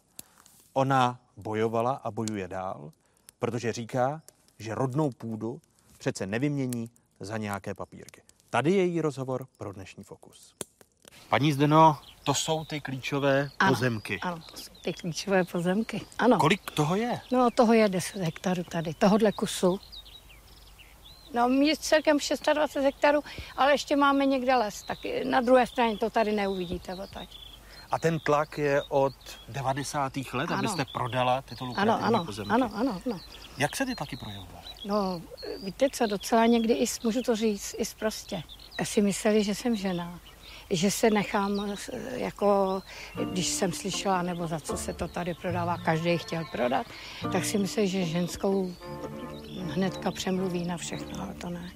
Ona bojovala a bojuje dál, protože říká, že rodnou půdu přece nevymění za nějaké papírky. Tady je její rozhovor pro dnešní Fokus. Paní Zdeno, to jsou ty klíčové ano, pozemky. Ano, to jsou ty klíčové pozemky. Ano. Kolik toho je? No, toho je 10 hektarů tady, tohohle kusu. No, mě celkem 26 hektarů, ale ještě máme někde les, tak na druhé straně to tady neuvidíte odtaď. A ten tlak je od 90. let, ano. abyste prodala tyto lukrativní ano, ano, pozemky? Ano, ano, ano. Jak se ty tlaky projevovaly? No, víte co, docela někdy i, můžu to říct, i prostě. Já si mysleli, že jsem žena že se nechám, jako když jsem slyšela, nebo za co se to tady prodává, každý chtěl prodat, tak si myslím, že ženskou hnedka přemluví na všechno, ale to ne.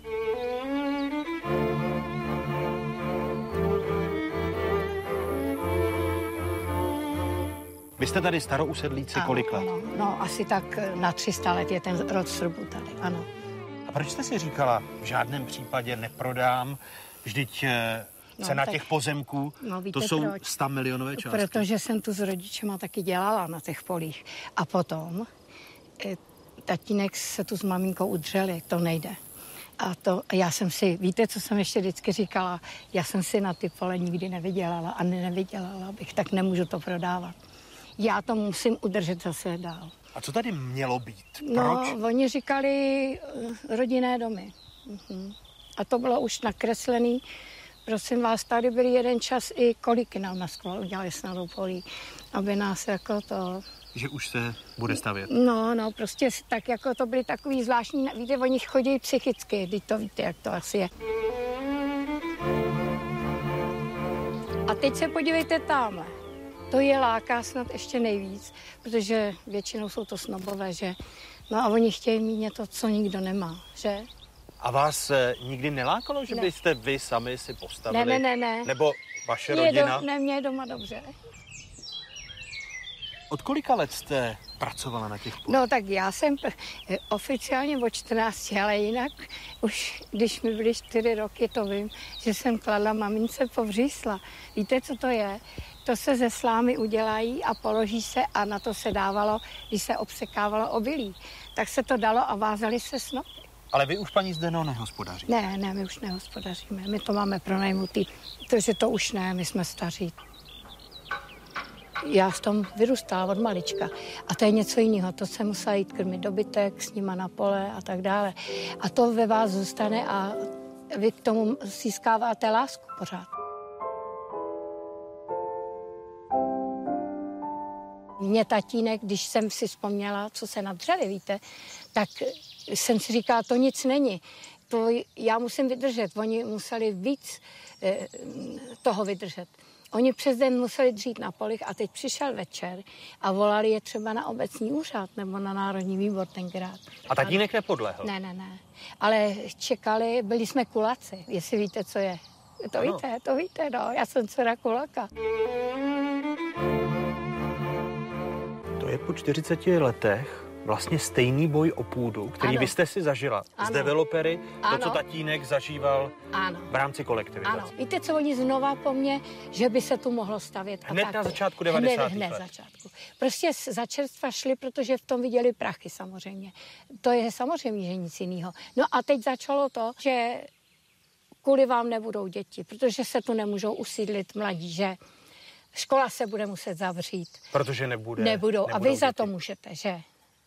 Vy jste tady starousedlíci ano, kolik let? Ano, no asi tak na 300 let je ten rod srubu tady, ano. A proč jste si říkala, v žádném případě neprodám, vždyť eh, No, Cena tak, těch pozemků, no, to jsou proč? 100 milionové částky. Protože jsem tu s rodičema taky dělala na těch polích. A potom, eh, tatínek se tu s maminkou udřeli, to nejde. A to, já jsem si, víte, co jsem ještě vždycky říkala, já jsem si na ty pole nikdy nevydělala a nevydělala bych, tak nemůžu to prodávat. Já to musím udržet zase dál. A co tady mělo být? Proč? No, oni říkali eh, rodinné domy. Mhm. A to bylo už nakreslený. Prosím vás, tady byl jeden čas i koliky nám na skval udělali snadou polí, aby nás jako to... Že už se bude stavět. No, no, prostě tak jako to byly takový zvláštní, víte, oni chodí psychicky, teď to víte, jak to asi je. A teď se podívejte tamhle. To je láká snad ještě nejvíc, protože většinou jsou to snobové, že? No a oni chtějí mít něco, co nikdo nemá, že? A vás eh, nikdy nelákalo, že Ne. byste vy sami si postavili? Ne, ne, ne, ne. Nebo vaše Mě rodina? Do, ne, mě je doma dobře. Od kolika let jste pracovala na těch polích? No tak já jsem eh, oficiálně od 14, ale jinak už, když mi byly 4 roky, to vím, že jsem kladla mamince povřísla. Víte, co to je? To se ze slámy udělají a položí se a na to se dávalo, když se obsekávalo obilí. Tak se to dalo a vázali se snopy. Ale vy už paní Zdeno nehospodaří. Ne, ne, my už nehospodaříme. My to máme pronajmutý, protože to už ne, my jsme staří. Já v tom vyrůstala od malička. A to je něco jiného. To se musela jít krmit dobytek, s nima na pole a tak dále. A to ve vás zůstane a vy k tomu získáváte lásku pořád. Mě tatínek, když jsem si vzpomněla, co se nadřeli, víte, tak jsem si říkala, to nic není. To já musím vydržet. Oni museli víc eh, toho vydržet. Oni přes den museli dřít na polích a teď přišel večer a volali je třeba na obecní úřad nebo na Národní výbor tenkrát. A tatínek nepodlehl? Ne, ne, ne. Ale čekali, byli jsme kulaci, jestli víte, co je. To Ano. víte, to víte, no. Já jsem dcera kulaka. To je po 40 letech vlastně stejný boj o půdu, který Ano. vy jste si zažila s Ano. developery, to, Ano. co tatínek zažíval Ano. v rámci kolektivizace. Ano, víte, co oni znova po mně, že by se tu mohlo stavět. a Hned tak. na začátku Hned, 90. hned let. začátku. Prostě za čerstva šli, protože v tom viděli prachy samozřejmě. To je samozřejmě, že nic jiného. No a teď začalo to, že kvůli vám nebudou děti, protože se tu nemůžou usídlit mladí, že škola se bude muset zavřít. Protože nebude. Nebudou. A nebudou vy za děti. to můžete, že?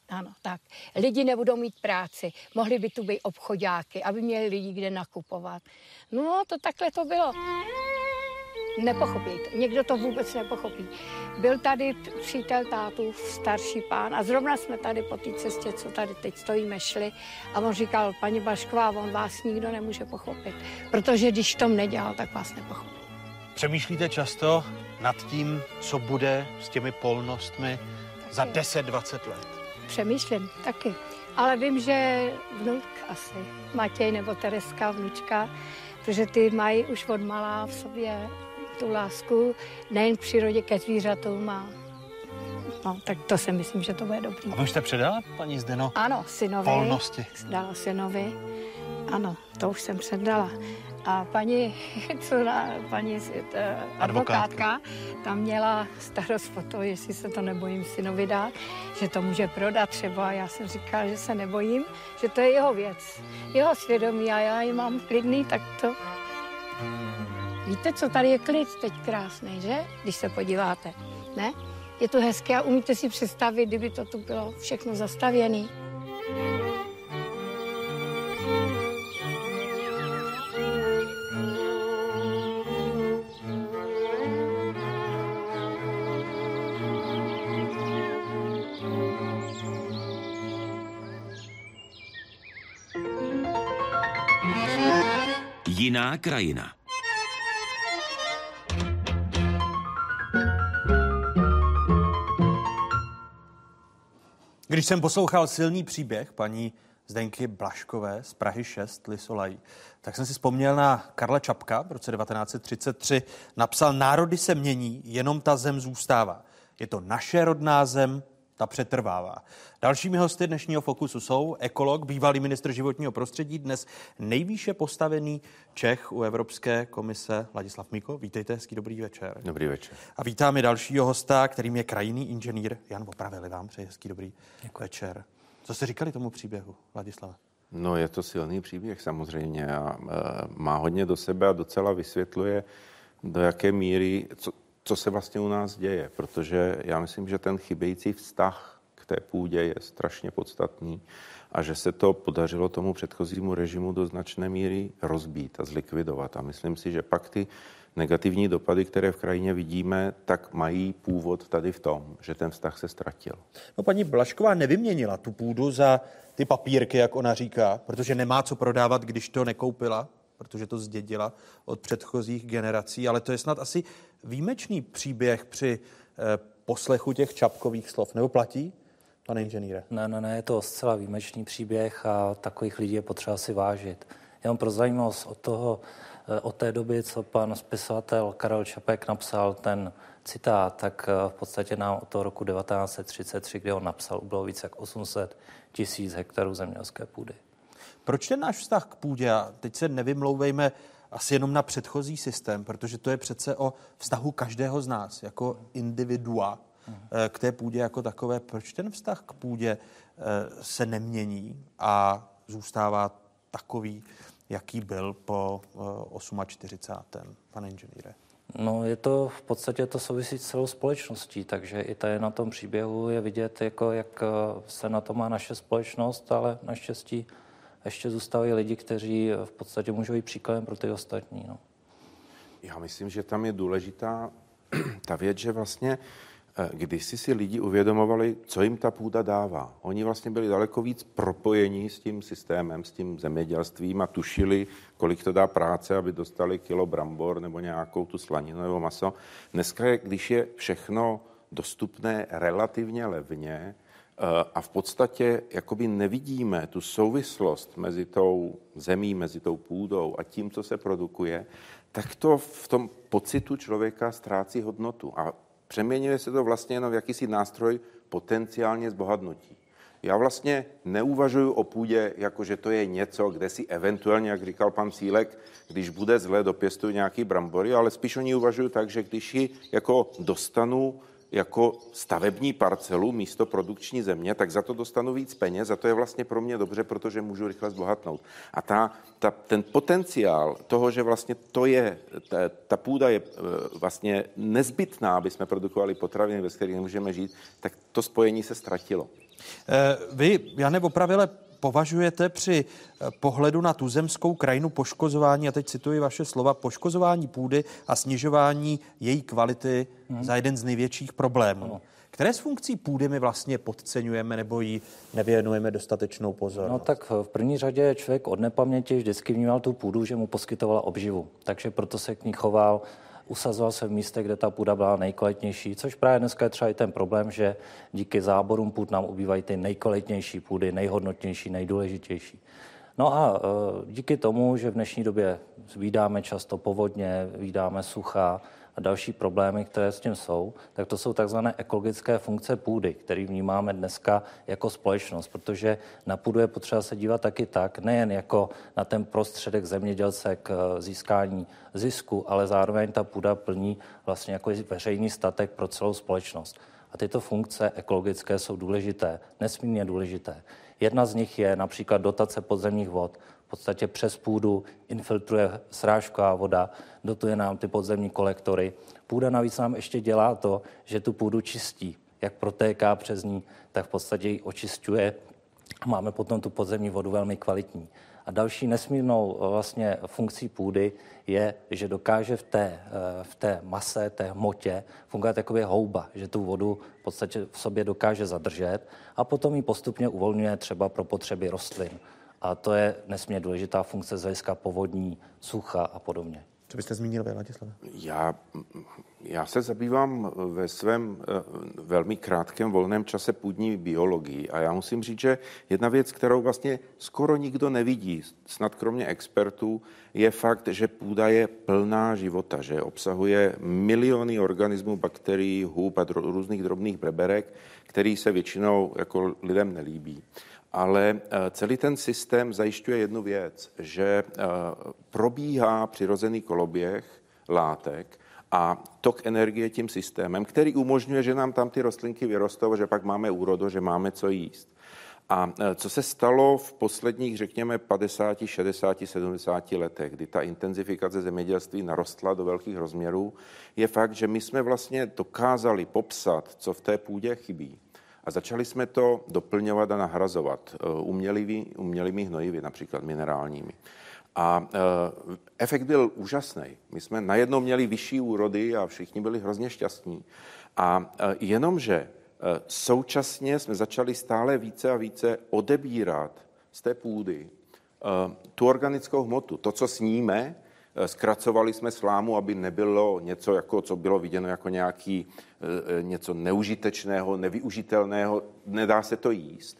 Ano, tak. Lidi nebudou mít práci. Mohli by tu být obchodáky, aby měli lidi kde nakupovat. No, to takhle to bylo. Nepochopí to. Někdo to vůbec nepochopí. Byl tady přítel tátu, starší pán, a zrovna jsme tady po té cestě, co tady teď stojíme, šli. A on říkal, paní Bašková, on vás nikdo nemůže pochopit. Protože když tom nedělal, tak vás nepochopí. Přemýšlíte často nad tím, co bude s těmi polnostmi za 10-20 let? Přemýšlím taky. Ale vím, že vnuk asi, Matěj nebo Tereska, vnučka, protože ty mají už od malá v sobě tu lásku nejen k přírodě, ke zvířatům a no, tak to si myslím, že to bude dobrý. A vy už jste předala, paní Zdeno, Ano, synovi. polnosti? Dala synovi. Ano, to už jsem předala. A paní, co na, paní eh, advokátka, tam měla starost o to, jestli se to nebojím synovi dát, že to může prodat třeba. Já jsem říkala, že se nebojím, že to je jeho věc, jeho svědomí a já ji mám klidný, tak to... Víte, co tady je klid teď krásný, že? Když se podíváte, ne? Je to hezké a umíte si představit, kdyby to tu bylo všechno zastavěné. Jiná krajina. Když jsem poslouchal silný příběh paní Zdenky Blaškové z Prahy 6 Lisolají, tak jsem si vzpomněl na Karla Čapka v roce 1933. Napsal, národy se mění, jenom ta zem zůstává. Je to naše rodná zem, ta přetrvává. Dalšími hosty dnešního Fokusu jsou ekolog, bývalý ministr životního prostředí, dnes nejvýše postavený Čech u Evropské komise Ladislav Miko. Vítejte, hezký dobrý večer. Dobrý večer. A vítáme dalšího hosta, kterým je krajinný inženýr Jan Opravili vám. Přeji hezký dobrý večer. Co jste říkali tomu příběhu, Vladislava? No je to silný příběh samozřejmě a e, má hodně do sebe a docela vysvětluje, do jaké míry, co, co se vlastně u nás děje, protože já myslím, že ten chybějící vztah k té půdě je strašně podstatný a že se to podařilo tomu předchozímu režimu do značné míry rozbít a zlikvidovat. A myslím si, že pak ty negativní dopady, které v krajině vidíme, tak mají původ tady v tom, že ten vztah se ztratil. No paní Blašková nevyměnila tu půdu za ty papírky, jak ona říká, protože nemá co prodávat, když to nekoupila, protože to zdědila od předchozích generací, ale to je snad asi výjimečný příběh při eh, poslechu těch čapkových slov. Nebo platí, pane inženýre? Ne, ne, ne, je to zcela výjimečný příběh a takových lidí je potřeba si vážit. Jenom pro zajímavost od toho, eh, od té doby, co pan spisovatel Karel Čapek napsal ten citát, tak eh, v podstatě nám od toho roku 1933, kdy on napsal, bylo více jak 800 tisíc hektarů zemědělské půdy. Proč ten náš vztah k půdě, a teď se nevymlouvejme asi jenom na předchozí systém, protože to je přece o vztahu každého z nás jako individua eh, k té půdě jako takové. Proč ten vztah k půdě eh, se nemění a zůstává takový, jaký byl po 48. pane inženýre? No, je to v podstatě to souvisí s celou společností, takže i tady na tom příběhu je vidět, jako jak eh, se na to má naše společnost, ale naštěstí ještě zůstávají lidi, kteří v podstatě můžou být příkladem pro ty ostatní. No. Já myslím, že tam je důležitá ta věc, že vlastně eh, když si si lidi uvědomovali, co jim ta půda dává. Oni vlastně byli daleko víc propojení s tím systémem, s tím zemědělstvím a tušili, kolik to dá práce, aby dostali kilo brambor nebo nějakou tu slaninu nebo maso. Dneska, když je všechno dostupné relativně levně, Eh, a v podstatě jakoby nevidíme tu souvislost mezi tou zemí, mezi tou půdou a tím, co se produkuje, tak to v tom pocitu člověka ztrácí hodnotu a přeměňuje se to vlastně jenom v jakýsi nástroj potenciálně zbohatnutí. Já vlastně neuvažuji o půdě, jako že to je něco, kde si eventuálně, jak říkal pan Cílek, když bude zle, dopěstuju nějaký brambory, ale spíš o ní uvažuji tak, že když ji jako dostanu jako stavební parcelu místo produkční země, tak za to dostanu víc peněz a to je vlastně pro mě dobře, protože můžu rychle zbohatnout. A ta, ta, ten potenciál toho, že vlastně to je, ta, ta půda je e, vlastně nezbytná, aby jsme produkovali potraviny, ve kterých nemůžeme žít, tak to spojení se ztratilo. E, vy, Jane Opravile, považujete při eh, pohledu na tuzemskou krajinu poškozování, a teď cituji vaše slova, poškozování půdy a snižování její kvality hmm. za jeden z největších problémů. No. Které z funkcí půdy my vlastně podceňujeme nebo jí nevěnujeme dostatečnou pozornost? No tak v první řadě člověk od nepaměti vždycky vnímal tu půdu, že mu poskytovala obživu. Takže proto se k ní choval usazoval se v místech, kde ta půda byla nejkvalitnější, což právě dneska je třeba i ten problém, že díky záborům půd nám ubývají ty nejkvalitnější půdy, nejhodnotnější, nejdůležitější. No a e, díky tomu, že v dnešní době vydáme často povodně, vydáme sucha, a další problémy, které s tím jsou, tak to jsou takzvané ekologické funkce půdy, které vnímáme dneska jako společnost, protože na půdu je potřeba se dívat taky tak, nejen jako na ten prostředek zemědělce k eh, získání zisku, ale zároveň ta půda plní vlastně jako veřejný statek pro celou společnost. A tyto funkce ekologické jsou důležité, nesmírně důležité. Jedna z nich je například dotace podzemních vod podstatě přes půdu infiltruje srážková voda, dotuje nám ty podzemní kolektory. Půda navíc nám ještě dělá to, že tu půdu čistí. Jak protéká přes ní, tak v podstatě ji očišťuje a máme potom tu podzemní vodu velmi kvalitní. A další nesmírnou eh, vlastně funkcí půdy je, že dokáže v té, eh, v té mase, té hmotě fungovat jako houba, že tu vodu v podstatě v sobě dokáže zadržet a potom ji postupně uvolňuje třeba pro potřeby rostlin. A to je nesmírně důležitá funkce z hlediska povodní, sucha a podobně. Co byste zmínil vy, Ladislav? Já, já se zabývám ve svém eh, velmi krátkém volném čase půdní biologii a já musím říct, že jedna věc, kterou vlastně skoro nikdo nevidí, snad kromě expertů, je fakt, že půda je plná života, že obsahuje miliony organismů, bakterií, hub a různých drobných breberek, který se většinou jako lidem nelíbí ale eh, celý ten systém zajišťuje jednu věc, že eh, probíhá přirozený koloběh látek a tok energie tím systémem, který umožňuje, že nám tam ty rostlinky vyrostou, že pak máme úrodu, že máme co jíst. A e, co se stalo v posledních, řekněme, 50, 60, 70 letech, kdy ta intenzifikace zemědělství narostla do velkých rozměrů, je fakt, že my jsme vlastně dokázali popsat, co v té půdě chybí. A začali jsme to doplňovat a nahrazovat e, umělými, umělými hnojivy, například minerálními. A e, efekt byl úžasný. My jsme najednou měli vyšší úrody a všichni byli hrozně šťastní. A e, jenomže Eh, současně jsme začali stále více a více odebírat z té půdy eh, tu organickou hmotu. To, co sníme, eh, zkracovali jsme slámu, aby nebylo něco, jako, co bylo viděno jako nějaký něco neužitečného, nevyužitelného, nedá se to jíst.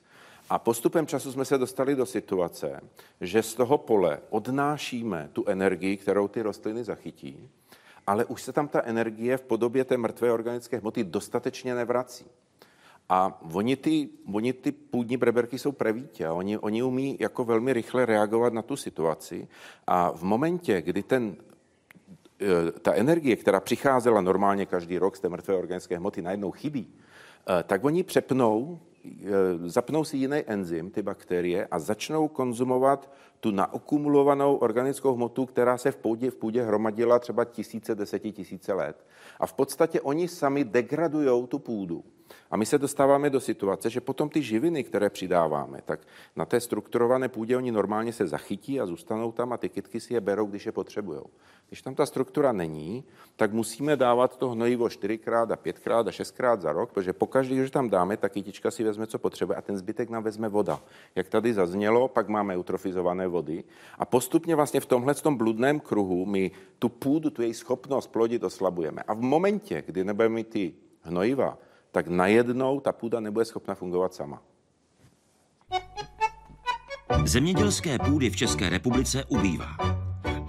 A postupem času jsme se dostali do situace, že z toho pole odnášíme tu energii, kterou ty rostliny zachytí, ale už se tam ta energie v podobě té mrtvé organické hmoty dostatečně nevrací. A oni ty, oni ty půdní breberky jsou prevítě a oni, oni umí jako velmi rychle reagovat na tu situaci a v momentě, kdy ten e, ta energie, která přicházela normálně každý rok z té mrtvé organické hmoty, najednou chybí, e, tak oni přepnou, e, zapnou si jiný enzym, ty bakterie, a začnou konzumovat tu naokumulovanou organickou hmotu, která se v půdě, v půdě hromadila třeba tisíce, desetitisíce let. A v podstatě oni sami degradují tu půdu. A my se dostáváme do situace, že potom ty živiny, které přidáváme, tak na té strukturované půdě oni normálně se zachytí a zůstanou tam a ty kytky si je berou, když je potřebují. Když tam ta struktura není, tak musíme dávat to hnojivo čtyřikrát a pětkrát a šestkrát za rok, protože pokaždý, když tam dáme, tak kytička si vezme, co potřebuje a ten zbytek nám vezme voda. Jak tady zaznělo, pak máme eutrofizované vody a postupně vlastně v tomhle tom bludném kruhu my tu půdu, tu její schopnost plodit oslabujeme. A v momentě, kdy nebudeme mít ty hnojiva, tak najednou ta půda nebude schopna fungovat sama. Zemědělské půdy v České republice ubývá.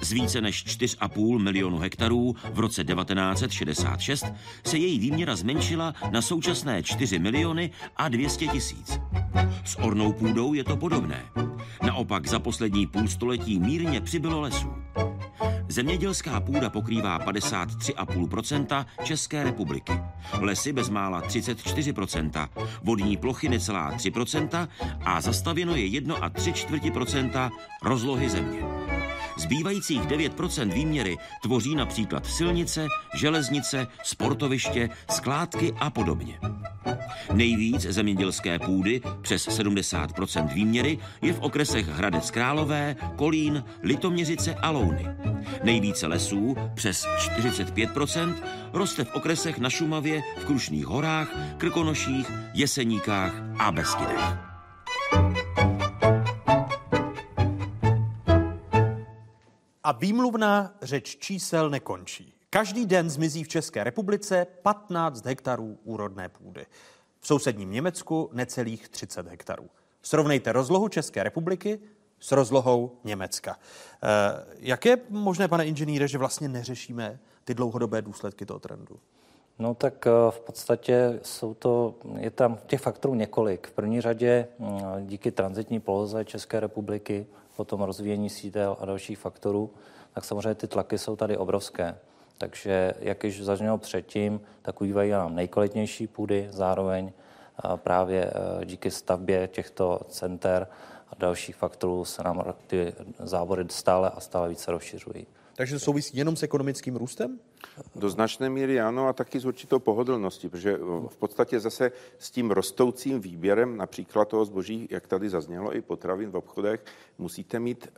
Z více než 4,5 milionu hektarů v roce 1966 se její výměra zmenšila na současné 4 miliony a 200 tisíc. S ornou půdou je to podobné. Naopak za poslední půlstoletí mírně přibylo lesů. Zemědělská půda pokrývá 53,5% České republiky. Lesy bezmála 34% vodní plochy necelá 3% a zastavěno je 1 a 3 čtvrti rozlohy země. Zbývajících 9% výměry tvoří například silnice, železnice, sportoviště, skládky a podobně. Nejvíc zemědělské půdy, přes 70% výměry, je v okresech Hradec Králové, Kolín, Litoměřice a Louny. Nejvíce lesů, přes 45%, roste v okresech na Šumavě, v Krušných horách, Krkonoších, Jeseníkách a Beskydech. A výmluvná řeč čísel nekončí. Každý den zmizí v České republice 15 hektarů úrodné půdy. V sousedním Německu necelých 30 hektarů. Srovnejte rozlohu České republiky s rozlohou Německa. E, jak je možné, pane inženýre, že vlastně neřešíme ty dlouhodobé důsledky toho trendu? No tak eh, v podstatě jsou to, je tam těch faktorů několik. V první řadě mm, díky transitní poloze České republiky, potom rozvíjení sídel a dalších faktorů, tak samozřejmě ty tlaky jsou tady obrovské. Takže, jak již zaznělo předtím, tak ubývají nám nejkvalitnější půdy, zároveň právě e, díky stavbě těchto center a dalších faktorů se nám ty závory stále a stále více rozšiřují. Takže to souvisí jenom s ekonomickým růstem? Do značné míry ano a taky s určitou pohodlností, protože v podstatě zase s tím rostoucím výběrem například toho zboží, jak tady zaznělo, i potravin v obchodech, musíte mít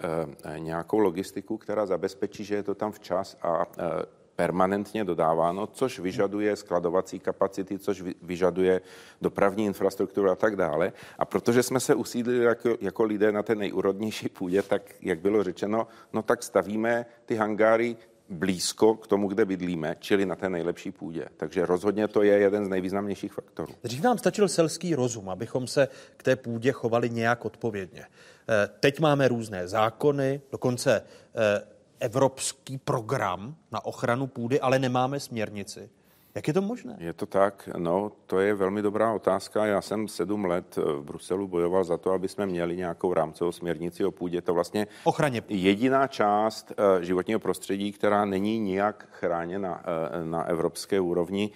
e, nějakou logistiku, která zabezpečí, že je to tam včas a e, permanentně dodáváno, což vyžaduje skladovací kapacity, což vyžaduje dopravní infrastrukturu a tak dále. A protože jsme se usídlili jako, jako lidé na té nejúrodnější půdě, tak, jak bylo řečeno, no tak stavíme ty hangáry blízko k tomu, kde bydlíme, čili na té nejlepší půdě. Takže rozhodně to je jeden z nejvýznamnějších faktorů. Dřív nám stačil selský rozum, abychom se k té půdě chovali nějak odpovědně. Eh, teď máme různé zákony, dokonce eh, evropský program na ochranu půdy, ale nemáme směrnici. Jak je to možné? Je to tak, no, to je velmi dobrá otázka. Já jsem sedm let v Bruselu bojoval za to, aby jsme měli nějakou rámcovou směrnici o půdě. To vlastně Ochraně. jediná část eh, životního prostředí, která není nijak chráněna eh, na evropské úrovni.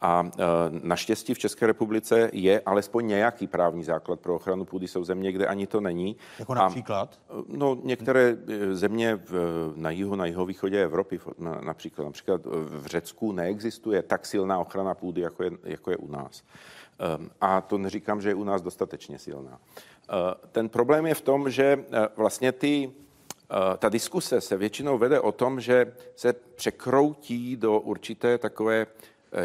A e, naštěstí v České republice je alespoň nějaký právní základ pro ochranu půdy. Jsou země, kde ani to není. Jako například? A, no, některé e, země v, na jihu, na jihovýchodě Evropy, na, například, například v Řecku neexistuje tak silná ochrana půdy, jako je, jako je u nás. E, a to neříkám, že je u nás dostatečně silná. Ten problém je v tom, že vlastně ty ta diskuse se většinou vede o tom, že se překroutí do určité takové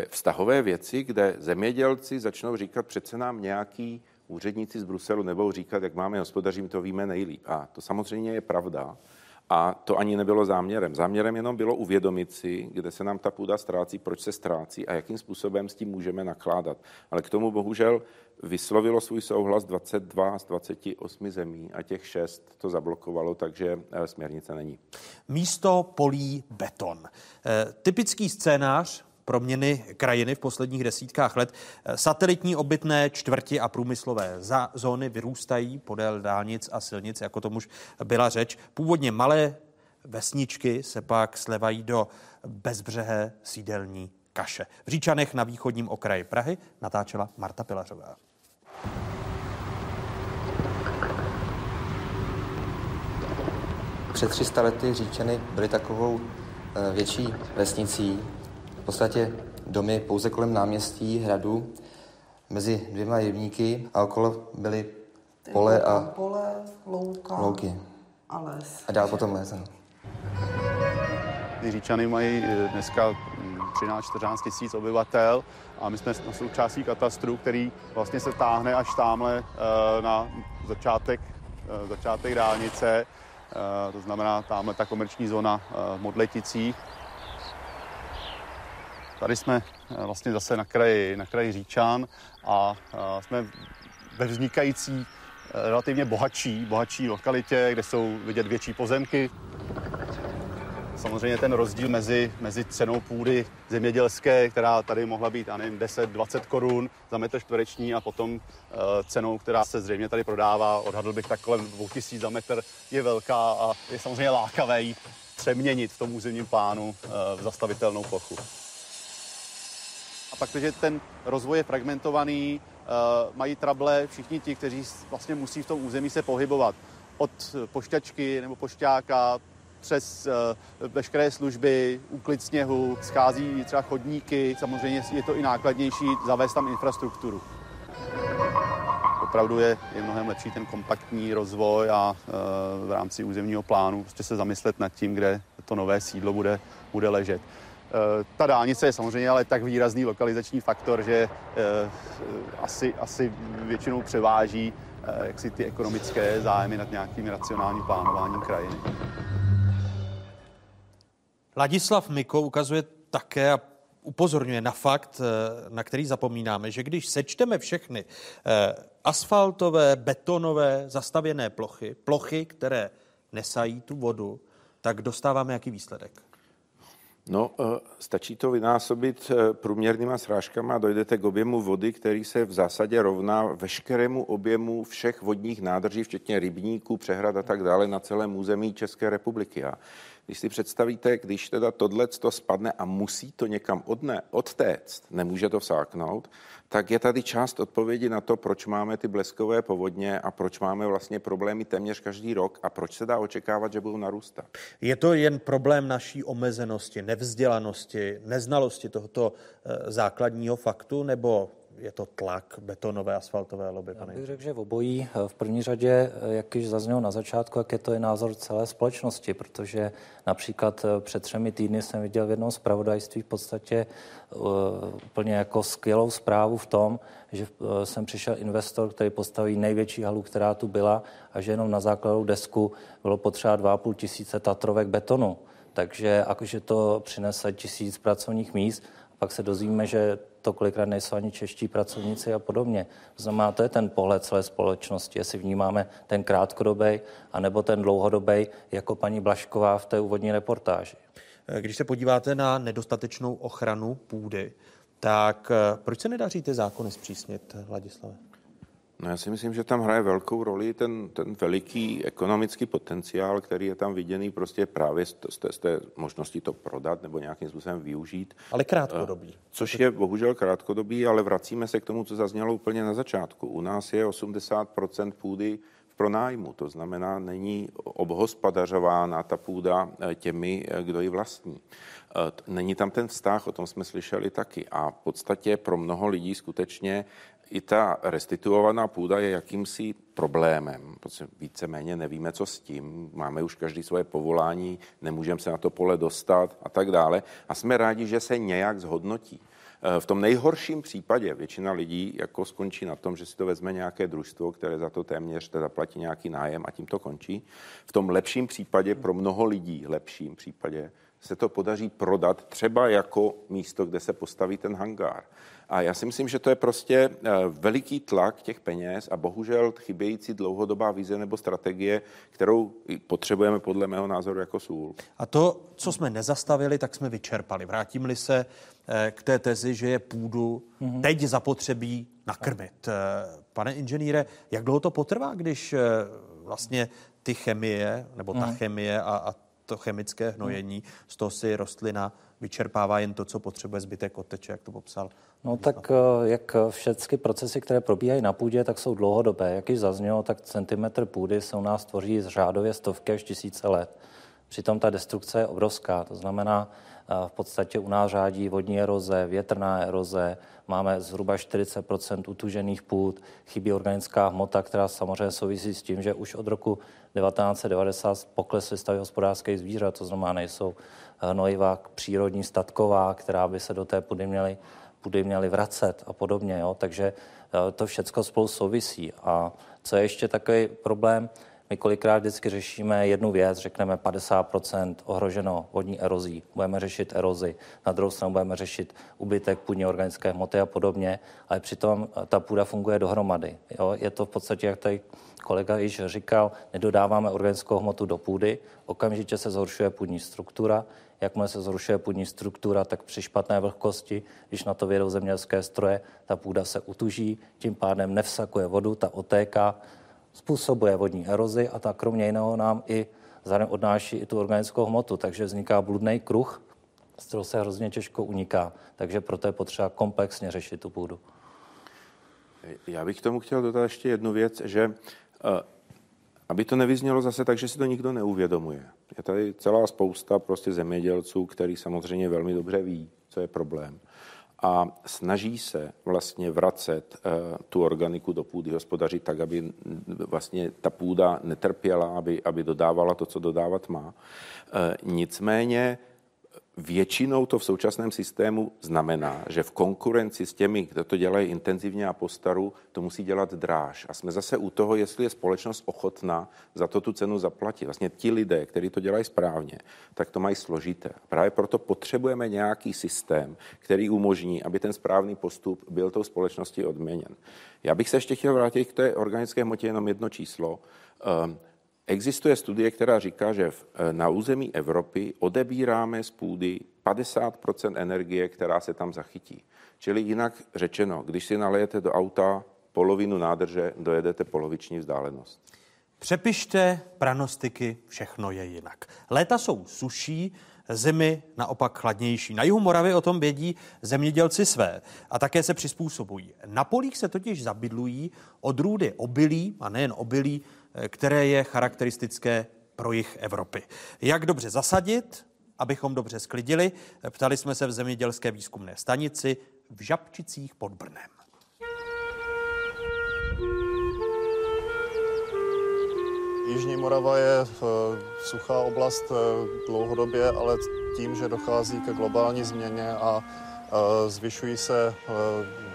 vztahové věci, kde zemědělci začnou říkat, přece nám nějaký úředníci z Bruselu nebudou říkat, jak máme hospodaří, my to víme nejlíp. A to samozřejmě je pravda. A to ani nebylo záměrem. Záměrem jenom bylo uvědomit si, kde se nám ta půda ztrácí, proč se ztrácí a jakým způsobem s tím můžeme nakládat. Ale k tomu bohužel vyslovilo svůj souhlas 22 z 28 zemí a těch 6 to zablokovalo, takže eh, směrnice není. Místo polí beton. E, typický scénář proměny krajiny v posledních desítkách let. Satelitní obytné čtvrti a průmyslové zóny vyrůstají podél dálnic a silnic, jako tomu už byla řeč. Původně malé vesničky se pak slevají do bezbřehé sídelní kaše. V Říčanech na východním okraji Prahy natáčela Marta Pilařová. Před 300 lety Říčany byly takovou eh, větší vesnicí, v podstatě domy pouze kolem náměstí, hradu, mezi dvěma jevníky a okolo byly pole a pole, louka louky. A les. A dál potom les. No. Ty Říčany mají eh, dneska 13-14 mm, tisíc obyvatel a my jsme na součástí katastru, který vlastně se táhne až tamhle eh, na začátek, eh, začátek dálnice. To znamená tamhle ta komerční zóna v Modleticích. Tady jsme eh, vlastně zase na kraji, na kraji Říčan a jsme ve vznikající eh, relativně bohatší, bohatší lokalitě, kde jsou vidět větší pozemky. Samozřejmě ten rozdíl mezi, mezi cenou půdy zemědělské, která tady mohla být, já nevím, 10-20 korun za metr čtvereční a potom uh, cenou, která se zřejmě tady prodává, odhadl bych tak kolem 2000 za metr, je velká a je samozřejmě lákavé ji přeměnit v tom územním plánu uh, v zastavitelnou plochu. A pak, když ten rozvoj je fragmentovaný, uh, mají trable všichni ti, kteří vlastně musí v tom území se pohybovat. Od pošťačky nebo pošťáka přes uh, veškeré služby, úklid sněhu, schází třeba chodníky, samozřejmě je to i nákladnější zavést tam infrastrukturu. Opravdu je, je mnohem lepší ten kompaktní rozvoj a uh, v rámci územního plánu prostě se zamyslet nad tím, kde to nové sídlo bude, bude ležet. Eh, ta dálnice je samozřejmě ale tak výrazný lokalizační faktor, že eh, asi, asi většinou převáží eh, jak si ty ekonomické zájmy nad nějakým racionálním plánováním krajiny. Ladislav Miko ukazuje také a upozorňuje na fakt, na který zapomínáme, že když sečteme všechny asfaltové, betonové, zastavěné plochy, plochy, které nesají tu vodu, tak dostáváme jaký výsledek? No, eh, stačí to vynásobit eh, průměrnýma srážkama a dojdete k objemu vody, který se v zásadě rovná veškerému objemu všech vodních nádrží, včetně rybníků, přehrad a tak dále na celém území České republiky. A když si představíte, když teda tohle to spadne a musí to někam odne, odtéct, nemůže to vsáknout, tak je tady část odpovědi na to, proč máme ty bleskové povodně a proč máme vlastně problémy téměř každý rok a proč se dá očekávat, že budou narůstat. Je to jen problém naší omezenosti, nevzdělanosti, neznalosti tohoto eh, základního faktu, nebo je to tlak betonové, asfaltové lobby? Já bych řekl, že v obojí. V první řadě, jak již zaznělo na začátku, jak je to i názor celé společnosti, protože například eh, před třemi týdny jsem viděl v jednom zpravodajství v podstatě úplně jako skvělou zprávu v tom, že uh, sem přišel investor, který postaví největší halu, která tu byla a že jenom na základu desku bylo potřeba 2,5 tisíce tatrovek betonu. Takže jakože to přinese tisíc pracovních míst, pak se dozvíme, že to kolikrát nejsou ani čeští pracovníci a podobně. Znamená, to je ten pohled celé společnosti, jestli vnímáme ten krátkodobý, anebo ten dlouhodobý, jako paní Blašková v té úvodní reportáži. Když se podíváte na nedostatečnou ochranu půdy, tak proč se nedaří ty zákony zpřísnit, Vladislave? No já si myslím, že tam hraje velkou roli ten, ten veliký ekonomický potenciál, který je tam viděný prostě právě z, z, té, z té možnosti to prodat nebo nějakým způsobem využít. Ale krátkodobý. Eh, což je bohužel krátkodobý, ale vracíme se k tomu, co zaznělo úplně na začátku. U nás je 80% půdy v pronájmu, to znamená, není obhospodařována ta půda eh, těmi, eh, kdo ji vlastní. Není tam ten vztah, o tom jsme slyšeli taky. A v podstatě pro mnoho lidí skutečně i ta restituovaná půda je jakýmsi problémem, protože víceméně nevíme, co s tím. Máme už každý svoje povolání, nemůžeme se na to pole dostat a tak dále. A jsme rádi, že se nějak zhodnotí. Eh, v tom nejhorším případě většina lidí jako skončí na tom, že si to vezme nějaké družstvo, které za to téměř teda platí nějaký nájem a tím to končí. V tom lepším případě pro mnoho lidí, lepším případě, se to podaří prodat třeba jako místo, kde se postaví ten hangár. A já si myslím, že to je prostě eh, veliký tlak těch peněz a bohužel chybějící dlouhodobá vize nebo strategie, kterou potřebujeme podle mého názoru jako sůl. A to, co jsme nezastavili, tak jsme vyčerpali. Vrátím-li se eh, k té tezi, že je půdu mm-hmm. teď zapotřebí nakrmit. Eh, pane inženýre, jak dlouho to potrvá, když vlastně ty chemie, nebo ta mm. chemie a, a to chemické hnojení, z toho si rostlina vyčerpává jen to, co potřebuje zbytek odteče, jak to popsal. No tak eh, jak všechny procesy, které probíhají na půdě, tak jsou dlouhodobé. Jak již zaznělo, tak centimetr půdy se u nás tvoří z řádově stovky až tisíce let. Přitom ta destrukce je obrovská, to znamená, eh, v podstatě u nás řádí vodní eroze, větrná eroze, máme zhruba 40 utužených půd, chybí organická hmota, která samozřejmě souvisí s tím, že už od roku 1990 poklesly stavy hospodářských zvířat, to znamená, nejsou hnojiva přírodní statková, která by se do té půdy měly, půdy měly vracet a podobně. Jo? Takže eh, to všechno spolu souvisí. A co je ještě takový problém, my kolikrát vždycky řešíme jednu věc, řekneme 50% ohroženo vodní erozí, budeme řešit erozi, na druhou stranu budeme řešit ubytek půdní organické hmoty a podobně, ale přitom ta půda funguje dohromady. Jo? Je to v podstatě, jak tady kolega již říkal, nedodáváme organickou hmotu do půdy, okamžitě se zhoršuje půdní struktura, jakmile se zhoršuje půdní struktura, tak při špatné vlhkosti, když na to vědou zemědělské stroje, ta půda se utuží, tím pádem nevsakuje vodu, ta otéká, způsobuje vodní erozi a ta kromě jiného nám i zároveň odnáší i tu organickou hmotu, takže vzniká bludný kruh, z kterého se hrozně těžko uniká. Takže proto je potřeba komplexně řešit tu půdu. Já bych k tomu chtěl dodat ještě jednu věc, že eh, aby to nevyznělo zase tak, že si to nikdo neuvědomuje. Je tady celá spousta prostě zemědělců, který samozřejmě velmi dobře ví, co je problém a snaží se vlastně vracet uh, tu organiku do půdy, hospodařit tak, aby vlastně ta půda netrpěla, aby, aby dodávala to, co dodávat má. Uh, nicméně Většinou to v současném systému znamená, že v konkurenci s těmi, kdo to dělají intenzivně a postaru, to musí dělat dráž. A jsme zase u toho, jestli je společnost ochotná za to tu cenu zaplatit. Vlastně ti lidé, kteří to dělají správně, tak to mají složité. Právě proto potřebujeme nějaký systém, který umožní, aby ten správný postup byl tou společností odměněn. Já bych se ještě chtěl vrátit k té organické hmotě jenom jedno číslo. Existuje studie, která říká, že eh, na území Evropy odebíráme z půdy 50% energie, která se tam zachytí. Čili jinak řečeno, když si nalejete do auta polovinu nádrže, dojedete poloviční vzdálenost. Přepište pranostiky, všechno je jinak. Léta jsou suší, zimy naopak chladnější. Na jihu Moravy o tom vědí zemědělci své a také se přizpůsobují. Na polích se totiž zabydlují odrůdy obilí, a nejen obilí, které je charakteristické pro jich Evropy. Jak dobře zasadit, abychom dobře sklidili, ptali jsme se v zemědělské výzkumné stanici v Žabčicích pod Brnem. Jižní Morava je eh, suchá oblast eh, dlouhodobě, ale tím, že dochází ke globální změně a eh, zvyšují se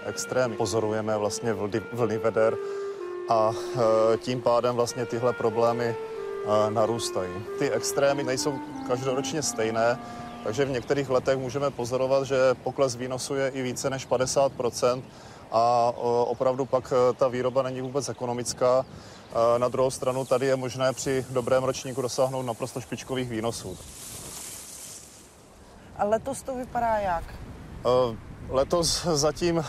extrémy, pozorujeme vlastně vlny, vlny veder, a e, tím pádem vlastně tyhle problémy e, narůstají. Ty extrémy nejsou každoročně stejné, takže v některých letech můžeme pozorovat, že pokles výnosu je i více než 50% a opravdu pak e, ta výroba není vůbec ekonomická. Na druhou stranu tady je možné při dobrém ročníku dosáhnout naprosto špičkových výnosů. A letos to vypadá jak? Letos zatím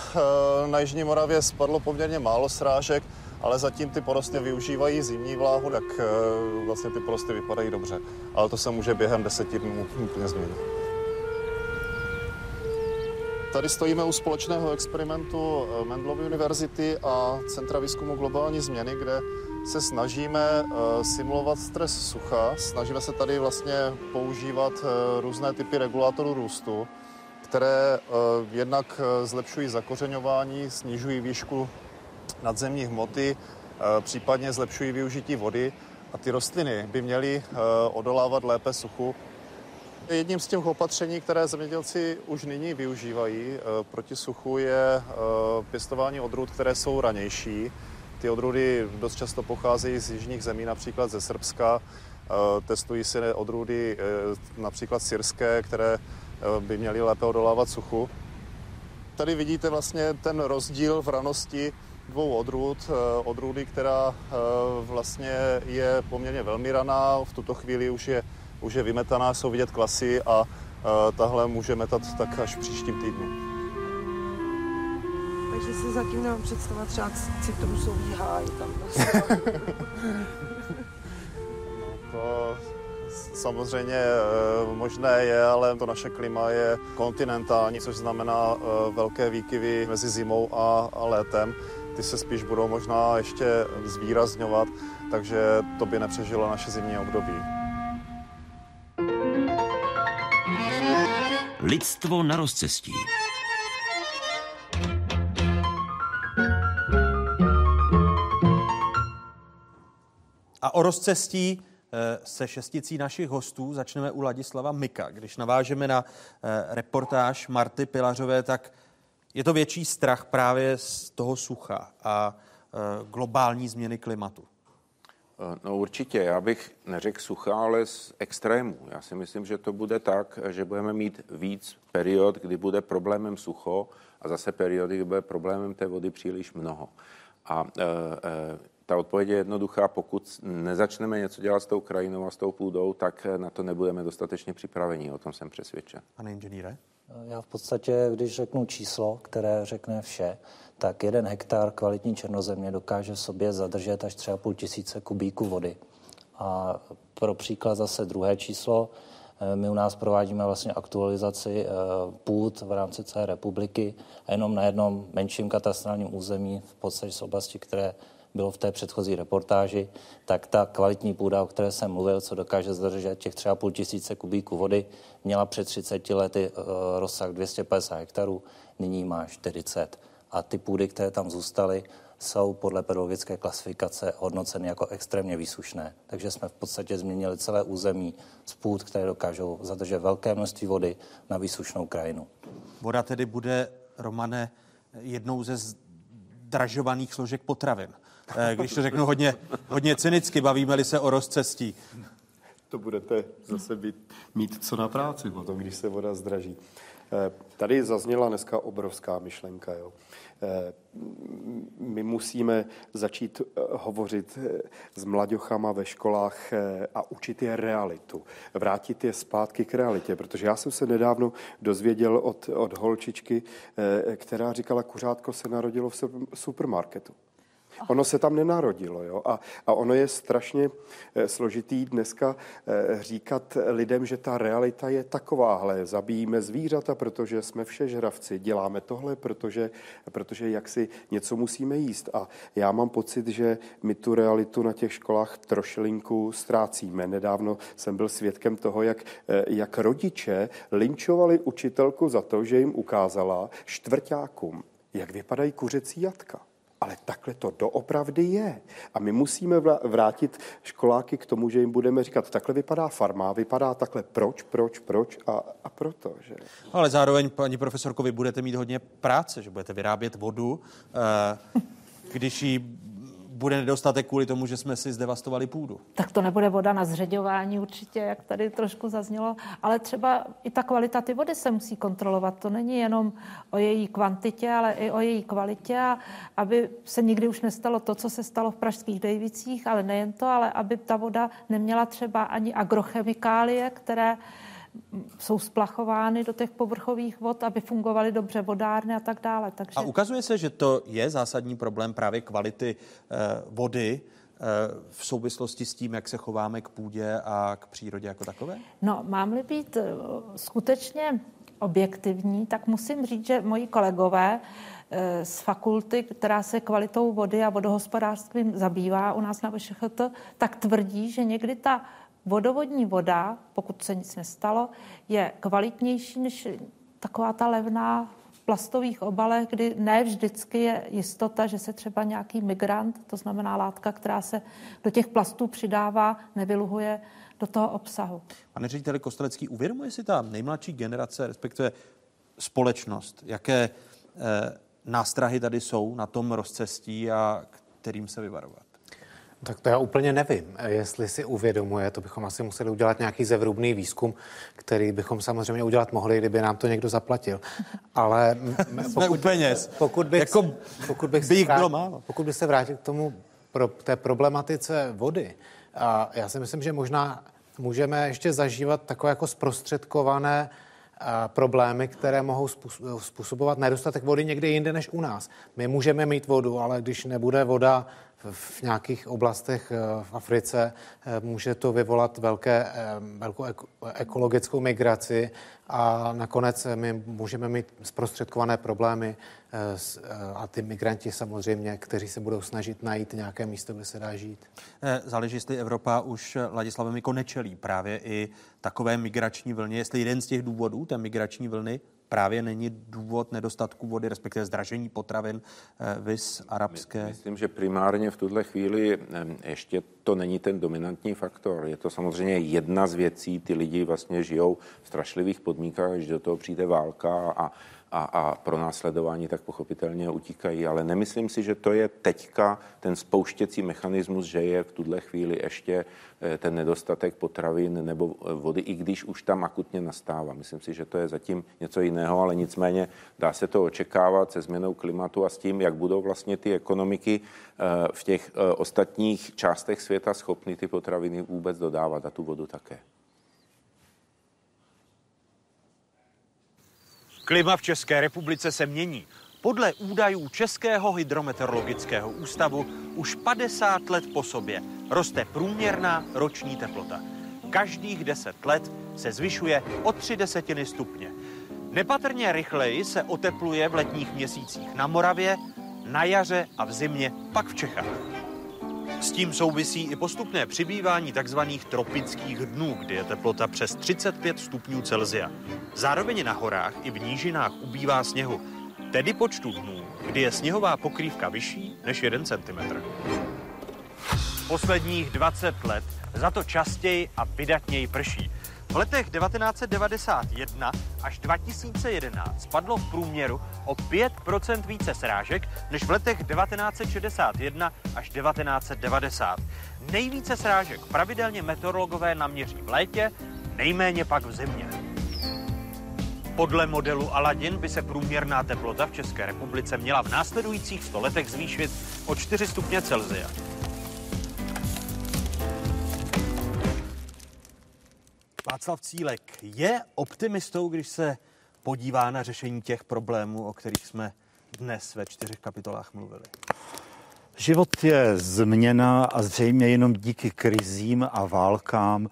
na Jižní Moravě spadlo poměrně málo srážek, ale zatím ty porosty využívají zimní vláhu, tak uh, vlastně ty porosty vypadají dobře. Ale to se může během deseti dnů úplně změnit. Tady stojíme u společného experimentu Mendelovy univerzity a Centra výzkumu globální změny, kde se snažíme simulovat stres sucha. Snažíme se tady vlastně používat různé typy regulátorů růstu, které jednak zlepšují zakořeňování, snižují výšku nadzemní hmoty, případně zlepšují využití vody a ty rostliny by měly odolávat lépe suchu. Jedním z těch opatření, které zemědělci už nyní využívají proti suchu, je pěstování odrůd, které jsou ranější. Ty odrůdy dost často pocházejí z jižních zemí, například ze Srbska. Testují se odrůdy například syrské, které by měly lépe odolávat suchu. Tady vidíte vlastně ten rozdíl v ranosti dvou odrůd. Odrůdy, která vlastně je poměrně velmi raná, v tuto chvíli už je už je vymetaná, jsou vidět klasy a uh, tahle může metat tak až v příštím týdnu. Takže si zatím nemám představovat třeba citrusový háj tam. to samozřejmě možné je, ale to naše klima je kontinentální, což znamená velké výkyvy mezi zimou a, a létem. Ty se spíš budou možná ještě zvýrazňovat, takže to by nepřežilo naše zimní období. Lidstvo na rozcestí. A o rozcestí se šesticí našich hostů začneme u Ladislava Mika. Když navážeme na reportáž Marty Pilařové, tak je to větší strach právě z toho sucha a globální změny klimatu. No určitě, já bych neřekl sucha, ale z extrému. Já si myslím, že to bude tak, že budeme mít víc period, kdy bude problémem sucho a zase periody, kdy bude problémem té vody příliš mnoho. A e, e, ta odpověď je jednoduchá, pokud nezačneme něco dělat s tou krajinou a s tou půdou, tak na to nebudeme dostatečně připraveni, o tom jsem přesvědčen. Pane inženýre? Já v podstatě, když řeknu číslo, které řekne vše, tak jeden hektar kvalitní černozemě dokáže v sobě zadržet až 3,5 tisíce kubíků vody. A pro příklad zase druhé číslo, my u nás provádíme vlastně aktualizaci půd v rámci celé republiky a jenom na jednom menším katastrálním území, v podstatě z oblasti, které bylo v té předchozí reportáži, tak ta kvalitní půda, o které jsem mluvil, co dokáže zadržet těch třeba půl tisíce kubíků vody, měla před 30 lety rozsah 250 hektarů, nyní má 40 a ty půdy, které tam zůstaly, jsou podle pedologické klasifikace hodnoceny jako extrémně výsušné. Takže jsme v podstatě změnili celé území z půd, které dokážou zadržet velké množství vody na výsušnou krajinu. Voda tedy bude, Romane, jednou ze zdražovaných složek potravin. Když to řeknu hodně, hodně cynicky, bavíme-li se o rozcestí. To budete zase být, mít co na práci potom, když se voda zdraží. Tady zazněla dneska obrovská myšlenka. Jo. My musíme začít hovořit s mladěchama ve školách a učit je realitu. Vrátit je zpátky k realitě, protože já jsem se nedávno dozvěděl od, od holčičky, která říkala, kuřátko se narodilo v supermarketu. Ono se tam nenarodilo. Jo? A, a ono je strašně složitý dneska říkat lidem, že ta realita je takováhle. Zabíjíme zvířata, protože jsme všežravci. Děláme tohle, protože, protože jak si něco musíme jíst. A já mám pocit, že my tu realitu na těch školách trošilinku ztrácíme. Nedávno jsem byl svědkem toho, jak, jak rodiče linčovali učitelku za to, že jim ukázala čtvrtákům, jak vypadají kuřecí jatka. Ale takhle to doopravdy je. A my musíme vrátit školáky k tomu, že jim budeme říkat, takhle vypadá farma, vypadá takhle proč, proč, proč a, a proto. Že? Ale zároveň, paní profesorko, vy budete mít hodně práce, že budete vyrábět vodu, eh, když ji bude nedostatek kvůli tomu, že jsme si zdevastovali půdu. Tak to nebude voda na zředěvání určitě, jak tady trošku zaznělo, ale třeba i ta kvalita ty vody se musí kontrolovat. To není jenom o její kvantitě, ale i o její kvalitě, a aby se nikdy už nestalo to, co se stalo v pražských Dejvicích, ale nejen to, ale aby ta voda neměla třeba ani agrochemikálie, které jsou splachovány do těch povrchových vod, aby fungovaly dobře vodárny a tak dále. Takže... A ukazuje se, že to je zásadní problém právě kvality eh, vody eh, v souvislosti s tím, jak se chováme k půdě a k přírodě jako takové? No, mám-li být eh, skutečně objektivní, tak musím říct, že moji kolegové eh, z fakulty, která se kvalitou vody a vodohospodářstvím zabývá u nás na VŠHT, tak tvrdí, že někdy ta vodovodní voda, pokud se nic nestalo, je kvalitnější než taková ta levná v plastových obalech, kdy ne vždycky je jistota, že se třeba nějaký migrant, to znamená látka, která se do těch plastů přidává, nevyluhuje do toho obsahu. Pane řediteli Kostelecký, uvědomuje si ta nejmladší generace, respektive společnost, jaké eh, nástrahy tady jsou na tom rozcestí a kterým se vyvarovat? Tak to já úplně nevím, jestli si uvědomuje, to bychom asi museli udělat nějaký zevrubný výzkum, který bychom samozřejmě udělat mohli, kdyby nám to někdo zaplatil. Ale pokud, u peněz. Pokud bych, jako pokud bych, bych se vrátil, pokud bych se vrátil k tomu pro té problematice vody, a já si myslím, že možná můžeme ještě zažívat takové jako zprostředkované problémy, které mohou způsobovat nedostatek vody někde jinde než u nás. My můžeme mít vodu, ale když nebude voda v nějakých oblastech eh, v Africe eh, může to vyvolat velké, eh, velkou ekologickou migraci a nakonec my můžeme mít zprostředkované problémy a ty migranti samozřejmě, kteří se budou snažit najít nějaké místo, kde se dá žít. Záleží, jestli Evropa už Ladislavem jako nečelí právě i takové migrační vlně, jestli jeden z těch důvodů té migrační vlny právě není důvod nedostatku vody, respektive zdražení potravin eh, vys arabské? Myslím, že primárně v tuhle chvíli eh, ještě to není ten dominantní faktor. Je to samozřejmě jedna z věcí, ty lidi vlastně žijou v strašlivých podmínkách, když do toho přijde válka a a, a pro následování tak pochopitelně utíkají. Ale nemyslím si, že to je teďka ten spouštěcí mechanismus, že je v tuhle chvíli ještě eh, ten nedostatek potravin nebo eh, vody, i když už tam akutně nastává. Myslím si, že to je zatím něco jiného, ale nicméně dá se to očekávat se změnou klimatu a s tím, jak budou vlastně ty ekonomiky eh, v těch ostatních částech světa schopny ty potraviny vůbec dodávat a tu vodu také. Klima v České republice se mění. Podle údajů Českého hydrometeorologického ústavu už 50 let po sobě roste průměrná roční teplota. Každých 10 let se zvyšuje o 3 desetiny stupně. Nepatrně rychleji se otepluje v letních měsících na Moravě, na jaře a v zimě pak v Čechách. S tím souvisí i postupné přibývání tzv. tropických dnů, kdy je teplota přes 35 stupňů Celzia. Zároveň na horách i v nížinách ubývá sněhu, tedy počtu dnů, kdy je sněhová pokrývka vyšší než 1 cm. Posledních 20 let za to častěji a vydatněji prší. V letech 1991 až 2011 spadlo v průměru o 5% více srážek než v letech 1961 až 1990. Nejvíce srážek pravidelně meteorologové naměří v létě, nejméně pak v zimě. Podle modelu Aladin by se průměrná teplota v České republice měla v následujících 100 letech zvýšit o 4 stupně Celsia. Václav Cílek je optimistou, když se podívá na řešení těch problémů, o kterých jsme dnes ve čtyřech kapitolách mluvili? Život je změna a zřejmě jenom díky krizím a válkám,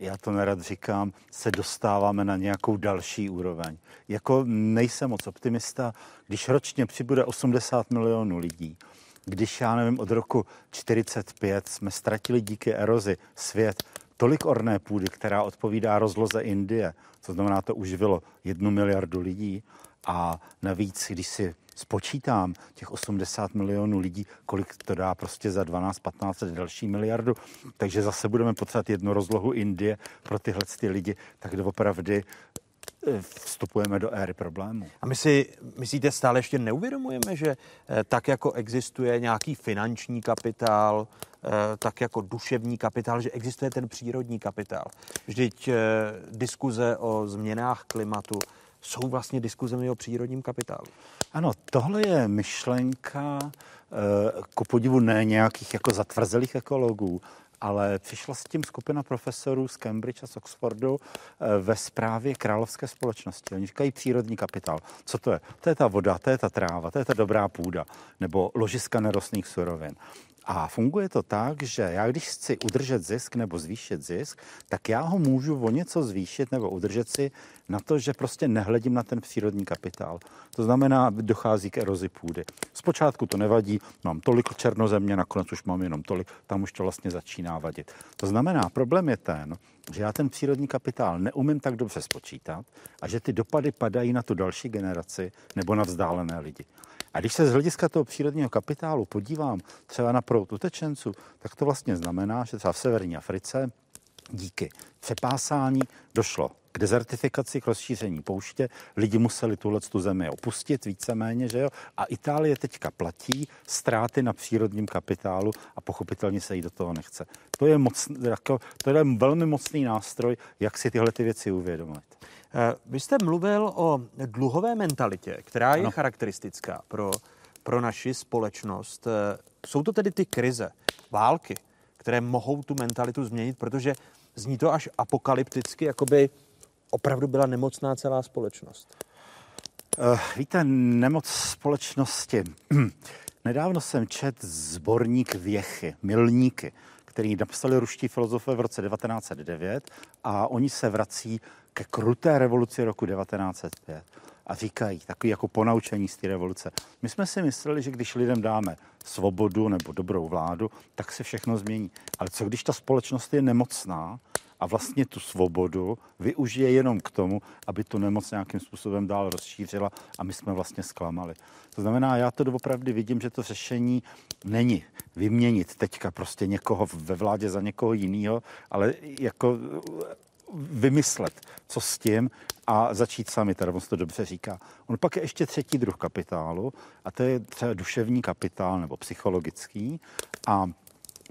já to nerad říkám, se dostáváme na nějakou další úroveň. Jako nejsem moc optimista, když ročně přibude 80 milionů lidí, když já nevím, od roku 45 jsme ztratili díky erozi svět tolik orné půdy, která odpovídá rozloze Indie, to znamená, to uživilo jednu miliardu lidí. A navíc, když si spočítám těch 80 milionů lidí, kolik to dá prostě za 12, 15 další miliardu, takže zase budeme potřebovat jednu rozlohu Indie pro tyhle ty lidi, tak doopravdy vstupujeme do éry problémů. A my si, myslíte, stále ještě neuvědomujeme, že eh, tak jako existuje nějaký finanční kapitál, eh, tak jako duševní kapitál, že existuje ten přírodní kapitál. Vždyť diskuze o změnách klimatu jsou vlastně diskuzemi o přírodním kapitálu. Ano, tohle je myšlenka ku podivu ne nějakých jako zatvrzelých ekologů, ale přišla s tím skupina profesorů z Cambridge a z Oxfordu eh, ve zprávě královské společnosti. Oni říkají přírodní kapitál. Co to je? To je ta voda, to je ta tráva, to je ta dobrá půda, nebo ložiska nerostných surovin. A funguje to tak, že já když chci udržet zisk nebo zvýšit zisk, tak já ho můžu o něco zvýšit nebo udržet si na to, že prostě nehledím na ten přírodní kapitál. To znamená, dochází k erozi půdy. Zpočátku to nevadí, mám tolik černozemě, nakonec už mám jenom tolik, tam už to vlastně začíná vadit. To znamená, problém je ten, že já ten přírodní kapitál neumím tak dobře spočítat a že ty dopady padají na tu další generaci nebo na vzdálené lidi. A když se z hlediska toho přírodního kapitálu podívám třeba na prout utečenců, tak to vlastně znamená, že třeba v severní Africe díky přepásání došlo k dezertifikaci, k rozšíření pouště. Lidi museli tuhle tu zemi opustit víceméně, že jo? A Itálie teďka platí ztráty na přírodním kapitálu a pochopitelně se jí do toho nechce. To je, moc, jako, to je velmi mocný nástroj, jak si tyhle ty věci uvědomit. Eh, vy jste mluvil o dluhové mentalitě, která je ano. charakteristická pro, pro naši společnost. Eh, jsou to tedy ty krize, války, které mohou tu mentalitu změnit, protože zní to až apokalypticky, jako by opravdu byla nemocná celá společnost. Uh, víte, nemoc společnosti. Nedávno jsem čet zborník Věchy, Milníky, který napsali ruští filozofové v roce 1909 a oni se vrací ke kruté revoluci roku 1905 a říkají takový jako ponaučení z té revoluce. My jsme si mysleli, že když lidem dáme svobodu nebo dobrou vládu, tak se všechno změní. Ale co když ta společnost je nemocná a vlastně tu svobodu využije jenom k tomu, aby tu nemoc nějakým způsobem dál rozšířila a my jsme vlastně zklamali. To znamená, já to opravdu vidím, že to řešení není vyměnit teďka prostě někoho ve vládě za někoho jiného, ale jako vymyslet, co s tím a začít sami, teda on to dobře říká. On pak je ještě třetí druh kapitálu a to je třeba duševní kapitál nebo psychologický a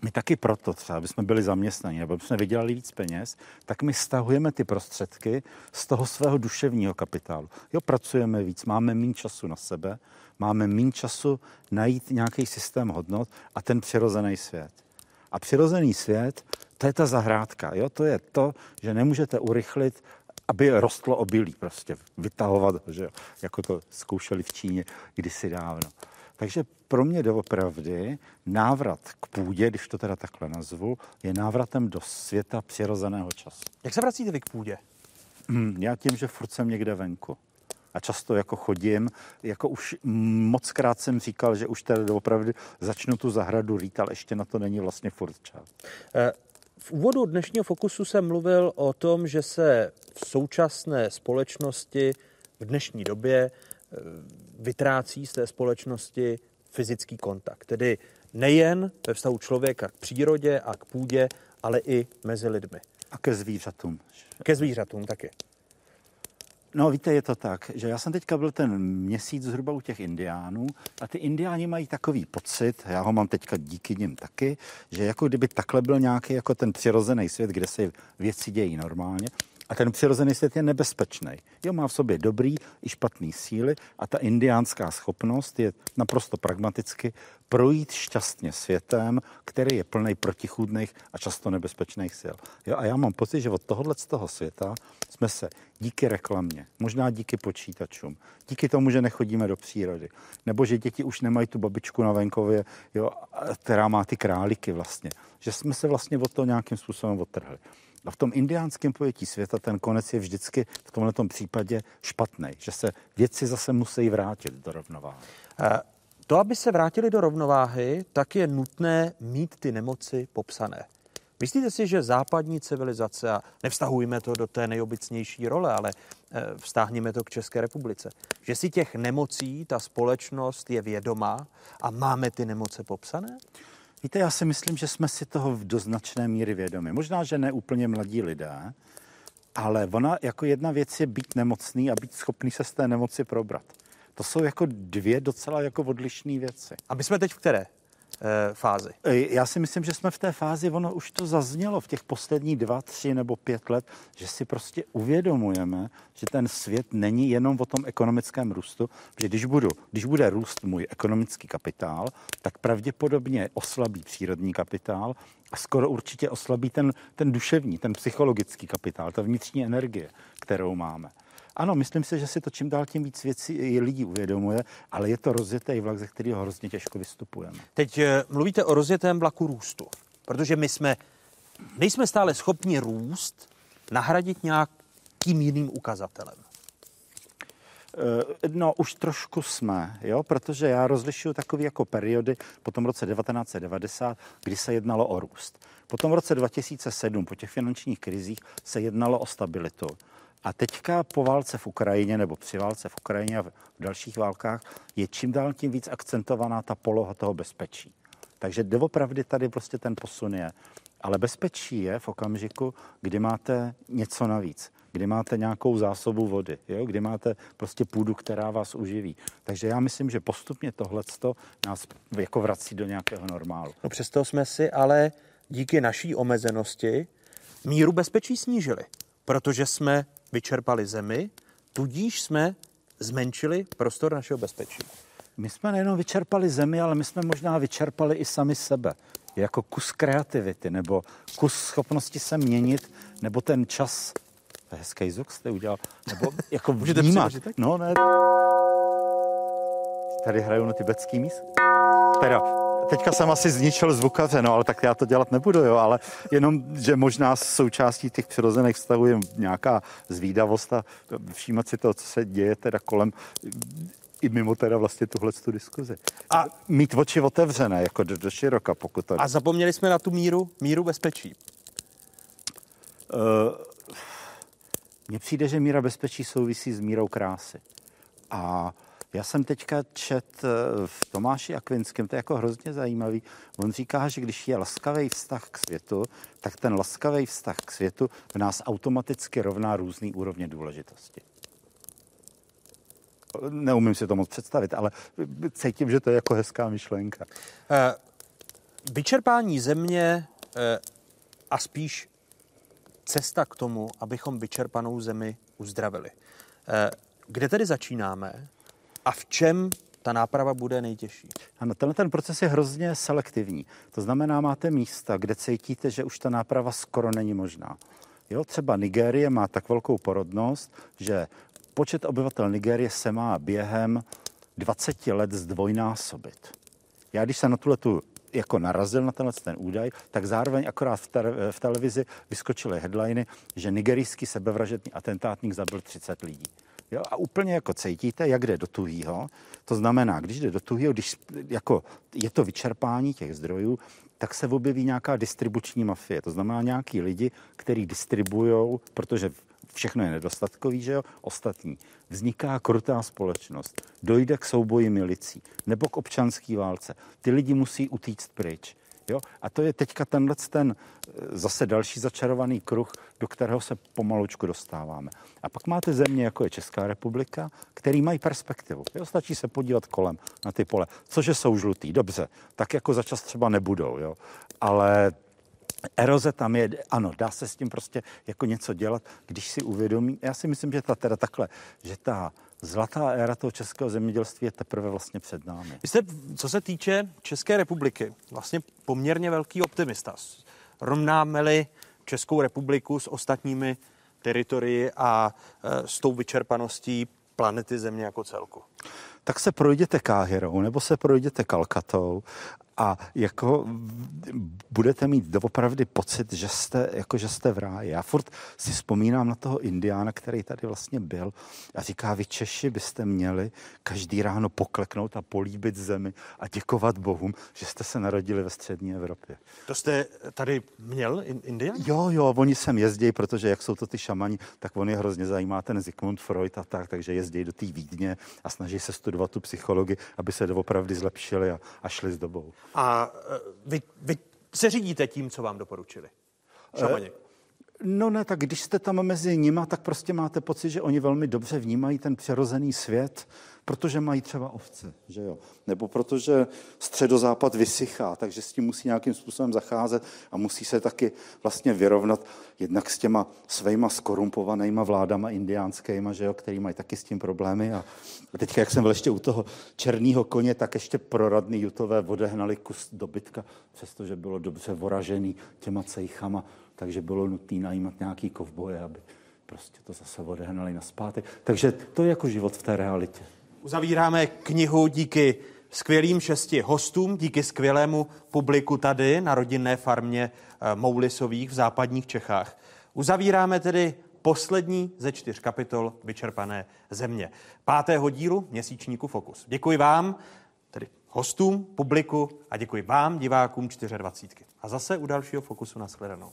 my taky proto třeba, aby jsme byli zaměstnaní nebo aby jsme vydělali víc peněz, tak my stahujeme ty prostředky z toho svého duševního kapitálu. Jo, pracujeme víc, máme méně času na sebe, máme méně času najít nějaký systém hodnot a ten přirozený svět. A přirozený svět, to je ta zahrádka, jo? to je to, že nemůžete urychlit, aby rostlo obilí, prostě vytahovat ho, že jo? jako to zkoušeli v Číně kdysi dávno. Takže pro mě doopravdy návrat k půdě, když to teda takhle nazvu, je návratem do světa přirozeného času. Jak se vracíte vy k půdě? Hmm, já tím, že furt jsem někde venku a často jako chodím. Jako už moc krát jsem říkal, že už teda opravdu začnu tu zahradu rýt, ale ještě na to není vlastně furt čas. Eh, v úvodu dnešního fokusu jsem mluvil o tom, že se v současné společnosti v dnešní době eh, vytrácí z té společnosti fyzický kontakt. Tedy nejen ve vztahu člověka k přírodě a k půdě, ale i mezi lidmi. A ke zvířatům. Ke zvířatům taky. No víte, je to tak, že já jsem teďka byl ten měsíc zhruba u těch indiánů a ty indiáni mají takový pocit, já ho mám teďka díky nim taky, že jako kdyby takhle byl nějaký jako ten přirozený svět, kde se věci dějí normálně a ten přirozený svět je nebezpečný. Jo, má v sobě dobrý i špatný síly a ta indiánská schopnost je naprosto pragmaticky projít šťastně světem, který je plný protichůdných a často nebezpečných sil. Jo, a já mám pocit, že od tohohle z toho světa jsme se díky reklamě, možná díky počítačům, díky tomu, že nechodíme do přírody, nebo že děti už nemají tu babičku na venkově, jo, která má ty králíky vlastně, že jsme se vlastně od toho nějakým způsobem odtrhli. A v tom indiánském pojetí světa ten konec je vždycky v tomto případě špatný, že se věci zase musí vrátit do rovnováhy. Eh, to, aby se vrátili do rovnováhy, tak je nutné mít ty nemoci popsané. Myslíte si, že západní civilizace, a nevztahujme to do té nejobecnější role, ale eh, vztáhněme to k České republice, že si těch nemocí ta společnost je vědomá a máme ty nemoce popsané? Víte, já si myslím, že jsme si toho v doznačné míry vědomi. Možná, že ne úplně mladí lidé, ale ona jako jedna věc je být nemocný a být schopný se z té nemoci probrat. To jsou jako dvě docela jako odlišné věci. A my jsme teď v které? e, fázi? Já si myslím, že jsme v té fázi, ono už to zaznělo v těch posledních dva, tři nebo pět let, že si prostě uvědomujeme, že ten svět není jenom o tom ekonomickém růstu, že když, budu, když bude růst můj ekonomický kapitál, tak pravděpodobně oslabí přírodní kapitál a skoro určitě oslabí ten, ten duševní, ten psychologický kapitál, ta vnitřní energie, kterou máme. Ano, myslím si, že si to čím dál tím víc věcí lidí uvědomuje, ale je to rozjetý vlak, ze kterého hrozně těžko vystupujeme. Teď eh, mluvíte o rozjetém vlaku růstu, protože my jsme nejsme stále schopni růst nahradit nějakým jiným ukazatelem. Eh, no, už trošku jsme, jo, protože já rozlišuju takové jako periody po tom roce 1990, kdy se jednalo o růst. Po tom roce 2007, po těch finančních krizích, se jednalo o stabilitu. A teďka po válce v Ukrajině nebo při válce v Ukrajině a v dalších válkách je čím dál tím víc akcentovaná ta poloha toho bezpečí. Takže doopravdy tady prostě ten posun je. Ale bezpečí je v okamžiku, kdy máte něco navíc, kdy máte nějakou zásobu vody, jo? kdy máte prostě půdu, která vás uživí. Takže já myslím, že postupně tohle nás jako vrací do nějakého normálu. No přesto jsme si ale díky naší omezenosti míru bezpečí snížili, protože jsme vyčerpali zemi, tudíž jsme zmenšili prostor našeho bezpečí. My jsme nejenom vyčerpali zemi, ale my jsme možná vyčerpali i sami sebe. Jako kus kreativity, nebo kus schopnosti se měnit, nebo ten čas. To je hezký zvuk jste udělal. Nebo jako vnímat. No, ne. Tady hrajou na tibetský míst. Teda, teďka jsem asi zničil zvukaře, no, ale tak já to dělat nebudu, jo, ale jenom, že možná součástí těch přirozených vztahů je nějaká zvídavost a všímat si toho, co se děje teda kolem i mimo teda vlastně tuhle tu diskuzi. A mít oči otevřené, jako do, do široka, pokud to... A zapomněli jsme na tu míru, míru bezpečí. Uh, mně přijde, že míra bezpečí souvisí s mírou krásy. A já jsem teďka čet eh, v Tomáši Akvinském, to je jako hrozně zajímavý. On říká, že když je laskavý vztah k světu, tak ten laskavý vztah k světu v nás automaticky rovná různý úrovně důležitosti. Neumím si to moc představit, ale cítím, že to je jako hezká myšlenka. Eh, vyčerpání země eh, a spíš cesta k tomu, abychom vyčerpanou zemi uzdravili. Kde tedy začínáme? A v čem ta náprava bude nejtěžší? Ano, tenhle ten proces je hrozně selektivní. To znamená, máte místa, kde cítíte, že už ta náprava skoro není možná. Jo, třeba Nigérie má tak velkou porodnost, že počet obyvatel Nigérie se má během 20 let zdvojnásobit. Já když jsem na tuhle tu jako narazil na tenhle ten údaj, tak zároveň akorát v, v televizi vyskočily headliny, že nigerijský sebevražedný atentátník zabil 30 lidí. Jo? A úplně jako cítíte, jak jde do tuhýho. To znamená, když jde do tuhýho, když jako je to vyčerpání těch zdrojů, tak se objeví nějaká distribuční mafie. To znamená nějaký lidi, kteří distribují, protože všechno je nedostatkový, že jo, ostatní. Vzniká krutá společnost, dojde k souboji milicí nebo k občanské válce. Ty lidi musí utíct pryč. Jo? A to je teďka tenhle ten eh, zase další začarovaný kruh, do kterého se pomalučku dostáváme. A pak máte země, jako je Česká republika, který mají perspektivu. Jo? Stačí se podívat kolem na ty pole. Cože jsou žlutý, dobře, tak jako za čas třeba nebudou, jo? ale Eroze tam je, ano, dá se s tím prostě jako něco dělat, když si uvědomí. Já si myslím, že ta teda takhle, že ta zlatá éra toho českého zemědělství je teprve vlastně před námi. Vy jste, co se týče České republiky, vlastně poměrně velký optimista. Rovnáme-li Českou republiku s ostatními teritorii a e, s tou vyčerpaností planety Země jako celku? Tak se projděte Káhirou nebo se projděte Kalkatou a jako budete mít doopravdy pocit, že jste, jako že jste v ráji. Já furt si vzpomínám na toho indiána, který tady vlastně byl a říká, vy Češi byste měli každý ráno pokleknout a políbit zemi a děkovat Bohům, že jste se narodili ve střední Evropě. To jste tady měl Indián? Jo, jo, oni sem jezdí, protože jak jsou to ty šamani, tak on je hrozně zajímá ten Zikmund Freud a tak, takže jezdí do té Vídně a snaží se studovat tu psychologii, aby se doopravdy zlepšili a, a šli s dobou. A e, vy, vy se řídíte tím, co vám doporučili? Šamani. No ne, tak když jste tam mezi nima, tak prostě máte pocit, že oni velmi dobře vnímají ten přirozený svět, protože mají třeba ovce, že jo? Nebo protože středozápad vysychá, takže s tím musí nějakým způsobem zacházet a musí se taky vlastně vyrovnat jednak s těma svýma skorumpovanýma vládama indiánskýma, že jo, který mají taky s tím problémy. A teď, jak jsem byl ještě u toho černého koně, tak ještě proradný jutové odehnali kus dobytka, přestože bylo dobře voražený těma cejchama, takže bylo nutné najímat nějaký kovboje, aby prostě to zase odehnali na zpátek. Takže to je jako život v té realitě. Uzavíráme knihu díky skvělým šesti hostům, díky skvělému publiku tady na rodinné farmě eh, Moulisových v západních Čechách. Uzavíráme tedy poslední ze čtyř kapitol Vyčerpané země. Pátého dílu měsíčníku Fokus. Děkuji vám, tedy hostům, publiku a děkuji vám, divákům 24. A zase u dalšího Fokusu na shledanou.